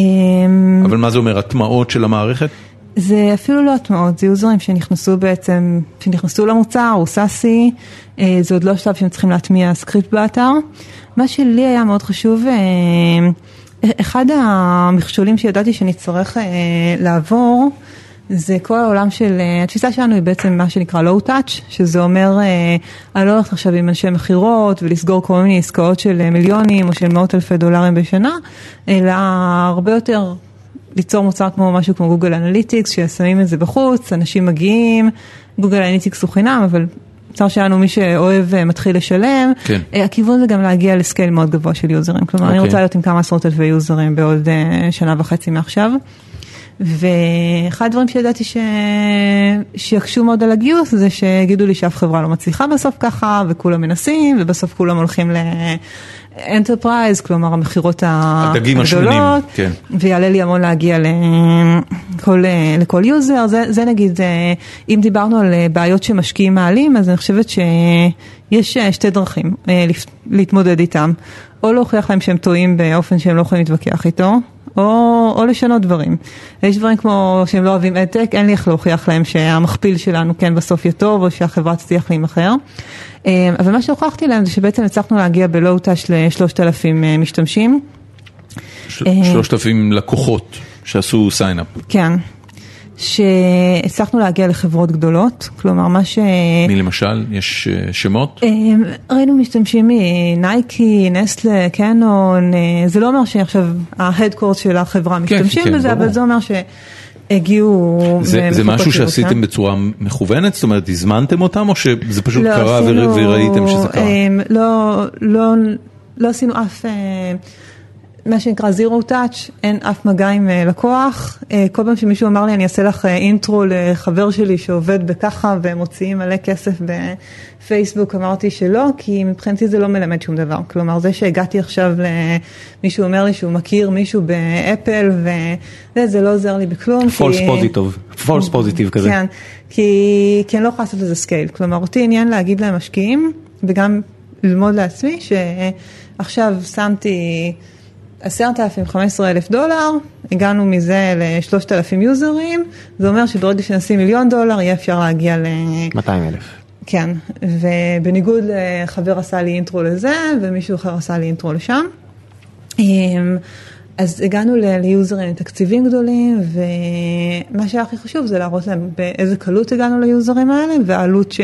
אבל מה זה אומר, הטמעות של המערכת? זה אפילו לא הטמעות, זה יוזרים שנכנסו בעצם, שנכנסו למוצר, הוא סאסי, אה, זה עוד לא שלב שהם צריכים להטמיע סקריפט באתר. מה שלי היה מאוד חשוב, אחד המכשולים שידעתי אה, לעבור, זה כל העולם של, אה, התפיסה שלנו היא בעצם מה שנקרא low touch, שזה אומר, אה, אני לא הולכת עכשיו עם אנשי מכירות ולסגור כל מיני עסקאות של אה, מיליונים או של מאות אלפי דולרים בשנה, אלא הרבה יותר ליצור מוצר כמו משהו כמו Google Analytics, ששמים את זה בחוץ, אנשים מגיעים, Google Analytics הוא חינם, אבל מוצר שלנו מי שאוהב מתחיל לשלם, כן. הכיוון זה גם להגיע ל scale מאוד גבוה של יוזרים, כלומר אני אוקיי. רוצה להיות עם כמה עשרות אלפי יוזרים בעוד שנה וחצי מעכשיו. ואחד הדברים שידעתי ש... שיקשו מאוד על הגיוס זה שיגידו לי שאף חברה לא מצליחה בסוף ככה וכולם מנסים ובסוף כולם הולכים ל enterprise, כלומר המכירות הגדולות, כן. ויעלה לי המון להגיע לכל, לכל user, זה, זה נגיד, אם דיברנו על בעיות שמשקיעים מעלים, אז אני חושבת שיש שתי דרכים אה, להתמודד איתם, או להוכיח להם שהם טועים באופן שהם לא יכולים להתווכח איתו. או, או לשנות דברים. יש דברים כמו שהם לא אוהבים ad tech, אין לי איך להוכיח להם שהמכפיל שלנו כן בסוף יהיה טוב, או שהחברה תצליח להימכר. אה, אבל מה שהוכחתי להם זה שבעצם הצלחנו להגיע ב low touch לשלושת אלפים אה, משתמשים. ש- אה. שלושת אלפים לקוחות שעשו sign up. כן, שהצלחנו להגיע לחברות גדולות, כלומר מה ש... מי למשל? יש אה, שמות? אה, ראינו משתמשים מנייקי, נסטלה, קנון, זה לא אומר שעכשיו ההדקורס של החברה משתמשים כן, בזה, ברור. אבל זה אומר שהגיעו... זה, זה ממפיקות משהו שעשיתם כן? בצורה מכוונת? זאת אומרת, הזמנתם אותם או שזה פשוט לא, קרה עשינו, וראיתם שזה קרה? אה, לא, לא, לא עשינו אף, מה שנקרא זירו טאץ', אין אף מגע עם אה, לקוח. אה, כל פעם שמישהו אמר לי אני אעשה לך אה, אינטרו לחבר שלי שעובד בככה והם מוציאים מלא כסף בפייסבוק, אמרתי שלא, כי מבחינתי זה לא מלמד שום דבר. כלומר זה שהגעתי עכשיו למישהו אומר לי שהוא מכיר מישהו באפל וזה, זה לא עוזר לי בכלום. false positive, false positive כזה. כן, כי, כי אני לא יכולה לעשות לזה scale. כלומר, אותי עניין להגיד למשקיעים, וגם ללמוד לעצמי שעכשיו שמתי עשרת אלפים, חמש עשרה אלף דולר, הגענו מזה לשלושת אלפים יוזרים, זה אומר שברגע שנשים מיליון דולר יהיה אפשר להגיע ל... 200 אלף. כן, ובניגוד לחבר עשה לי intro לזה, ומישהו אחר עשה לי intro לשם. אז הגענו ליוזרים עם תקציבים גדולים, ומה שהיה הכי חשוב זה להראות להם באיזה קלות הגענו ליוזרים האלה, והעלות ש...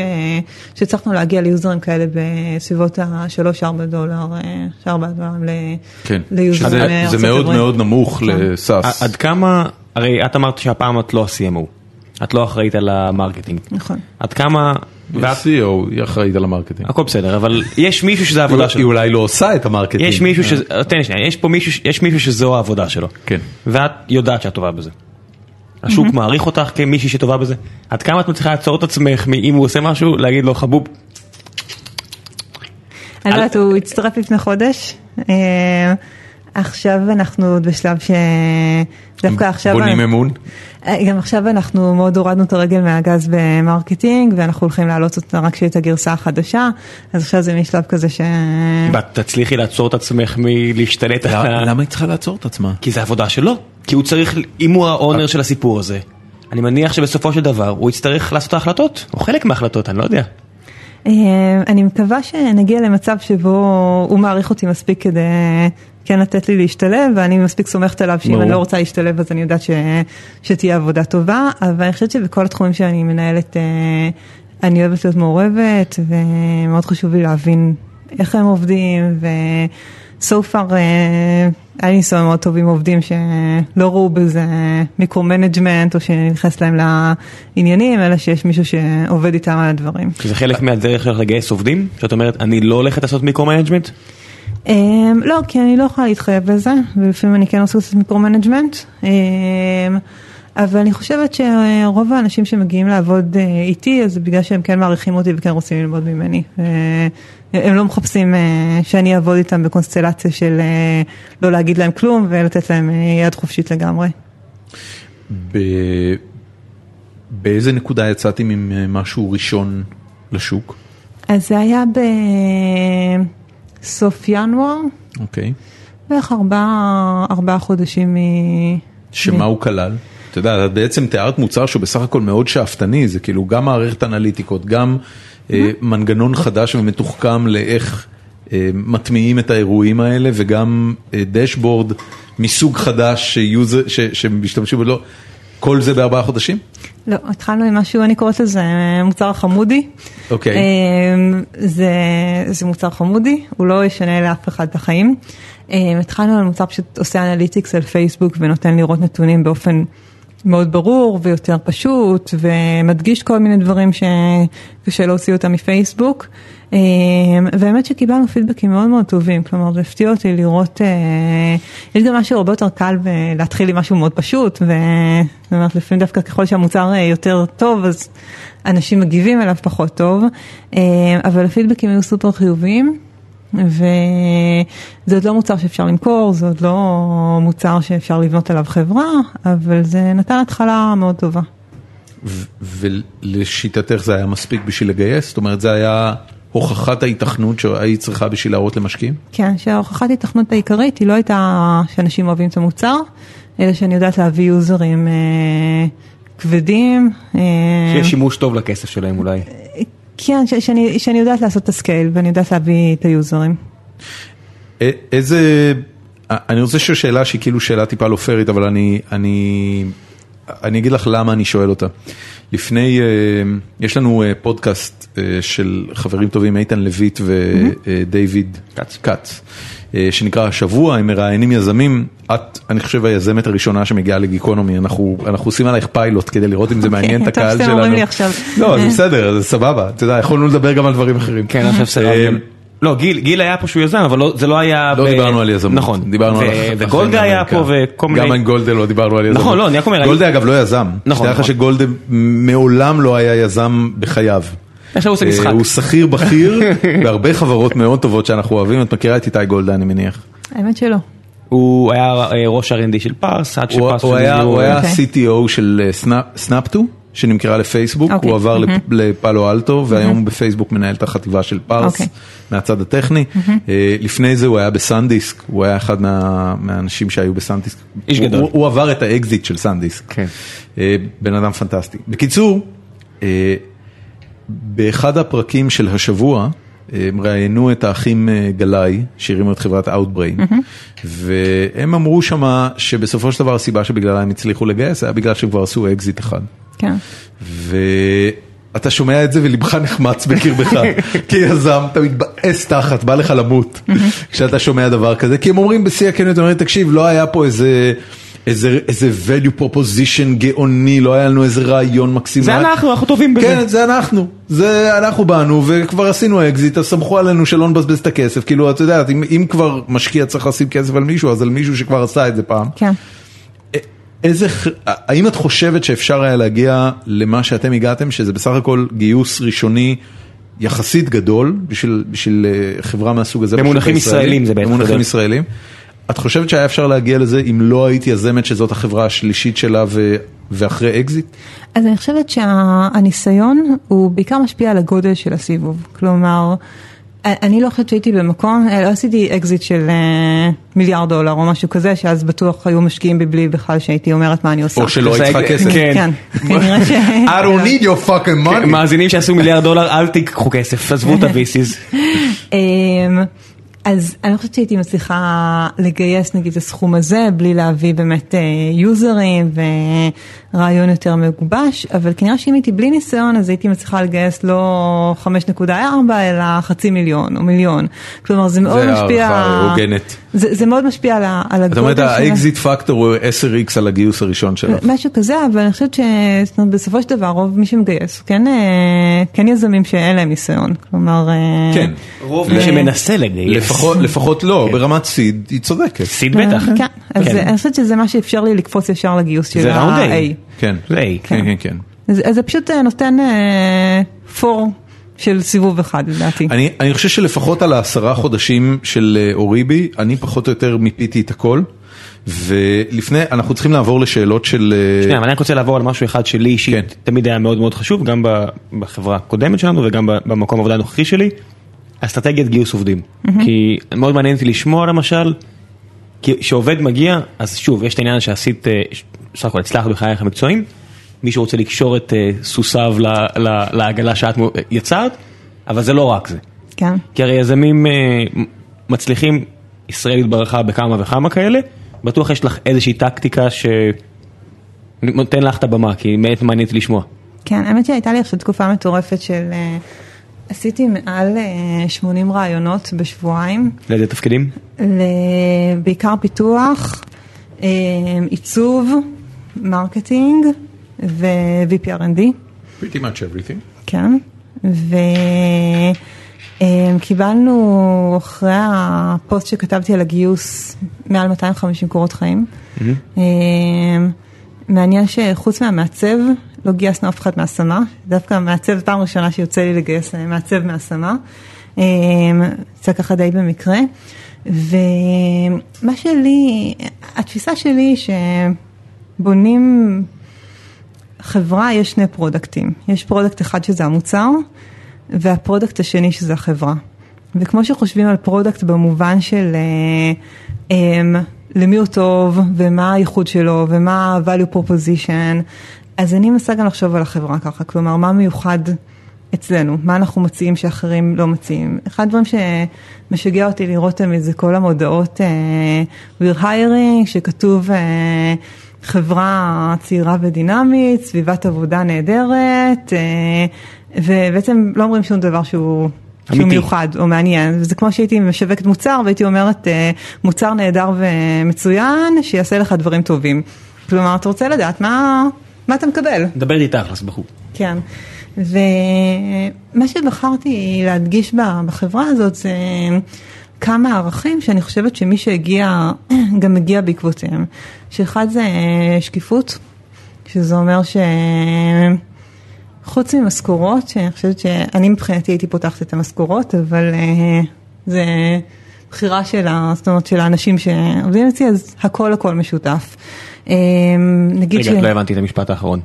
שהצלחנו להגיע ליוזרים כאלה בסביבות ה-3-4 דולר, 4 דולרים ל... כן, ליוזרים שזה- זה מאוד הברית. מאוד נמוך כן. ל SaaS. עד כמה, הרי את אמרת שהפעם את לא ה-CMO, את לא אחראית על ה marketing. נכון. עד כמה, CEO, היא אחראית על ה marketing. הכל בסדר, אבל יש מישהו שזה העבודה היא שלו. אולי לא עושה את ה marketing. יש מישהו ש... תן לי שנייה, יש פה מישהו, יש מישהו שזו העבודה שלו. כן. ואת יודעת שאת טובה בזה. השוק מעריך אותך כמישהי שטובה בזה. עד כמה את מצליחה לעצור את עצמך, אם הוא עושה משהו, להגיד לו חבוב, אני לא יודעת, הוא הצטרף לפני חודש. אה, עכשיו אנחנו עוד בשלב ש... דווקא עכשיו... בונים אמון? גם עכשיו אנחנו מאוד הורדנו את הרגל מהגז ב marketing ואנחנו הולכים להעלות אותה רק כשיש את הגרסה החדשה, אז עכשיו זה משלב כזה ש... ואת תצליחי לעצור את עצמך מלהשתלט על ה... למה היא צריכה לעצור את עצמה? כי זה עבודה שלו. כי הוא צריך, אם הוא ה owner של הסיפור הזה, אני מניח שבסופו של דבר הוא יצטרך לעשות את ההחלטות, או חלק מההחלטות, אני לא יודע. אה, אני מקווה שנגיע למצב שבו הוא מעריך אותי מספיק כדי כן לתת לי להשתלב, ואני מספיק סומכת עליו שאם. אני לא רוצה להשתלב אז אני יודעת ש... שתהיה עבודה טובה, אבל אני חושבת שבכל התחומים שאני מנהלת, אה, אני אוהבת להיות מעורבת, ומאוד חשוב לי להבין איך הם עובדים, ו... so far אה, היה לי ניסיון מאוד טוב עם עובדים שלא ראו בזה micro-management או שנכנס להם לעניינים, אלא שיש מישהו שעובד איתם על הדברים. כי זה חלק מהדרך שלך לגייס עובדים? שאת אומרת, אני לא הולכת לעשות micro-management? אמ, לא, כי אני לא יכולה להתחייב לזה, ולפעמים אני כן עושה קצת micro-management, אמ, אבל אני חושבת שרוב האנשים שמגיעים לעבוד אה, איתי, אז זה בגלל שהם כן מעריכים אותי וכן רוצים ללמוד ממני. אה, הם לא מחפשים אה, שאני אעבוד איתם בקונסטלציה של אה, לא להגיד להם כלום ולתת להם אה, יד חופשית לגמרי. ב... באיזה נקודה יצאתם עם אה, משהו ראשון לשוק? אז זה היה בסוף ינואר, אוקיי. בערך ארבעה, ארבעה חודשים מ... שמה הוא כלל? אתה יודע, את בעצם תיארת מוצר שהוא בסך הכל מאוד שאפתני, זה כאילו גם מערכת אנליטיקות, גם אה, מנגנון חדש ומתוחכם לאיך אה, מטמיעים את האירועים האלה, וגם אה, דשבורד מסוג חדש שיוזר, ש, שמשתמשים בו, לא, כל זה בארבעה חודשים? לא, התחלנו עם משהו, אני קוראת לזה אה, מוצר חמודי. אוקיי. אה, זה, זה מוצר חמודי, הוא לא ישנה לאף אחד את החיים. אה, התחלנו על מוצר פשוט עושה אנליטיקס על פייסבוק ונותן לראות נתונים באופן מאוד ברור ויותר פשוט, ומדגיש כל מיני דברים שקשה להוציא אותם מפייסבוק. אה, והאמת שקיבלנו פידבקים מאוד מאוד טובים, כלומר זה הפתיע אותי לראות, אה, יש גם משהו הרבה יותר קל להתחיל עם משהו מאוד פשוט, זאת אומרת לפעמים דווקא ככל שהמוצר אה, יותר טוב אז אנשים מגיבים אליו פחות טוב, אבל הפידבקים היו סופר חיוביים. וזה עוד לא מוצר שאפשר למכור, זה עוד לא מוצר שאפשר לבנות עליו חברה, אבל זה נתן התחלה מאוד טובה. ו- ולשיטתך זה היה מספיק בשביל לגייס? זאת אומרת, זה היה הוכחת ההיתכנות שהיית צריכה בשביל להראות למשקיעים? כן, שההוכחת היתכנות העיקרית היא לא הייתה שאנשים אוהבים את המוצר, אלא שאני יודעת להביא יוזרים אה, כבדים. אה, שיש שימוש טוב לכסף שלהם אולי. כן, ש- שאני, שאני יודעת לעשות את ה scale ואני יודעת להביא את היוזרים. א- איזה, אני רוצה לשאול שאלה שהיא כאילו שאלה טיפה לא פיירית, אבל אני, אני, אני אגיד לך למה אני שואל אותה. לפני, אה, יש לנו אה, פודקאסט אה, של חברים טובים, איתן לויט ודייוויד כץ. אה, שנקרא השבוע, הם מראיינים יזמים. את, אני חושב, היזמת הראשונה שמגיעה לגיקונומי, אנחנו, אנחנו עושים עלייך פיילוט כדי לראות אם זה מעניין את טוב הקהל שאתם שלנו. אומרים לי עכשיו. לא, זה בסדר, זה סבבה, אתה יודע, יכולנו לדבר גם על דברים אחרים. כן, אני חושב שסירבתם. לא, גיל, גיל היה פה שהוא יזם, אבל לא, זה לא היה... לא ב- דיברנו על יזמות, נכון. דיברנו על ו- החיים וגולדה היה. פה וכל מיני... גם על גולדה לא דיברנו על יזמות. נכון, לא, אני רק אומר, גולדה אגב לא יזם. נכון, שתדע לך נכון. שגולדה מעולם לא היה יזם בחייו. עכשיו הוא עושה אה, משחק. הוא שכיר בכיר בהרבה חברות מאוד טובות שאנחנו אוהבים, את מכירה את איתי גולדה אני מניח. האמת שלא. הוא היה אה, ראש R&D של Parse, עד הוא ש Parse... הוא היה אוקיי. CTO של אה, Snap- Snaptu. שנמכרה לפייסבוק, אוקיי. הוא עבר לפ- לפאלו אלטו והיום בפייסבוק מנהל את החטיבה של Parse אוקיי. מהצד הטכני. לפני זה הוא היה בסנדיסק, הוא היה אחד מה- מהאנשים שהיו בסנדיסק. איש גדול. הוא- עבר את האקזיט של סנדיסק. כן. בן אדם פנטסטי. בקיצור, באחד הפרקים של השבוע, אה, הם ראיינו את האחים אה, גלאי, שהרימו את חברת Outbrain, והם אמרו שמה שבסופו של דבר הסיבה שבגללה הם הצליחו לגייס, היה בגלל שהם כבר עשו אקזיט אחד. כן. ואתה שומע את זה ולבך נחמץ בקרבך, כיזם, אתה מתבאס תחת, בא לך למות, כשאתה שומע דבר כזה, כי הם אומרים בשיא הכנות, תקשיב, לא היה פה איזה... איזה, איזה value proposition גאוני, לא היה לנו איזה רעיון מקסים. זה אנחנו, אנחנו טובים בזה. כן, זה אנחנו, זה אנחנו באנו וכבר עשינו אקזיט, אז סמכו עלינו שלא נבזבז את הכסף, כאילו, אתה יודע, אם, אם כבר משקיע צריך לשים כסף על מישהו, אז על מישהו שכבר עשה את זה פעם. כן. איזה, ח- האם את חושבת שאפשר היה להגיע למה שאתם הגעתם, שזה בסך הכל גיוס ראשוני יחסית גדול בשביל, בשביל אה, חברה מהסוג הזה? במונחים? ישראלים זה בטח במונחים. ישראלים. את חושבת שהיה אפשר להגיע לזה אם לא היית יזמת שזאת החברה השלישית שלה ו... ואחרי אקזיט? אז אני חושבת שהניסיון הוא בעיקר משפיע על הגודל של הסיבוב. כלומר, אני לא חושבת שהייתי במקום, לא עשיתי אקזיט של אה, מיליארד דולר או משהו כזה, שאז בטוח היו משקיעים בי בלי בכלל שהייתי אומרת מה אני עושה. או שלא היית צריכה כסף. כן. כן, כנראה ש... I don't need your fucking money. מאזינים שעשו מיליארד דולר, אל תיקחו כסף, עזבו את ה-VCs. אז אני חושבת שהייתי מצליחה לגייס נגיד את הסכום הזה בלי להביא באמת אה, יוזרים ורעיון יותר מגובש, אבל כנראה שאם הייתי בלי ניסיון אז הייתי מצליחה לגייס לא 5.4 אלא חצי מיליון או מיליון. כלומר זה מאוד זה משפיע, הערכה הוגנת. זה, זה מאוד משפיע על, ה- על זאת הגודל אומרת. האקזיט פקטור הוא 10x על הגיוס הראשון שלך. משהו כזה, אבל אני חושבת שבסופו של דבר רוב מי שמגייס, כן, אה, כן יזמים שאין להם ניסיון, כלומר, אה, כן. רוב מי שמנסה לגייס. לפחות, לפחות לא, ברמת סיד היא צודקת. סיד בטח. כן, אז כן. אני חושבת שזה מה שאפשר לי לקפוץ ישר לגיוס של זה ראונד A. ה-A. כן, זה A. כן, כן, כן. אז אז זה פשוט אה, נותן אה, פור של סיבוב אחד לדעתי. אני, אני חושב שלפחות על העשרה חודשים של אה, אוריבי, אני פחות או יותר מיפיתי את הכל. ולפני, אנחנו צריכים לעבור לשאלות של... אה, שנייה, אבל אני רק רוצה לעבור על משהו אחד שלי אישית, כן. תמיד היה מאוד מאוד חשוב, גם בחברה הקודמת שלנו וגם במקום העבודה הנוכחי שלי, אסטרטגיית גיוס עובדים. כי מאוד מעניין אותי לשמוע למשל, כי כשעובד מגיע, אז שוב, יש את העניין שעשית, אה, בסך הכל הצלחת בחייך המקצועיים, מישהו רוצה לקשור את אה, סוסיו לעגלה שאת יצרת, אבל זה לא רק זה. כן. כי הרי יזמים אה, מצליחים, ישראל התברכה בכמה וכמה כאלה, בטוח יש לך איזושהי טקטיקה שנותן לך את הבמה, כי באמת מעניין לשמוע. כן, האמת שהייתה לי עכשיו תקופה מטורפת של... אה, עשיתי מעל אה, 80 רעיונות בשבועיים, לאיזה תפקידים? בעיקר פיתוח, עיצוב, marketing ו-VP R&D. pretty much everything. כן, וקיבלנו אחרי הפוסט שכתבתי על הגיוס מעל 250 קורות חיים. אמ, מעניין שחוץ מהמעצב לא גייסנו אף אחד מהשמה, דווקא המעצב פעם ראשונה שיוצא לי לגייס אה, מעצב מהשמה, אמ, יצא ככה די במקרה. ומה שלי, התפיסה שלי שבונים חברה יש שני פרודקטים, יש product אחד שזה המוצר וה-product השני שזה החברה. וכמו שחושבים על product במובן של אה, אה, למי הוא טוב ומה הייחוד שלו ומה ה-value proposition, אז אני מנסה גם לחשוב על החברה ככה, כלומר מה מיוחד אצלנו, מה אנחנו מציעים שאחרים לא מציעים. אחד הדברים שמשגע אותי לראות תמיד זה כל המודעות אה, we're hiring שכתוב אה, חברה צעירה ודינמית, סביבת עבודה נהדרת, אה, ובעצם לא אומרים שום דבר שהוא... שהוא אמיתי. מיוחד או מעניין, וזה כמו שהייתי משווקת מוצר והייתי אומרת אה, מוצר נהדר ומצוין שיעשה לך דברים טובים. כלומר, אתה רוצה לדעת מה, מה אתה מקבל. דבר איתי תכלס בחור. כן, ומה שבחרתי להדגיש בחברה הזאת זה כמה ערכים שאני חושבת שמי שהגיע גם מגיע בעקבותיהם. שאחד זה שקיפות, שזה אומר שחוץ ממשכורות, שאני חושבת שאני מבחינתי הייתי פותחת את המשכורות, אבל אה, זה בחירה של, זאת אומרת, של האנשים שעובדים אצלי, אז הכל הכל משותף. אה, נגיד רגע, לא הבנתי את המשפט האחרון.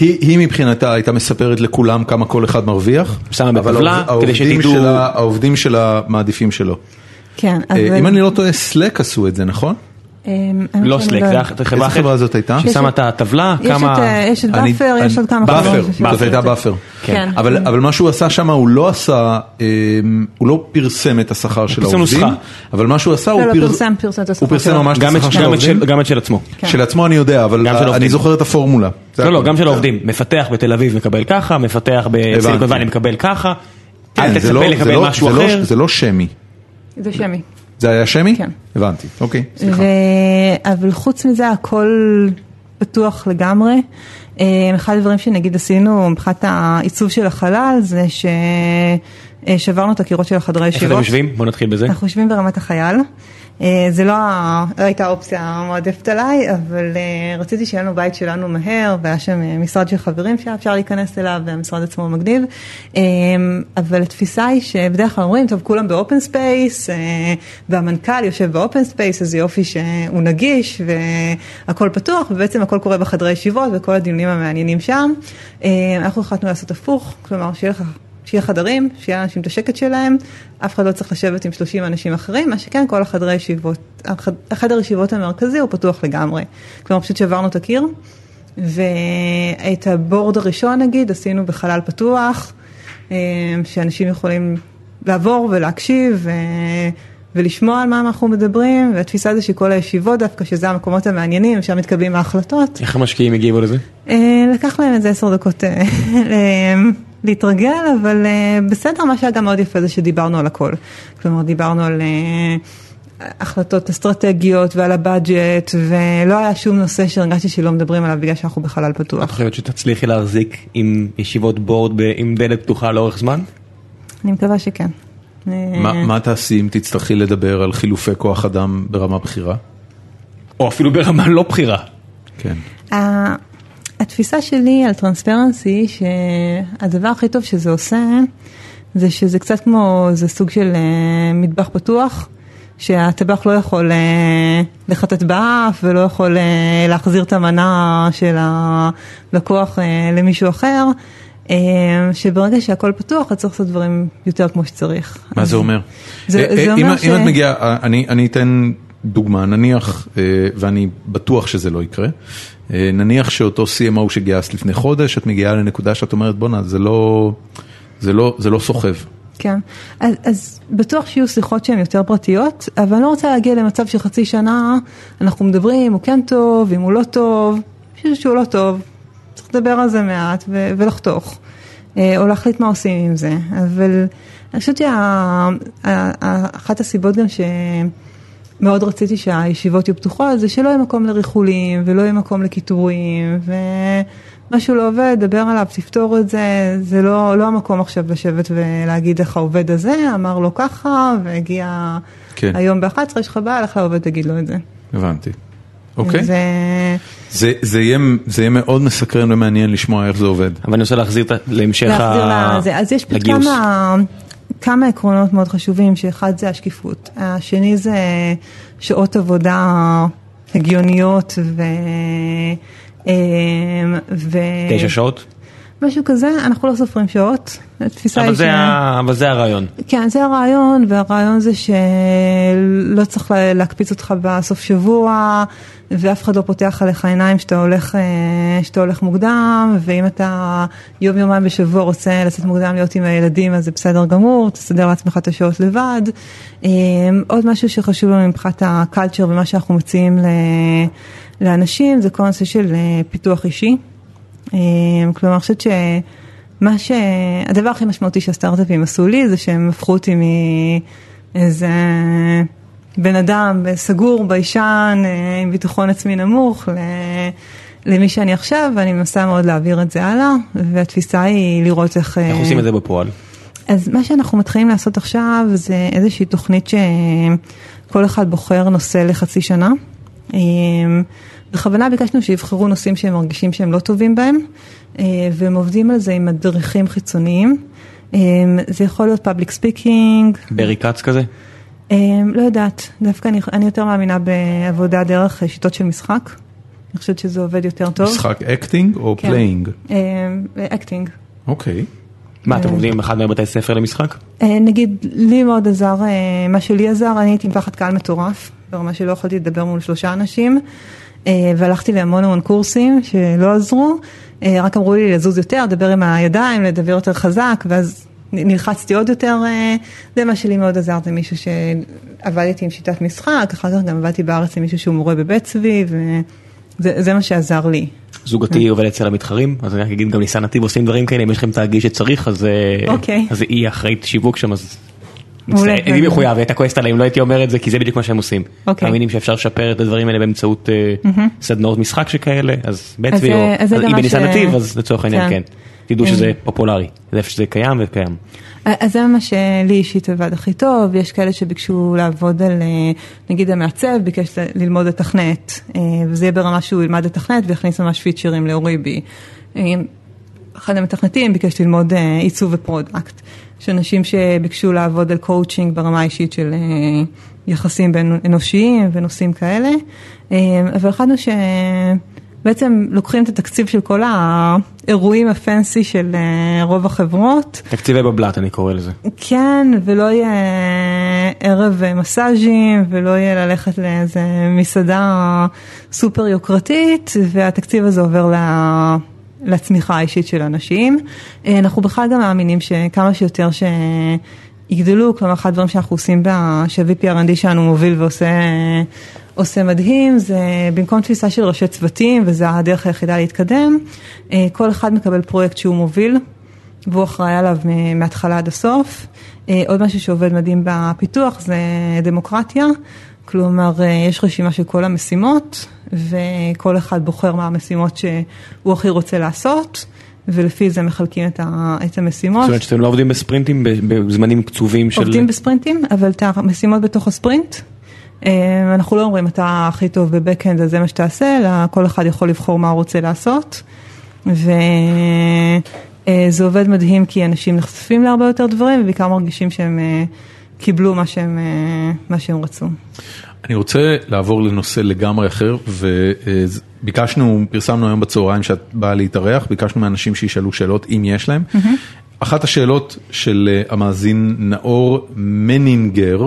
היא, היא מבחינתה הייתה מספרת לכולם כמה כל אחד מרוויח, שמה אבל בטבלה, העובד- כדי העובדים שתדעו- שלה, העובדים שלה מעדיפים שלא. כן, אה, אבל... אם אני לא טועה, סלק עשו את זה, נכון? אמ, לא חושבת סלק, זה לא- חברה איזה אחרת. חברה זאת הייתה? ששמה את הטבלה, יש את, כמה... אה, יש את באפר, יש עוד כמה באפר, חברות זאת שעשו הייתה. באפר. כן. אבל, אבל מה שהוא עשה שם, הוא לא עשה, אה, הוא לא פרסם את השכר של פרסם העובדים, נוסחה. אבל מה שהוא עשה, לא, הוא לא, פרס- פרסם- פרסם את השכר הוא פרסם שלו. ממש את גם את- השכר של העובדים. גם את של עצמו. כן. של עצמו אני יודע, אבל אני. זוכר את הפורמולה. לא, לא. גם של העובדים. מפתח בתל אביב מקבל ככה, מפתח בסיליקון. ואלי מקבל ככה. כן, אל תצפה לא- לקבל לא- משהו לא- אחר. זה לא שמי. זה שמי. זה היה שמי? כן. הבנתי, אוקיי, סליחה. ו... אבל חוץ מזה הכל פתוח לגמרי. אה, אחד הדברים שנגיד עשינו מבחינת העיצוב של החלל זה ששברנו את הקירות של החדרי איך ישיבות. אתם יושבים? בוא נתחיל בזה. אנחנו יושבים ברמת החייל. אה, זה לא לא הייתה האופציה המועדפת עליי, אבל אה, רציתי שיהיה לנו בית שלנו מהר, והיה שם אה, משרד של חברים שהיה אפשר להיכנס אליו, והמשרד עצמו מגניב. אבל התפיסה היא שבדרך כלל אומרים, טוב, כולם ב-open space, והמנכ"ל יושב ב-open space, אז יופי שהוא נגיש, והכל פתוח, ובעצם הכל קורה בחדרי ישיבות, וכל הדיונים המעניינים שם. אנחנו החלטנו לעשות הפוך, כלומר, שיהיה לך... שיהיה חדרים, שיהיה לאנשים את השקט שלהם, אף אחד לא צריך לשבת עם 30 אנשים אחרים, מה שכן, כל החדרי ישיבות, החד- החדר ישיבות המרכזי הוא פתוח לגמרי. כלומר, פשוט שברנו את הקיר, ואת ה-board הראשון נגיד עשינו בחלל פתוח, אה, שאנשים יכולים לעבור ולהקשיב. אה, ולשמוע על מה אנחנו מדברים, והתפיסה זה שכל הישיבות דווקא, שזה המקומות המעניינים, שם מתקבלים ההחלטות. איך המשקיעים הגיבו לזה? אה, לקח להם איזה עשר דקות להתרגל, אבל אה, בסדר, מה שהיה גם מאוד יפה זה שדיברנו על הכל. כלומר, דיברנו על אה, החלטות אסטרטגיות ועל הבאג'ט, ולא היה שום נושא שהרגשתי שלא מדברים עליו בגלל שאנחנו בחלל את פתוח. חושבת שתצליחי להחזיק עם ישיבות בורד עם דלת פתוחה לאורך זמן? אני מקווה שכן. אה, מה תעשי אם תצטרכי לדבר על חילופי כוח אדם ברמה בכירה? או אפילו ברמה לא בחירה. כן. התפיסה שלי על טרנספרנסי, שהדבר הכי טוב שזה עושה, זה שזה קצת כמו, זה סוג של אה, מטבח פתוח, שהטבח לא יכול אה, לחטט באף ולא יכול אה, להחזיר את המנה של הלקוח אה, למישהו אחר. אה, שברגע שהכל פתוח, אז צריך לעשות דברים יותר כמו שצריך. מה זה אומר? זה- זה אומר אם- ש- אם את מגיעה, אני אני אתן דוגמה, נניח, ואני בטוח שזה לא יקרה, נניח שאותו CMO שגייסת לפני חודש, את מגיעה לנקודה שאת אומרת, בואנה, זה לא, זה לא, זה לא סוחב. כן, אז, אז בטוח שיהיו שיחות שהן יותר פרטיות, אבל אני לא רוצה להגיע למצב שחצי שנה אנחנו מדברים הוא כן טוב, אם הוא לא טוב, אני שהוא לא טוב, צריך לדבר על זה מעט ו- ולחתוך, אה, או להחליט מה עושים עם זה, אבל אני חושבת שאחת הסיבות גם שמאוד רציתי שהישיבות יהיו פתוחות, זה שלא יהיה מקום לריחולים ולא יהיה מקום לקיטורים, ומשהו לא עובד, דבר עליו, תפתור את זה, זה לא, לא המקום עכשיו לשבת ולהגיד איך העובד הזה אמר לו ככה, והגיע כן. היום ב-11, יש לך בעיה, לך לעובד תגיד לו את זה. הבנתי. אוקיי. זה... זה, זה, יהיה, זה יהיה מאוד מסקרן ומעניין לשמוע איך זה עובד. אבל אני רוצה להחזיר את ה- להמשך להחזיר ה- לזה. אז יש לגיוס. כמה, עקרונות מאוד חשובים, שאחד זה השקיפות, השני זה שעות עבודה הגיוניות ו... אמ, ו... תשע שעות? משהו כזה, אנחנו לא סופרים שעות. התפיסה אבל היא זה ה- אבל זה הרעיון. כן, זה הרעיון, והרעיון זה שלא צריך לה- להקפיץ אותך בסוף שבוע, ואף אחד לא פותח עליך עיניים שאתה הולך, אה, שאתה הולך מוקדם, ואם אתה יום יומיים בשבוע רוצה לצאת מוקדם להיות עם הילדים, אז זה בסדר גמור, תסדר לעצמך את השעות לבד. אה, עוד משהו שחשוב לנו מבחינת הקלצ'ר ומה שאנחנו מציעים ל- לאנשים, זה כל הנושא של אה, פיתוח אישי. אה, כלומר, אני חושבת שמה ש... הדבר הכי משמעותי שהסטארט-אפים עשו לי זה שהם הפכו אותי מאיזה בן אדם סגור, ביישן, אה, עם ביטחון עצמי נמוך, ל... למי שאני עכשיו, ואני מנסה מאוד להעביר את זה הלאה, והתפיסה היא לראות איך... איך אה, עושים את זה בפועל? אז מה שאנחנו מתחילים לעשות עכשיו זה איזושהי תוכנית שכל אחד בוחר נושא לחצי שנה. בכוונה ביקשנו שיבחרו נושאים שהם מרגישים שהם לא טובים בהם, אה, והם עובדים על זה עם מדריכים חיצוניים. אה, זה יכול להיות public speaking, ברי כץ כזה? אה, לא יודעת, דווקא אני, אני יותר מאמינה בעבודה דרך שיטות של משחק. אני חושבת שזה עובד יותר טוב. משחק acting או כן. playing? acting. אוקיי. מה, אתם עובדים עם אחד מבתי ספר למשחק? נגיד, לי מאוד עזר, מה שלי עזר, אני הייתי עם פחד קהל מטורף, ברמה שלא יכולתי לדבר מול שלושה אנשים, והלכתי להמון המון קורסים שלא עזרו, אה, רק אמרו לי לזוז יותר, לדבר עם הידיים, לדבר יותר חזק, ואז נלחצתי עוד יותר, אה, זה מה שלי מאוד עזר, זה מישהו שעבדתי עם שיטת משחק, אחר כך גם עבדתי בארץ עם מישהו שהוא מורה בבית צבי, וזה זה מה שעזר לי. זוגתי עובדת אצל המתחרים, אז אני רק אגיד גם ניסן נתיב עושים דברים כאלה, אם יש לכם תאגיד שצריך, אז אה, אוקיי. אז היא אחראית שיווק שם, אז... אני מחויב, הייתה כועסת עליי אם לא הייתי אומר את זה, כי זה בדיוק מה שהם עושים. אוקיי. מאמינים שאפשר לשפר את הדברים האלה באמצעות אה, סדנאות משחק שכאלה, אז בית צבי, או גם אם בניסן נתיב, אז לצורך העניין כן. כן. תדעו שזה פופולרי, זה איפה שזה קיים וקיים. אז זה מה שלי אישית עבד הכי טוב, יש כאלה שביקשו לעבוד על, אה, נגיד המעצב ביקש ללמוד לתכנת, אה, וזה יהיה ברמה שהוא ילמד לתכנת ויכניס ממש פיצ'רים לאוריבי. אה, אחד המתכנתים ביקש ללמוד אה, עיצוב ו-product. יש אנשים שביקשו לעבוד על קואוצ'ינג ברמה האישית של אה, יחסים בין אנושיים ונושאים כאלה, אה, אבל החלטנו שבעצם לוקחים את התקציב של כל האירועים הפנסי של אה, רוב החברות, תקציבי בבלת אני קורא לזה. כן, ולא יהיה ערב מסאז'ים, ולא יהיה ללכת לאיזה מסעדה סופר יוקרתית, והתקציב הזה עובר ל... לצמיחה האישית של אנשים. אה, אנחנו בכלל גם מאמינים שכמה שיותר שיגדלו, כלומר אחד הדברים שאנחנו עושים, ב- שה-VP R&D שלנו מוביל ועושה עושה מדהים, זה במקום תפיסה של ראשי צוותים, וזה הדרך היחידה להתקדם, אה, כל אחד מקבל פרויקט שהוא מוביל. והוא אחראי עליו מההתחלה עד הסוף. אה, עוד משהו שעובד מדהים בפיתוח זה דמוקרטיה, כלומר אה, יש רשימה של כל המשימות וכל אחד בוחר מה המשימות שהוא הכי רוצה לעשות ולפי זה מחלקים את, ה- את המשימות. זאת אומרת שאתם לא עובדים בספרינטים בזמנים קצובים של... עובדים בספרינטים, אבל את המשימות בתוך הספרינט. אה, אנחנו לא אומרים אתה הכי טוב בבקאנד אז זה מה שתעשה, אלא כל אחד יכול לבחור מה הוא רוצה לעשות. וזה עובד מדהים כי אנשים נחשפים להרבה יותר דברים ובעיקר מרגישים שהם אה, קיבלו מה שהם, אה, מה שהם רצו. אני רוצה לעבור לנושא לגמרי אחר, וביקשנו, פרסמנו היום בצהריים שאת באה להתארח, ביקשנו מאנשים שישאלו שאלות אם יש להם. אחת השאלות של אה, המאזין נאור מנינגר,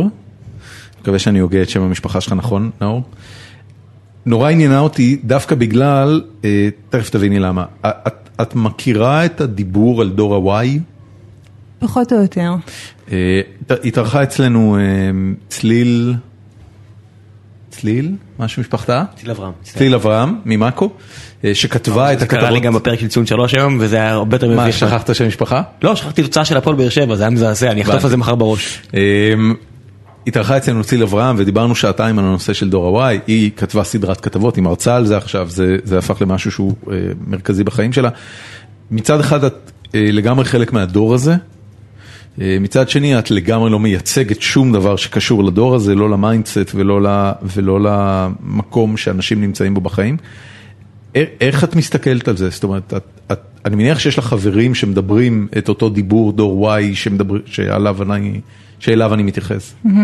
מקווה שאני הוגה את שם המשפחה שלך נכון, נאור? נורא עניינה אותי דווקא בגלל, אה, תכף תביני למה, את, את מכירה את הדיבור על דור ה-Y? פחות או יותר. אה, התארחה אצלנו אה, צליל, צליל? משהו משפחתה? צליל אברהם. צליל אברהם ממאקו, אה, שכתבה את זה קרה לי הכתבות. גם בפרק של ציון שלוש היום וזה היה הרבה יותר מה, מביך. שכחת שם משפחה? לא, שכחתי תוצאה של הפועל באר שבע, זה היה מזעזע, אני אחטוף על זה מחר בראש. התארחה אצלנו צליל אברהם ודיברנו שעתיים על הנושא של דור ה-Y, היא כתבה סדרת כתבות, היא מרצה על זה עכשיו, זה, זה הפך למשהו שהוא אה, מרכזי בחיים שלה. מצד אחד את אה, לגמרי חלק מהדור הזה, מצד שני את לגמרי לא מייצגת שום דבר שקשור לדור הזה, לא ל-mindset ולא, ל, ולא למקום שאנשים נמצאים בו בחיים. א- איך את מסתכלת על זה? זאת אומרת, את, את, אני מניח שיש לך חברים שמדברים את אותו דיבור דור Y שמדבר, שעליו אני, שאליו אני מתייחס. אה,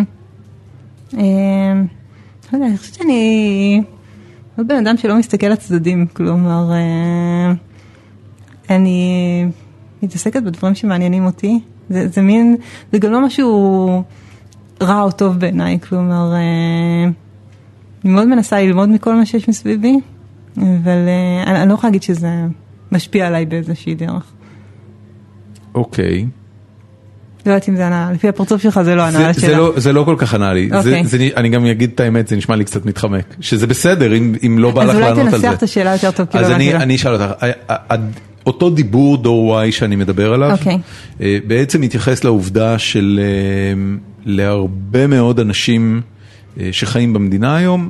לא יודע, אני חושבת שאני עוד בן אדם שלא מסתכל לצדדים, כלומר, אה, אני מתעסקת בדברים שמעניינים אותי, זה, זה מין, זה גם לא משהו רע או טוב בעיניי, כלומר, אה, אני מאוד מנסה ללמוד מכל מה שיש מסביבי, אבל אה, אני, אני לא יכולה להגיד שזה משפיע עליי באיזושהי דרך. אוקיי. לא יודעת אם זה ענה, לפי הפרצוף שלך זה לא ענה זה, על השאלה. לא, זה לא כל כך ענה לי, זה, אוקיי. זה, אני גם אגיד את האמת, זה נשמע לי קצת מתחמק, שזה בסדר אם, אם לא בא לך אז לענות אולי על זה. תנסח את השאלה יותר טוב, כי לא אז אני. אני אשאל אותך, ה- ה- ה- אותו דיבור דור Y שאני מדבר עליו, אוקיי. אה, בעצם מתייחס לעובדה של אה, להרבה מאוד אנשים אה, שחיים במדינה היום,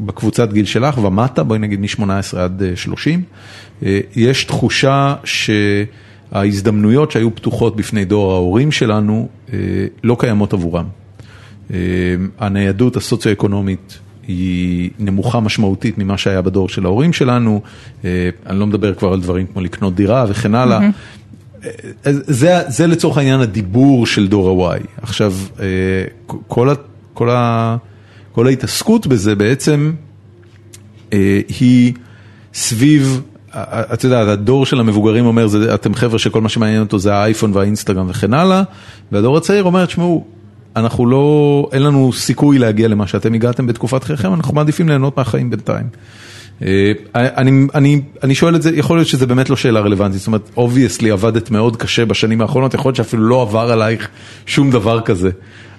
בקבוצת גיל שלך ומטה, בואי נגיד מ-18 עד אה, 30, אה, יש תחושה שההזדמנויות שהיו פתוחות בפני דור ההורים שלנו לא קיימות עבורם. הניידות הסוציו-אקונומית היא נמוכה משמעותית ממה שהיה בדור של ההורים שלנו, אה, אני לא מדבר כבר על דברים כמו לקנות דירה וכן הלאה. אה, זה, זה לצורך העניין הדיבור של דור ה-Y. עכשיו, אה, כל, ה, כל, ה, כל ההתעסקות בזה בעצם היא סביב, את יודעת, הדור של המבוגרים אומר, אתם חבר'ה שכל מה שמעניין אותו זה האייפון והאינסטגרם וכן הלאה, והדור הצעיר אומר, תשמעו, אנחנו לא, אין לנו סיכוי להגיע למה שאתם הגעתם בתקופת חייכם, אנחנו מעדיפים ליהנות מהחיים בינתיים. אה, אני, אני, אני שואל את זה, יכול להיות שזה באמת לא שאלה רלוונטית, זאת אומרת, obviously עבדת מאוד קשה בשנים האחרונות, יכול להיות שאפילו לא עבר עלייך שום דבר כזה,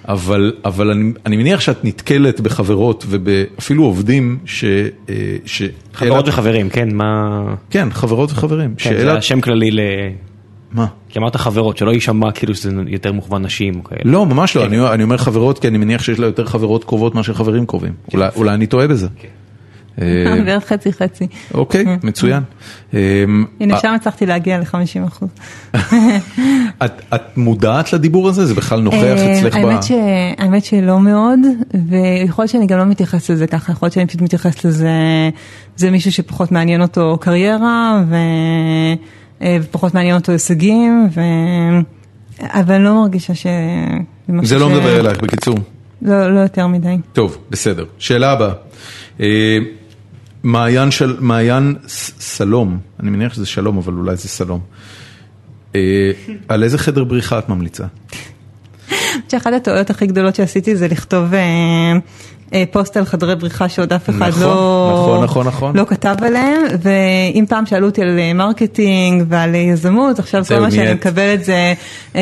אבל, אבל אני, אני מניח שאת נתקלת בחברות ובאפילו עובדים ש... אה, ש חברות וחברים, כן, מה... כן, חברות וחברים. כן, שאלה- זה השם כללי ל... מה? כי אמרת חברות, שלא יישמע כאילו שזה יותר מוכוון נשים. לא, ממש לא, כן. אני, אני אומר חברות כי אני מניח שיש לה יותר חברות קרובות מאשר חברים קרובים. אולי, אולי אני טועה בזה. כן. אה, בערך חצי חצי. אוקיי, מצוין. אה, הנה אה, שם הצלחתי להגיע ל-50 אחוז. את- את מודעת לדיבור הזה? זה בכלל נוכח אה, אצלך ב... האמת שלא מאוד, ויכול להיות שאני גם לא מתייחסת לזה ככה, יכול להיות שאני פשוט מתייחסת לזה, זה מישהו שפחות מעניין אותו קריירה, ו- אה, ופחות מעניין אותו הישגים, ו... אבל אני לא מרגישה ש... זה לא ש- מדבר אלייך, בקיצור. לא, לא יותר מדי. טוב, בסדר. שאלה הבאה. אה, מעיין של... מעיין ס- סלום, אני מניח שזה שלום, אבל אולי זה סלום. אה, על איזה חדר בריחה את ממליצה? חושבת שאחת הטעויות הכי גדולות שעשיתי זה לכתוב אה, אה, פוסט על חדרי בריחה שעוד אף אחד נכון, לא, נכון, נכון, נכון. לא כתב עליהם, ואם פעם שאלו אותי על אה, marketing ועל אה, יזמות, עכשיו כל מה שאני. מקבלת זה אה,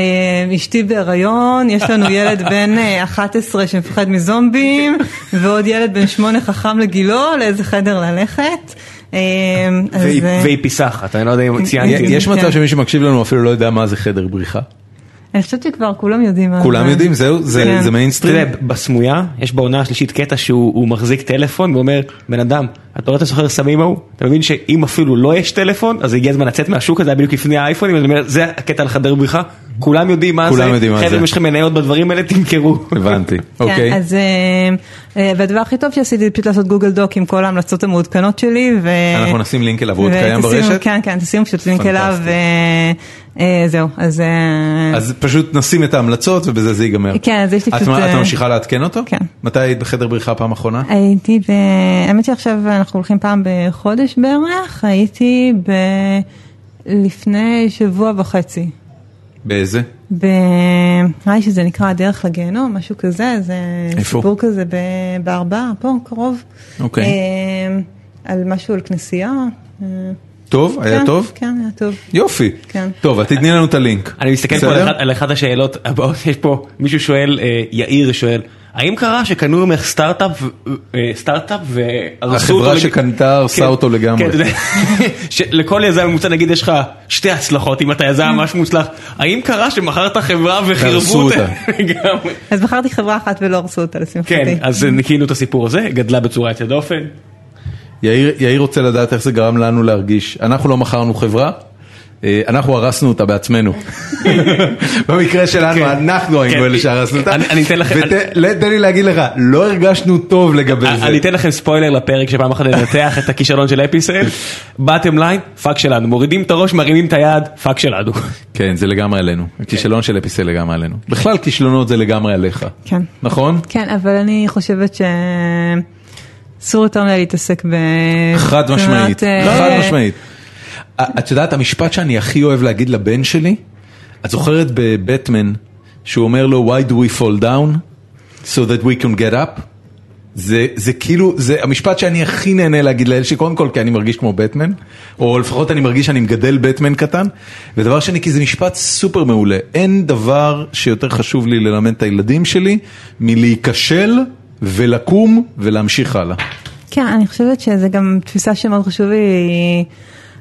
אשתי בהיריון, יש לנו ילד בן אה, 11 שמפחד מזומבים, ועוד ילד בן 8 חכם לגילו, לאיזה חדר ללכת. אה, והיא- אה, פיסחת, אני לא יודע אם ציינתי. יש כן. מצב שמי שמקשיב לנו אפילו לא יודע מה זה חדר בריחה? אני חושבת שכבר כולם יודעים מה כולם זה. יודעים, זהו? זה כן. זה אתה מיינסטרים? יודע, בסמויה, יש בעונה השלישית קטע שהוא הוא מחזיק טלפון ואומר, בן אדם, אתה רואה את הסוחר סמים ההוא? אתה מבין שאם אפילו לא יש טלפון, אז הגיע הזמן לצאת מהשוק הזה, היה בדיוק לפני האייפונים, זה הקטע על חדר בריחה, כולם יודעים מה זה. חבר'ה, אם יש לכם מניות בדברים האלה, תמכרו. הבנתי, כן, אוקיי. אז, אה, אה, והדבר הכי טוב שעשיתי זה פשוט לעשות גוגל דוק עם כל ההמלצות המעודכנות שלי. ו... אנחנו נשים לינק אליו, הוא עוד קיים ברשת? כן, כן, תשימו פשוט לינק אליו, פנטסטי. וזהו, אז... אה, אז פשוט נשים את ההמלצות ובזה זה ייגמר. כן, אז יש לי פשוט, את אה, ממשיכה לעדכן אותו? כן. מתי היית בחדר בריחה פעם אחרונה? הייתי ב... האמת שעכשיו אנחנו הולכים פעם בחודש בערך, הייתי ב... לפני שבוע וחצי. באיזה? ב... נראה לי שזה נקרא הדרך לגיהנום, משהו כזה, זה איפה? סיפור כזה ב... בארבעה, פה קרוב. אוקיי. אה, על משהו על כנסייה. אה, טוב? היה כן, טוב? כן, היה טוב. יופי. כן. טוב, אז תתני לנו את הלינק. אני מסתכל פה בסדר? על אחת- על אחת השאלות הבאות, יש פה מישהו שואל, אה, יאיר שואל, האם קרה שקנו ממך סטארט-אפ אה, סטארט-אפ והרסו אותו? החברה שקנתה הרסה כן, אותו לגמרי. כן, שלכל יזם ממוצע נגיד יש לך שתי הצלחות אם אתה יזם ממש מוצלח, האם קרה שמכרת חברה וחירבו אותה? אז בחרתי חברה אחת ולא הרסו אותה לשמחתי. כן, אז ניקינו את הסיפור הזה, גדלה בצורה יוצאת דופן. יאיר יאיר רוצה לדעת איך זה גרם לנו להרגיש. אנחנו לא מכרנו חברה, אנחנו הרסנו אותה בעצמנו. במקרה שלנו, כן. אנחנו היינו כן. אלה שהרסנו אותה. אני- אתן לכם- ותן לי להגיד לך, לא הרגשנו טוב לגבי זה. אני אתן לכם ספוילר לפרק שפעם אחת ננתח את הכישלון של אפיסל. bottom line, פאק שלנו. מורידים את הראש, מרימים את היד, פאק שלנו. כן, זה לגמרי עלינו. הכישלון של אפיסל לגמרי עלינו. בכלל כישלונות זה לגמרי עליך. כן. נכון? כן, אבל אני חושבת ש... אסור יותר מדי להתעסק ב... חד משמעית, אומרת, חד אה, משמעית. את יודעת, המשפט שאני הכי אוהב להגיד לבן שלי, את זוכרת בבטמן, שהוא אומר לו, why do we fall down? so that we can get up? זה, זה כאילו, זה המשפט שאני הכי נהנה להגיד לאל שלי, קודם כל כי אני מרגיש כמו בטמן, או לפחות אני מרגיש שאני מגדל בטמן קטן, ודבר שני כי זה משפט סופר מעולה, אין דבר שיותר חשוב לי ללמד את הילדים שלי מלהיכשל ולקום ולהמשיך הלאה. כן, אני חושבת שזה גם תפיסה שמאוד חשוב לי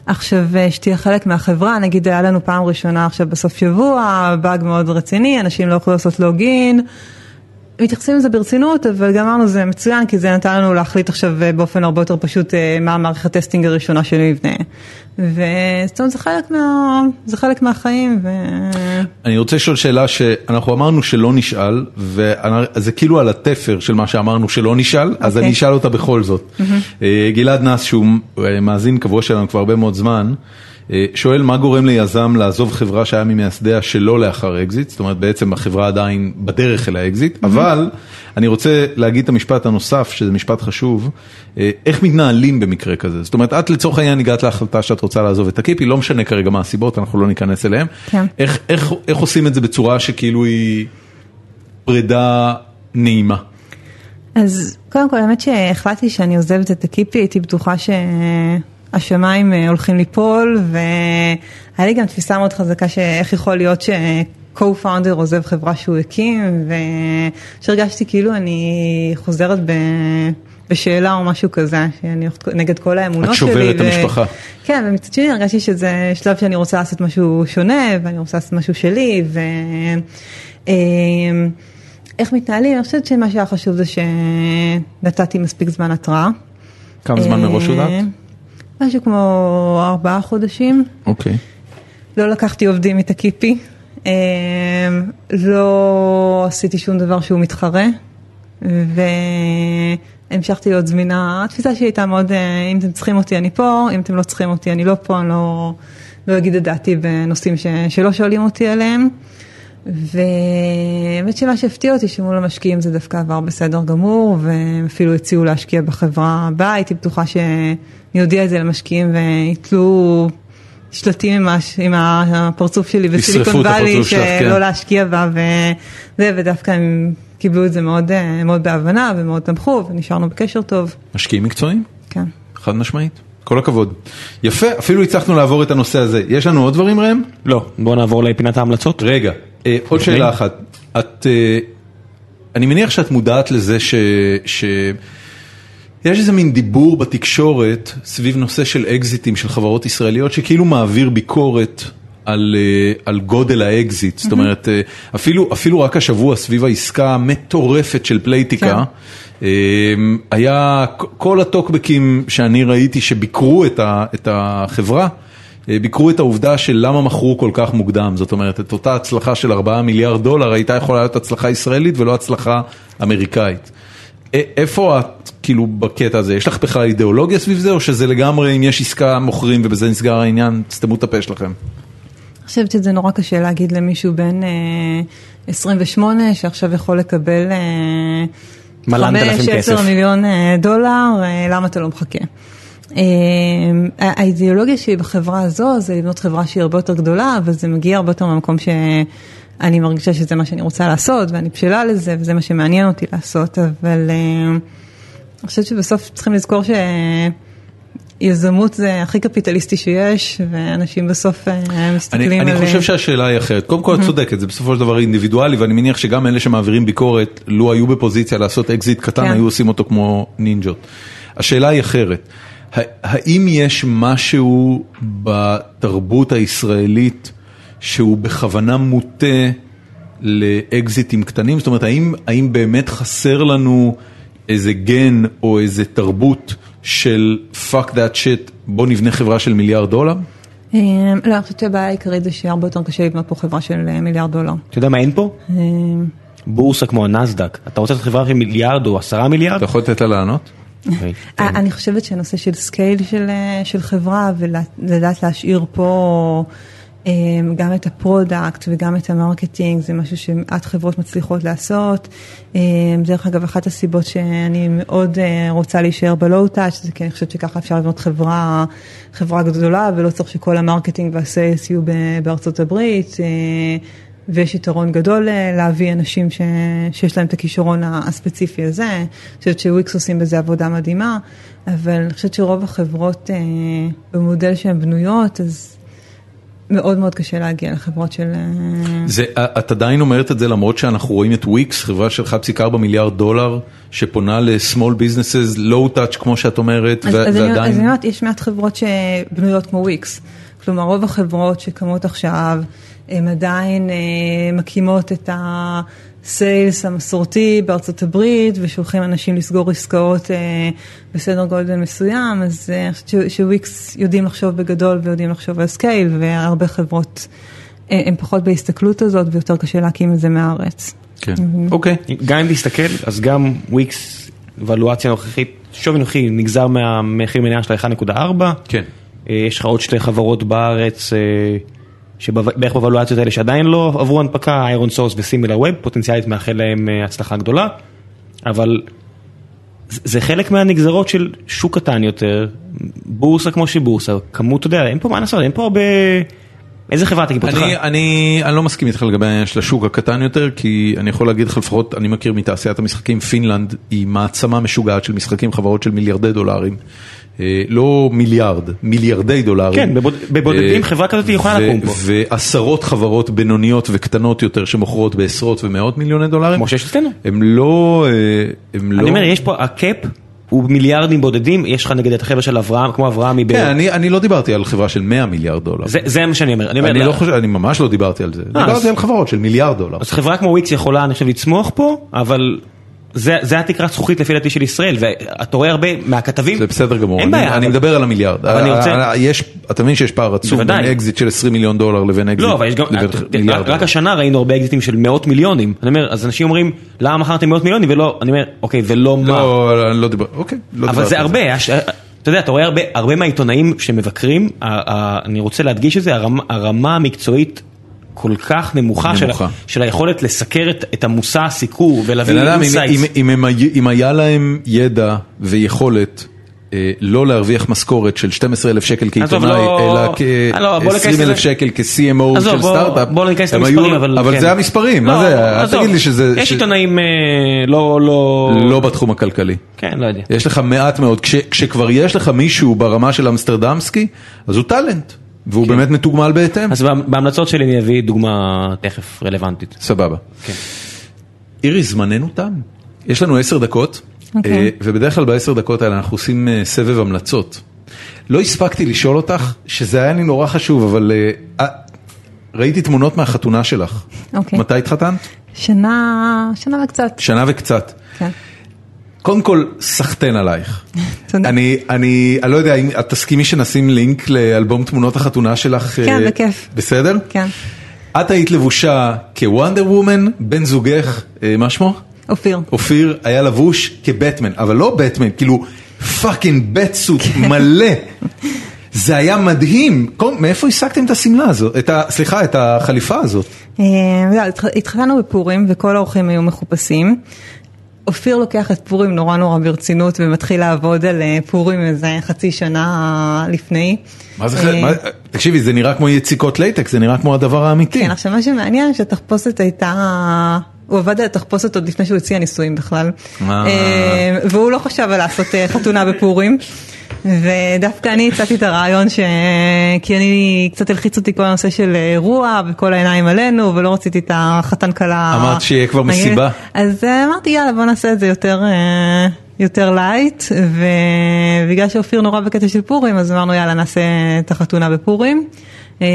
עכשיו אה, שתהיה חלק מהחברה, נגיד היה לנו פעם ראשונה עכשיו בסוף שבוע, באג מאוד רציני, אנשים לא יכלו לעשות לוגין. מתייחסים לזה ברצינות, אבל גם אמרנו זה מצוין, כי זה נתן לנו להחליט עכשיו אה, באופן הרבה יותר פשוט אה, מה המערכת testing הראשונה שאני אבנה. וזאת אומרת, זה חלק, מה, זה חלק מהחיים. ו... אני רוצה לשאול שאלה שאנחנו אמרנו שלא נשאל, וזה כאילו על התפר של מה שאמרנו שלא נשאל, אז אוקיי. אני אשאל אותה בכל זאת. אה, גלעד נס, שהוא אה, מאזין קבוע שלנו כבר הרבה מאוד זמן, שואל מה גורם ליזם לעזוב חברה שהיה ממייסדיה שלא לאחר אקזיט, זאת אומרת בעצם החברה עדיין בדרך אל האקזיט, אבל אני רוצה להגיד את המשפט הנוסף, שזה משפט חשוב, אה, איך מתנהלים במקרה כזה? זאת אומרת, את לצורך העניין הגעת להחלטה שאת רוצה לעזוב את הקיפי, לא משנה כרגע מה הסיבות, אנחנו לא ניכנס אליהן. כן. איך, איך, איך עושים את זה בצורה שכאילו היא פרידה נעימה? אז קודם כל, האמת שהחלטתי שאני עוזבת את הקיפי, הייתי בטוחה שהשמיים אה, הולכים ליפול, והיה לי גם תפיסה מאוד חזקה שאיך יכול להיות ש-co-founder עוזב חברה שהוא הקים, ושהרגשתי כאילו אני חוזרת ב... בשאלה או משהו כזה, שאני הולכת נגד כל האמונות את שלי. שוברת את המשפחה. כן, ומצד שני הרגשתי שזה שלב שאני רוצה לעשות משהו שונה, ואני רוצה לעשות משהו שלי, ו... אמ, איך מתנהלים? אני חושבת שמה שהיה חשוב זה שנתתי מספיק זמן התראה. כמה זמן מראש אה, יודעת? משהו כמו ארבעה חודשים. אוקיי. לא לקחתי עובדים מתקיפי, אה, לא עשיתי שום דבר שהוא מתחרה, והמשכתי להיות זמינה. התפיסה שלי הייתה מאוד, אה, אם אתם צריכים אותי אני פה, אם אתם לא צריכים אותי אני לא פה, אני לא, לא אגיד את דעתי בנושאים ש, שלא שואלים אותי עליהם. והאמת שמה שהפתיע אותי שמול המשקיעים זה דווקא עבר בסדר גמור, והם אפילו הציעו להשקיע בחברה הבאה, הייתי בטוחה שאני אודיע את זה למשקיעים ויתלו שלטים עם, הש... עם הפרצוף שלי בסיליקון וואלי, שלך, כן. שלא להשקיע בה, וזה, ודווקא הם קיבלו את זה מאוד, אה, מאוד בהבנה ומאוד תמכו, ונשארנו בקשר טוב, משקיעים מקצועיים? כן. חד משמעית. כל הכבוד. יפה, אפילו הצלחנו לעבור את הנושא הזה. יש לנו עוד דברים ראם? לא, בוא נעבור לפינת ההמלצות. רגע, אה, עוד לפני? שאלה אחת. את, אה, אני מניח שאת מודעת לזה ש... ש... יש איזה מין דיבור בתקשורת סביב נושא של אקזיטים של חברות ישראליות שכאילו מעביר ביקורת על, אה, על גודל האקזיט, זאת אומרת אה, אפילו, אפילו רק השבוע סביב העסקה המטורפת של פלייטיקה, אה, היה כל הטוקבקים שאני ראיתי שביקרו את, ה, את החברה, ביקרו את העובדה של למה מכרו כל כך מוקדם, זאת אומרת את אותה הצלחה של 4 מיליארד דולר הייתה יכולה להיות הצלחה ישראלית ולא הצלחה אמריקאית. איפה את כאילו בקטע הזה? יש לך בכלל אידיאולוגיה סביב זה או שזה לגמרי אם יש עסקה מוכרים ובזה נסגר העניין, תסתמו את הפה שלכם? אני חושבת שזה נורא קשה להגיד למישהו בן אה, 28 שעכשיו יכול לקבל אה, מלנת אלפים 5-10 כסף. מיליון אה, דולר, אה, למה אתה לא מחכה? אה, האידיאולוגיה שלי בחברה הזו זה לבנות חברה שהיא הרבה יותר גדולה, אבל זה מגיע הרבה יותר מהמקום שאני מרגישה שזה מה שאני רוצה לעשות, ואני בשלה לזה, וזה מה שמעניין אותי לעשות, אבל אה, אני חושבת שבסוף צריכים לזכור ש... יזמות זה הכי קפיטליסטי שיש, ואנשים בסוף אה, אני, מסתכלים אני על... חושב שהשאלה היא אחרת. קודם כל את צודקת, זה בסופו של דבר אינדיבידואלי, ואני מניח שגם אלה שמעבירים ביקורת, לו היו בפוזיציה לעשות אקזיט קטן, כן. היו עושים אותו כמו נינג'ות. השאלה היא אחרת. האם יש משהו בתרבות הישראלית שהוא בכוונה מוטה לאקזיטים קטנים? זאת אומרת, האם, האם באמת חסר לנו איזה גן או איזה תרבות של fuck that shit, בוא נבנה חברה של מיליארד דולר? אה, לא, אני חושבת שהבעיה העיקרית זה שהרבה יותר קשה לבנות פה חברה של אה, מיליארד דולר. אתה יודע מה אין פה? אה, בורסה כמו הנאסד"ק. אתה רוצה לעשות חברה של מיליארד או עשרה מיליארד? אתה יכול לתת לה לענות? אוקיי. אני חושבת שהנושא של scale של, של חברה ולדעת להשאיר פה גם את ה product וגם את ה marketing זה משהו שמעט חברות מצליחות לעשות. אה, דרך אגב, אחת הסיבות שאני מאוד אה, רוצה להישאר ב low-touch זה כי אני חושבת שככה אפשר לבנות חברה, חברה גדולה ולא צריך שכל ה marketing וה sales יהיו בארצות הברית. אה, ויש יתרון גדול אה, להביא אנשים ש... שיש להם את הכישרון הספציפי הזה. אני חושבת שוויקס עושים בזה עבודה מדהימה, אבל אני חושבת שרוב החברות במודל שהן בנויות, אז מאוד מאוד קשה להגיע לחברות של... אה, זה, את עדיין אומרת את זה למרות שאנחנו רואים את וויקס, חברה של 1.4 מיליארד דולר, שפונה ל-small businesses, low touch כמו שאת אומרת, אז, ו- אז, אני, אז ועדיין... אני אומרת, יש מעט חברות שבנויות כמו וויקס. כלומר, רוב החברות שקמות עכשיו, הן עדיין אה, מקימות את ה sales המסורתי בארצות הברית, ושולחים אנשים לסגור עסקאות אה, בסדר גודל מסוים, אז אה, אני חושבת ש- שוויקס יודעים לחשוב בגדול ויודעים לחשוב על scale, והרבה חברות אה, הן פחות בהסתכלות הזאת, ויותר קשה להקים את זה מהארץ. כן, אוקיי. גם אם תסתכל, אז גם וויקס, ולואציה נוכחית, שווי נוכחי נגזר מהמחיר מניה של 1.4. כן. אה, יש לך עוד שתי חברות בארץ, אה, שבערך בוולואציות האלה שעדיין לא עברו הנפקה, איירון סורס וסימילר ווב, פוטנציאלית מאחל להם אה, הצלחה גדולה, אבל זה- חלק מהנגזרות של שוק קטן יותר, בורסה כמו שבורסה, כמות, אתה יודע, אין פה מה לעשות, אין פה הרבה... איזה חברה תגיד? אני, אני, אני לא מסכים איתך לגבי העניין של השוק הקטן יותר, כי אני יכול להגיד לך לפחות, אני מכיר מתעשיית המשחקים, פינלנד היא מעצמה משוגעת של משחקים, חברות של מיליארדי דולרים. אה, לא מיליארד, מיליארדי דולרים. כן, בבוד- בבודדים אה, חברה כזאת יכולה לקום פה. ועשרות חברות בינוניות וקטנות יותר שמוכרות בעשרות ומאות מיליוני דולרים. כמו שיש אצלנו. הם לא, אה, הם לא... אני אומר, יש פה, ה cap הוא מיליארדים בודדים, יש לך נגיד את החבר'ה של אברהם, כמו אברהמי, ב- כן, אני, אני לא דיברתי על חברה של 100 מיליארד דולר. זה- זה מה שאני אומר, אני אומר, אני לא- לא חושב, אני ממש לא דיברתי על זה. דיברתי אז- על חברות של מיליארד דולר. אז חברה כמו וויקס יכולה, אני חושב, לצמוח פה, אבל זה זה התקרת זכוכית לפי דעתי של ישראל, ואתה רואה הרבה מהכתבים, זה בסדר גמור, אני, בעיה, אני אבל- מדבר על המיליארד. אבל אני רוצה- אה, יש, אתה מבין שיש פער עצום בין. אקזיט של 20 מיליון דולר לבין אקזיט לא, אבל יש גם, לבין רק- רק. השנה ראינו הרבה אקזיטים של מאות מיליונים, אני אומר, אז אנשים אומרים, למה מכרתם מאות מיליונים ולא, אני אומר, אוקיי, ולא מה, לא, אני לא דיבר, אוקיי, לא אבל זה הרבה, אתה יודע, אתה רואה הרבה, הרבה מהעיתונאים שמבקרים, אני רוצה להדגיש את זה, הרמה, הרמה המקצועית כל כך נמוכה, של, נמוכה. ה- של היכולת לסקר את, את המושא הסיקור ולהביא אם- insights. אם- אם היו- אם היה להם ידע ויכולת אה, לא להרוויח משכורת של 12,000 שקל כעיתונאי, לא- אלא אה, לא, כ-20,000. שקל כ-CMO של סטארט-אפ, בוא לא ניכנס למספרים, אבל אבל כן. זה המספרים, לא, מה זה, אל תגיד לי שזה יש עיתונאים אה, לא, לא, לא בתחום הכלכלי. כן, לא יודע. יש לך מעט מאוד, כש, כשכבר יש לך מישהו ברמה של אמסטרדמסקי, אז הוא טאלנט, והוא באמת מתוגמל בהתאם. אז בהמ- בהמלצות שלי אני אביא דוגמה תכף רלוונטית. סבבה. כן. אירי, זמננו תם. יש לנו עשר דקות, אוקיי. אה, ובדרך כלל בעשר דקות האלה אנחנו עושים אה, סבב המלצות. לא הספקתי לשאול אותך, שזה היה לי נורא חשוב, אבל אה, ראיתי תמונות מהחתונה שלך. אוקיי. מתי התחתנת? שנה, שנה וקצת, שנה וקצת. כן. קודם כל, סחטיין עלייך. תודה. אני, אני, אני לא יודע אם את תסכימי שנשים לינק לאלבום תמונות החתונה שלך. כן, אה, בכיף. בסדר? כן. את היית לבושה כ Wonder Woman, בן זוגך, אה, מה שמו? אופיר. אופיר היה לבוש כבטמן, אבל לא בטמן, כאילו fucking batsuit כן. מלא. זה היה מדהים. כל- מאיפה השגתם את השמלה הזאת? את ה, סליחה, את החליפה הזאת? אה, לא, התח- התחתנו בפורים וכל האורחים היו מחופשים. אופיר לוקח את פורים נורא נורא ברצינות ומתחיל לעבוד על אה, פורים איזה חצי שנה לפני. מה זה, אה, ח- מה- תקשיבי, זה נראה כמו יציקות latex, זה נראה כמו הדבר האמיתי. כן, עכשיו מה שמעניין שהתחפושת הייתה, הוא עבד על התחפושת עוד לפני שהוא הציע נישואים בכלל. אה. והוא לא חשב על לעשות חתונה בפורים. ודווקא אני הצעתי את הרעיון ש... כי אני קצת הלחיץ אותי כל הנושא של אה, אירוע וכל העיניים עלינו ולא רציתי את החתן כלה. אמרת שיהיה כבר. מסיבה. אז אה, אמרתי יאללה בוא נעשה את זה יותר, אה, יותר light ובגלל שאופיר נורא בקטע של פורים אז אמרנו יאללה נעשה את החתונה בפורים. אה,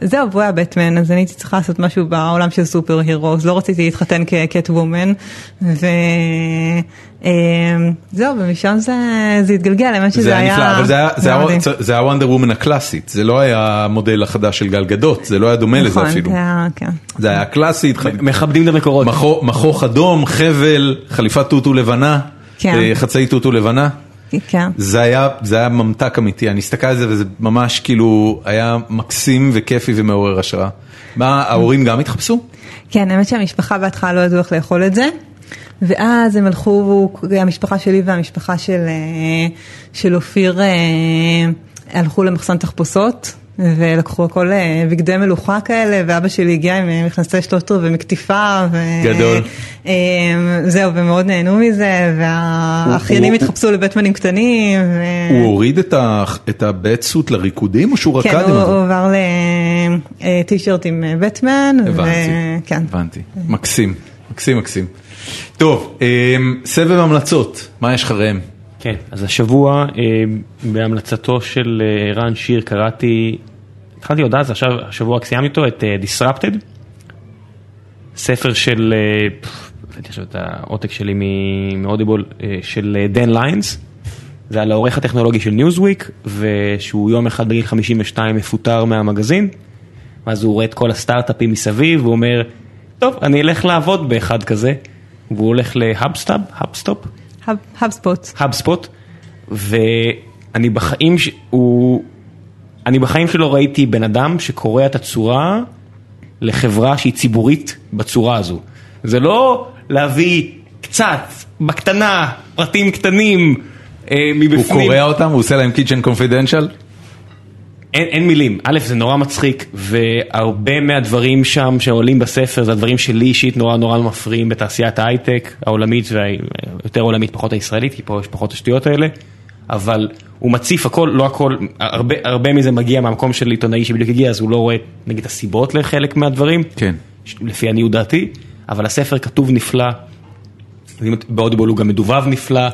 זהו, והוא היה בטמן, אז אני הייתי צריכה לעשות משהו בעולם של superheroes, לא רציתי להתחתן כקט וומן, וזהו, ומשם זה, זה התגלגל, האמת שזה זה היה היה... נפלא, אבל זה היה- זה היה- מדהים. זה היה וונדר וומן הקלאסית, זה לא היה המודל החדש של גל גדות, זה לא היה דומה לזה נכון, אפילו. זה היה, כן. זה היה קלאסית, מכבדים את המקורות. מכו- מכוך אדום, חבל, חליפת טוטו לבנה, כן. אה, חצאי טוטו לבנה. כן. זה היה, זה היה ממתק אמיתי, אני הסתכל על זה וזה ממש כאילו היה מקסים וכיפי ומעורר השראה. מה, ההורים גם התחפשו? כן, האמת שהמשפחה בהתחלה לא ידעו איך לאכול את זה. ואז הם הלכו, המשפחה שלי והמשפחה של, אה, של אופיר אה, הלכו למחסן תחפושות ולקחו הכל אה, בגדי מלוכה כאלה ואבא שלי הגיע עם אה, מכנסי שלושטר ומקטיפה. ו... גדול. אה, זהו, ומאוד נהנו מזה והאחיינים הוא- התחפשו לבטמנים קטנים. ו... הוא הוריד את ה- את הבטסוט לריקודים או שהוא כן, רקד עם הוא, הוא? עבר לטישרט עם בטמן. הבנתי, ו... כן. הבנתי, מקסים, מקסים מקסים. טוב, אמ, סבב המלצות, מה יש לך ראם? כן, אז השבוע אה, בהמלצתו של אה, רן שיר קראתי, התחלתי עוד אז, עכשיו השבוע סיימתי אותו, את אה, Disrupted, ספר של, אה, הבאתי עכשיו את העותק שלי מ Audible, אה, של אה, דן ליונס, זה על העורך הטכנולוגי של ניוזוויק, ושהוא יום אחד בגיל 52 מפוטר מהמגזין, ואז הוא רואה את כל הסטארט-אפים מסביב, והוא אומר, טוב, אני אלך לעבוד באחד כזה, והוא הולך להאבסטאפ, האבסטופ, HubSpot. HubSpot, ואני בחיים, ש... הוא... אני בחיים שלא ראיתי בן אדם שקורע את הצורה לחברה שהיא ציבורית בצורה הזו. זה לא להביא קצת, בקטנה, פרטים קטנים אה, מבפנים. הוא קורע אותם, הוא עושה להם קיצ'ן קונפידנציאל? אין, אין מילים, א' זה נורא מצחיק והרבה מהדברים שם שעולים בספר זה הדברים שלי אישית נורא נורא מפריעים בתעשיית ההייטק העולמית והיותר עולמית פחות הישראלית כי פה יש פחות השטויות האלה אבל הוא מציף הכל, לא הכל, הרבה, הרבה מזה מגיע מהמקום של עיתונאי שבדיוק הגיע אז הוא לא רואה נגיד הסיבות לחלק מהדברים, כן. לפי עניות דעתי, אבל הספר כתוב נפלא, באודיבול הוא גם מדובב נפלא,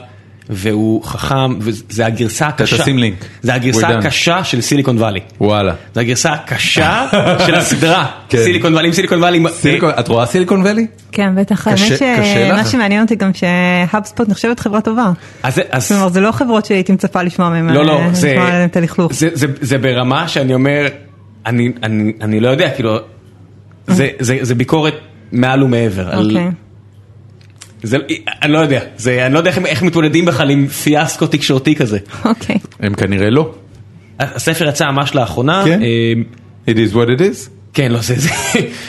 והוא חכם, וזה הגרסה הקשה, תשים לינק. זה הגרסה. הקשה של סיליקון וואלי. וואלה. זה הגרסה הקשה של הסדרה, כן. סיליקון וואלי, עם סיליקון וואלי, את רואה סיליקון ואלי? כן, בטח, קשה- לך? שמה שמעניין אותי גם שהאבספוט נחשבת חברה טובה. אז, אז, כלומר, זה לא חברות שהייתי מצפה לשמוע מהן לא, לא, זה, לשמוע עליהן את הלכלוך. זה, ברמה שאני אומר, אני, אני, אני לא יודע, כאילו, זה, זה, זה ביקורת מעל ומעבר. זה, אני לא יודע, זה, אני לא יודע איך, איך מתמודדים בכלל עם פיאסקו תקשורתי כזה. אוקיי. הם כנראה לא. הספר יצא ממש לאחרונה, כן. אה, It is what it is. כן, לא, זה, זה,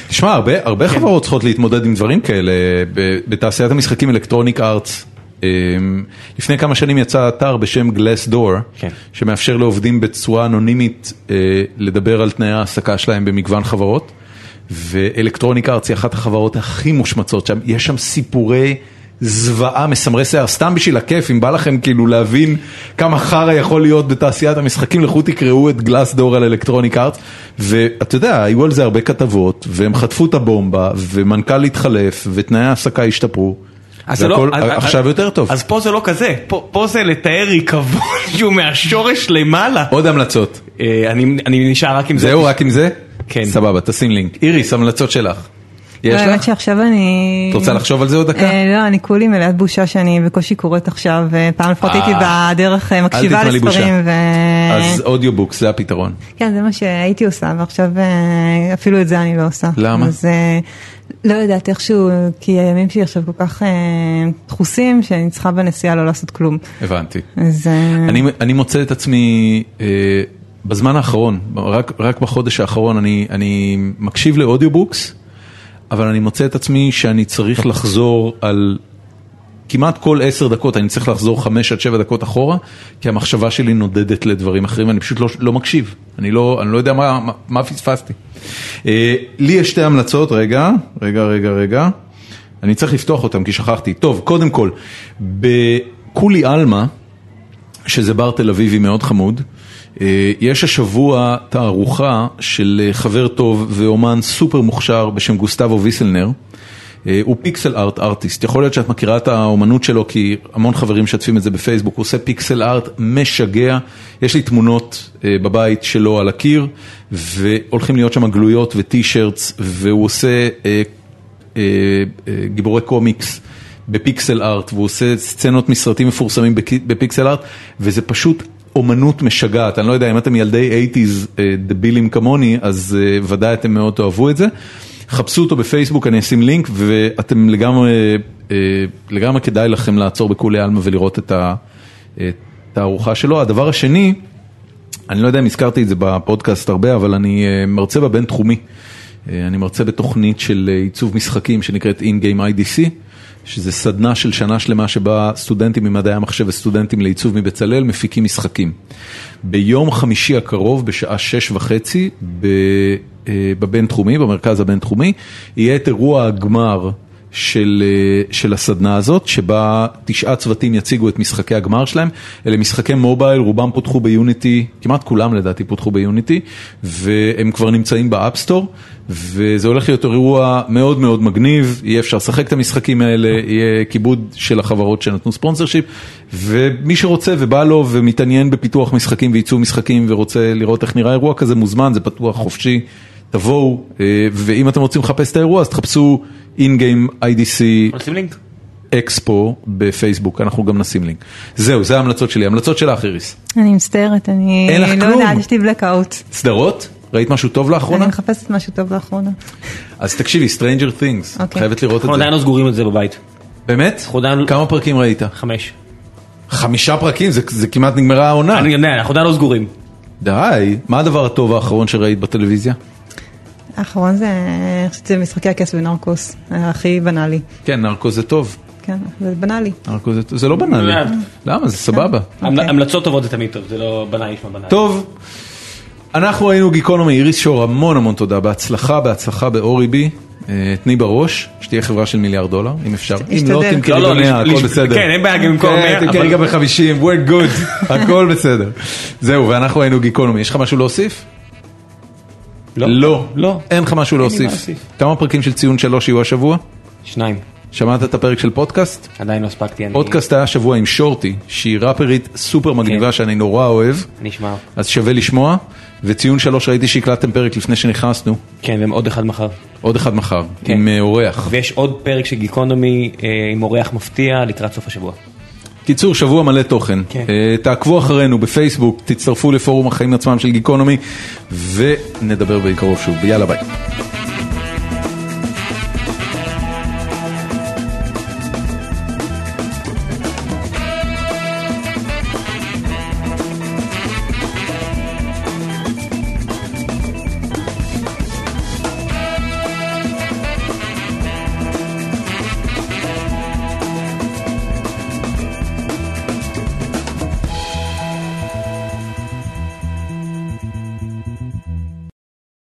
תשמע, הרבה, הרבה חברות צריכות להתמודד עם דברים כאלה. ב- בתעשיית המשחקים אלקטרוניק ארטס, לפני כמה שנים יצא אתר בשם Glassdoor, כן. שמאפשר לעובדים בצורה אנונימית אה, לדבר על תנאי ההעסקה שלהם במגוון חברות, ואלקטרוניק ארטס היא אחת החברות הכי מושמצות שם, יש שם סיפורי... זוועה מסמרי שיער, סתם בשביל הכיף, אם בא לכם כאילו להבין כמה חרא יכול להיות בתעשיית המשחקים, לכו תקראו את גלאס דור על אלקטרוניק ארטס, ואתה יודע, היו על זה הרבה כתבות, והם חטפו את הבומבה, ומנכ"ל התחלף, ותנאי ההעסקה השתפרו, אז זה לא- והכל אז- עכשיו אז- יותר טוב. אז פה זה לא כזה, פה, פה זה לתאר ריקבון שהוא מהשורש למעלה. עוד המלצות. אה, אני, אני נשאר רק עם זה. זהו, רק עם זה? כן. סבבה, תשים לינק. איריס, המלצות שלך. יש לא, האמת לך? שעכשיו אני... את רוצה לחשוב על זה עוד דקה? אה, לא, אני כולי מלאת בושה שאני בקושי קוראת עכשיו, אה, פעם לפחות אה, הייתי בדרך מקשיבה. לספרים, ו... אז אודיובוקס זה הפתרון. כן, זה מה שהייתי עושה, ועכשיו אפילו את זה אני לא עושה. למה? אז לא יודעת איכשהו, כי הימים שלי עכשיו כל כך דחוסים, שאני צריכה בנסיעה לא לעשות כלום. הבנתי. אז... אני, אני מוצא את עצמי בזמן האחרון, רק, רק בחודש האחרון, אני, אני מקשיב ל audiobooks, אבל אני מוצא את עצמי שאני צריך לחזור על כמעט כל עשר דקות, אני צריך לחזור חמש עד שבע דקות אחורה, כי המחשבה שלי נודדת לדברים אחרים, אני פשוט לא, לא מקשיב, אני לא, אני לא יודע מה, מה, מה פספסתי. אה, לי יש שתי המלצות, רגע, רגע, רגע, רגע, אני צריך לפתוח אותם כי שכחתי. טוב, קודם כל, בקולי עלמה, שזה בר תל אביבי מאוד חמוד. אה, יש השבוע תערוכה של אה, חבר טוב ואומן סופר מוכשר בשם גוסטבו ויסלנר. אה, הוא פיקסל ארט ארטיסט, יכול להיות שאת מכירה את האומנות שלו כי המון חברים משתפים את זה בפייסבוק, הוא עושה פיקסל ארט משגע, יש לי תמונות בבית שלו על הקיר והולכים להיות שם גלויות וטי שירטס והוא עושה אה, אה, אה, גיבורי קומיקס בפיקסל ארט, והוא עושה סצנות מסרטים מפורסמים בפיקסל ארט, וזה פשוט אומנות משגעת, אני לא יודע אם אתם ילדי 80's אה, דבילים כמוני, אז אה, ודאי אתם מאוד תאהבו את זה. חפשו אותו בפייסבוק, אני אשים לינק, ואתם לגמרי, אה, כדאי לכם לעצור בכולי עלמא ולראות את התערוכה שלו. הדבר השני, אני לא יודע אם הזכרתי את זה בפודקאסט הרבה, אבל אני מרצה בבינתחומי. אני מרצה בתוכנית של עיצוב משחקים שנקראת In-Game IDC, שזה סדנה של שנה שלמה שבה סטודנטים ממדעי המחשב וסטודנטים לעיצוב מבצלאל מפיקים משחקים. ביום חמישי הקרוב בשעה שש וחצי אה, בבינתחומי, במרכז הבינתחומי, יהיה את אירוע הגמר של, אה, של הסדנה הזאת, שבה תשעה צוותים יציגו את משחקי הגמר שלהם. אלה משחקי mobile, רובם פותחו ב Unity, כמעט כולם לדעתי פותחו ב Unity, והם כבר נמצאים ב App Store, וזה הולך להיות אירוע מאוד מאוד מגניב, יהיה אפשר לשחק את המשחקים האלה, יהיה כיבוד של החברות שנתנו sponsorship, ומי שרוצה ובא לו ומתעניין בפיתוח משחקים ועיצוב משחקים ורוצה לראות איך נראה אירוע כזה, מוזמן, זה פתוח, חופשי. תבואו, אה, ואם אתם רוצים לחפש את האירוע אז תחפשו in-game IDC. אקספו בפייסבוק, אנחנו גם נשים לינק. זהו, זה ההמלצות שלי. המלצות שלך, איריס. אני מצטערת, אני לא. יודעת, יש לי blackout. סדרות? ראית משהו טוב לאחרונה? אני מחפשת משהו טוב לאחרונה. אז תקשיבי, Stranger Things, אוקיי. חייבת לראות את אנחנו זה. עדיין לא סגורים את זה בבית. באמת? אנחנו עדיין- כמה פרקים ראית? חמש. חמישה פרקים? זה- זה כמעט נגמרה העונה. אני יודע, אנחנו עדיין לא סגורים. די, מה הדבר הטוב האחרון שראית בטלוויזיה? האחרון זה, אני חושבת שזה משחקי הכס בנרקוס, הכי בנאלי. כן, נרקו זה טוב. כן, זה בנאלי. נרקו זה טוב. זה לא בנאלי. לא. למה? זה סבבה. המל- אוקיי. המלצות טובות זה תמיד טוב, זה לא בנאי נשמע בנאי. טוב, אנחנו היינו גיקונומי, איריס שור, המון המון תודה, בהצלחה, בהצלחה באורי בי, אה, תני בראש, שתהיה חברה של מיליארד דולר, אם אפשר, אם. לא תמכרי לא, לא, במאה, לש- הכל לש- בסדר. כן, אין בעיה גם במקום כן, 100, תמכרי גם ב-50, we're good, הכל בסדר. זהו, ואנחנו היינו גיקונומי, יש לך משהו להוסיף? לא. לא. אין לך משהו. להוסיף. כמה פרקים של ציון שלוש יהיו השבוע? שניים. שמעת את הפרק של פודקאסט? עדיין לא הספקתי. פודקאסט היה השבוע עם שורטי, שהיא ראפרית סופר מגניבה כן. שאני נורא אוהב, אני אשמע. אז שווה לשמוע. וציון שלוש ראיתי שהקלטתם פרק לפני שנכנסנו, כן, ועוד אחד מחר. עוד אחד מחר, כן. עם אה, אורח. ויש עוד פרק של גיקונומי אה, עם אורח מפתיע לקראת סוף השבוע. קיצור, שבוע מלא תוכן. כן. אה, תעקבו אחרינו בפייסבוק, תצטרפו לפורום החיים עצמם של גיקונומי, ונדבר בקרוב שוב. יאללה ביי.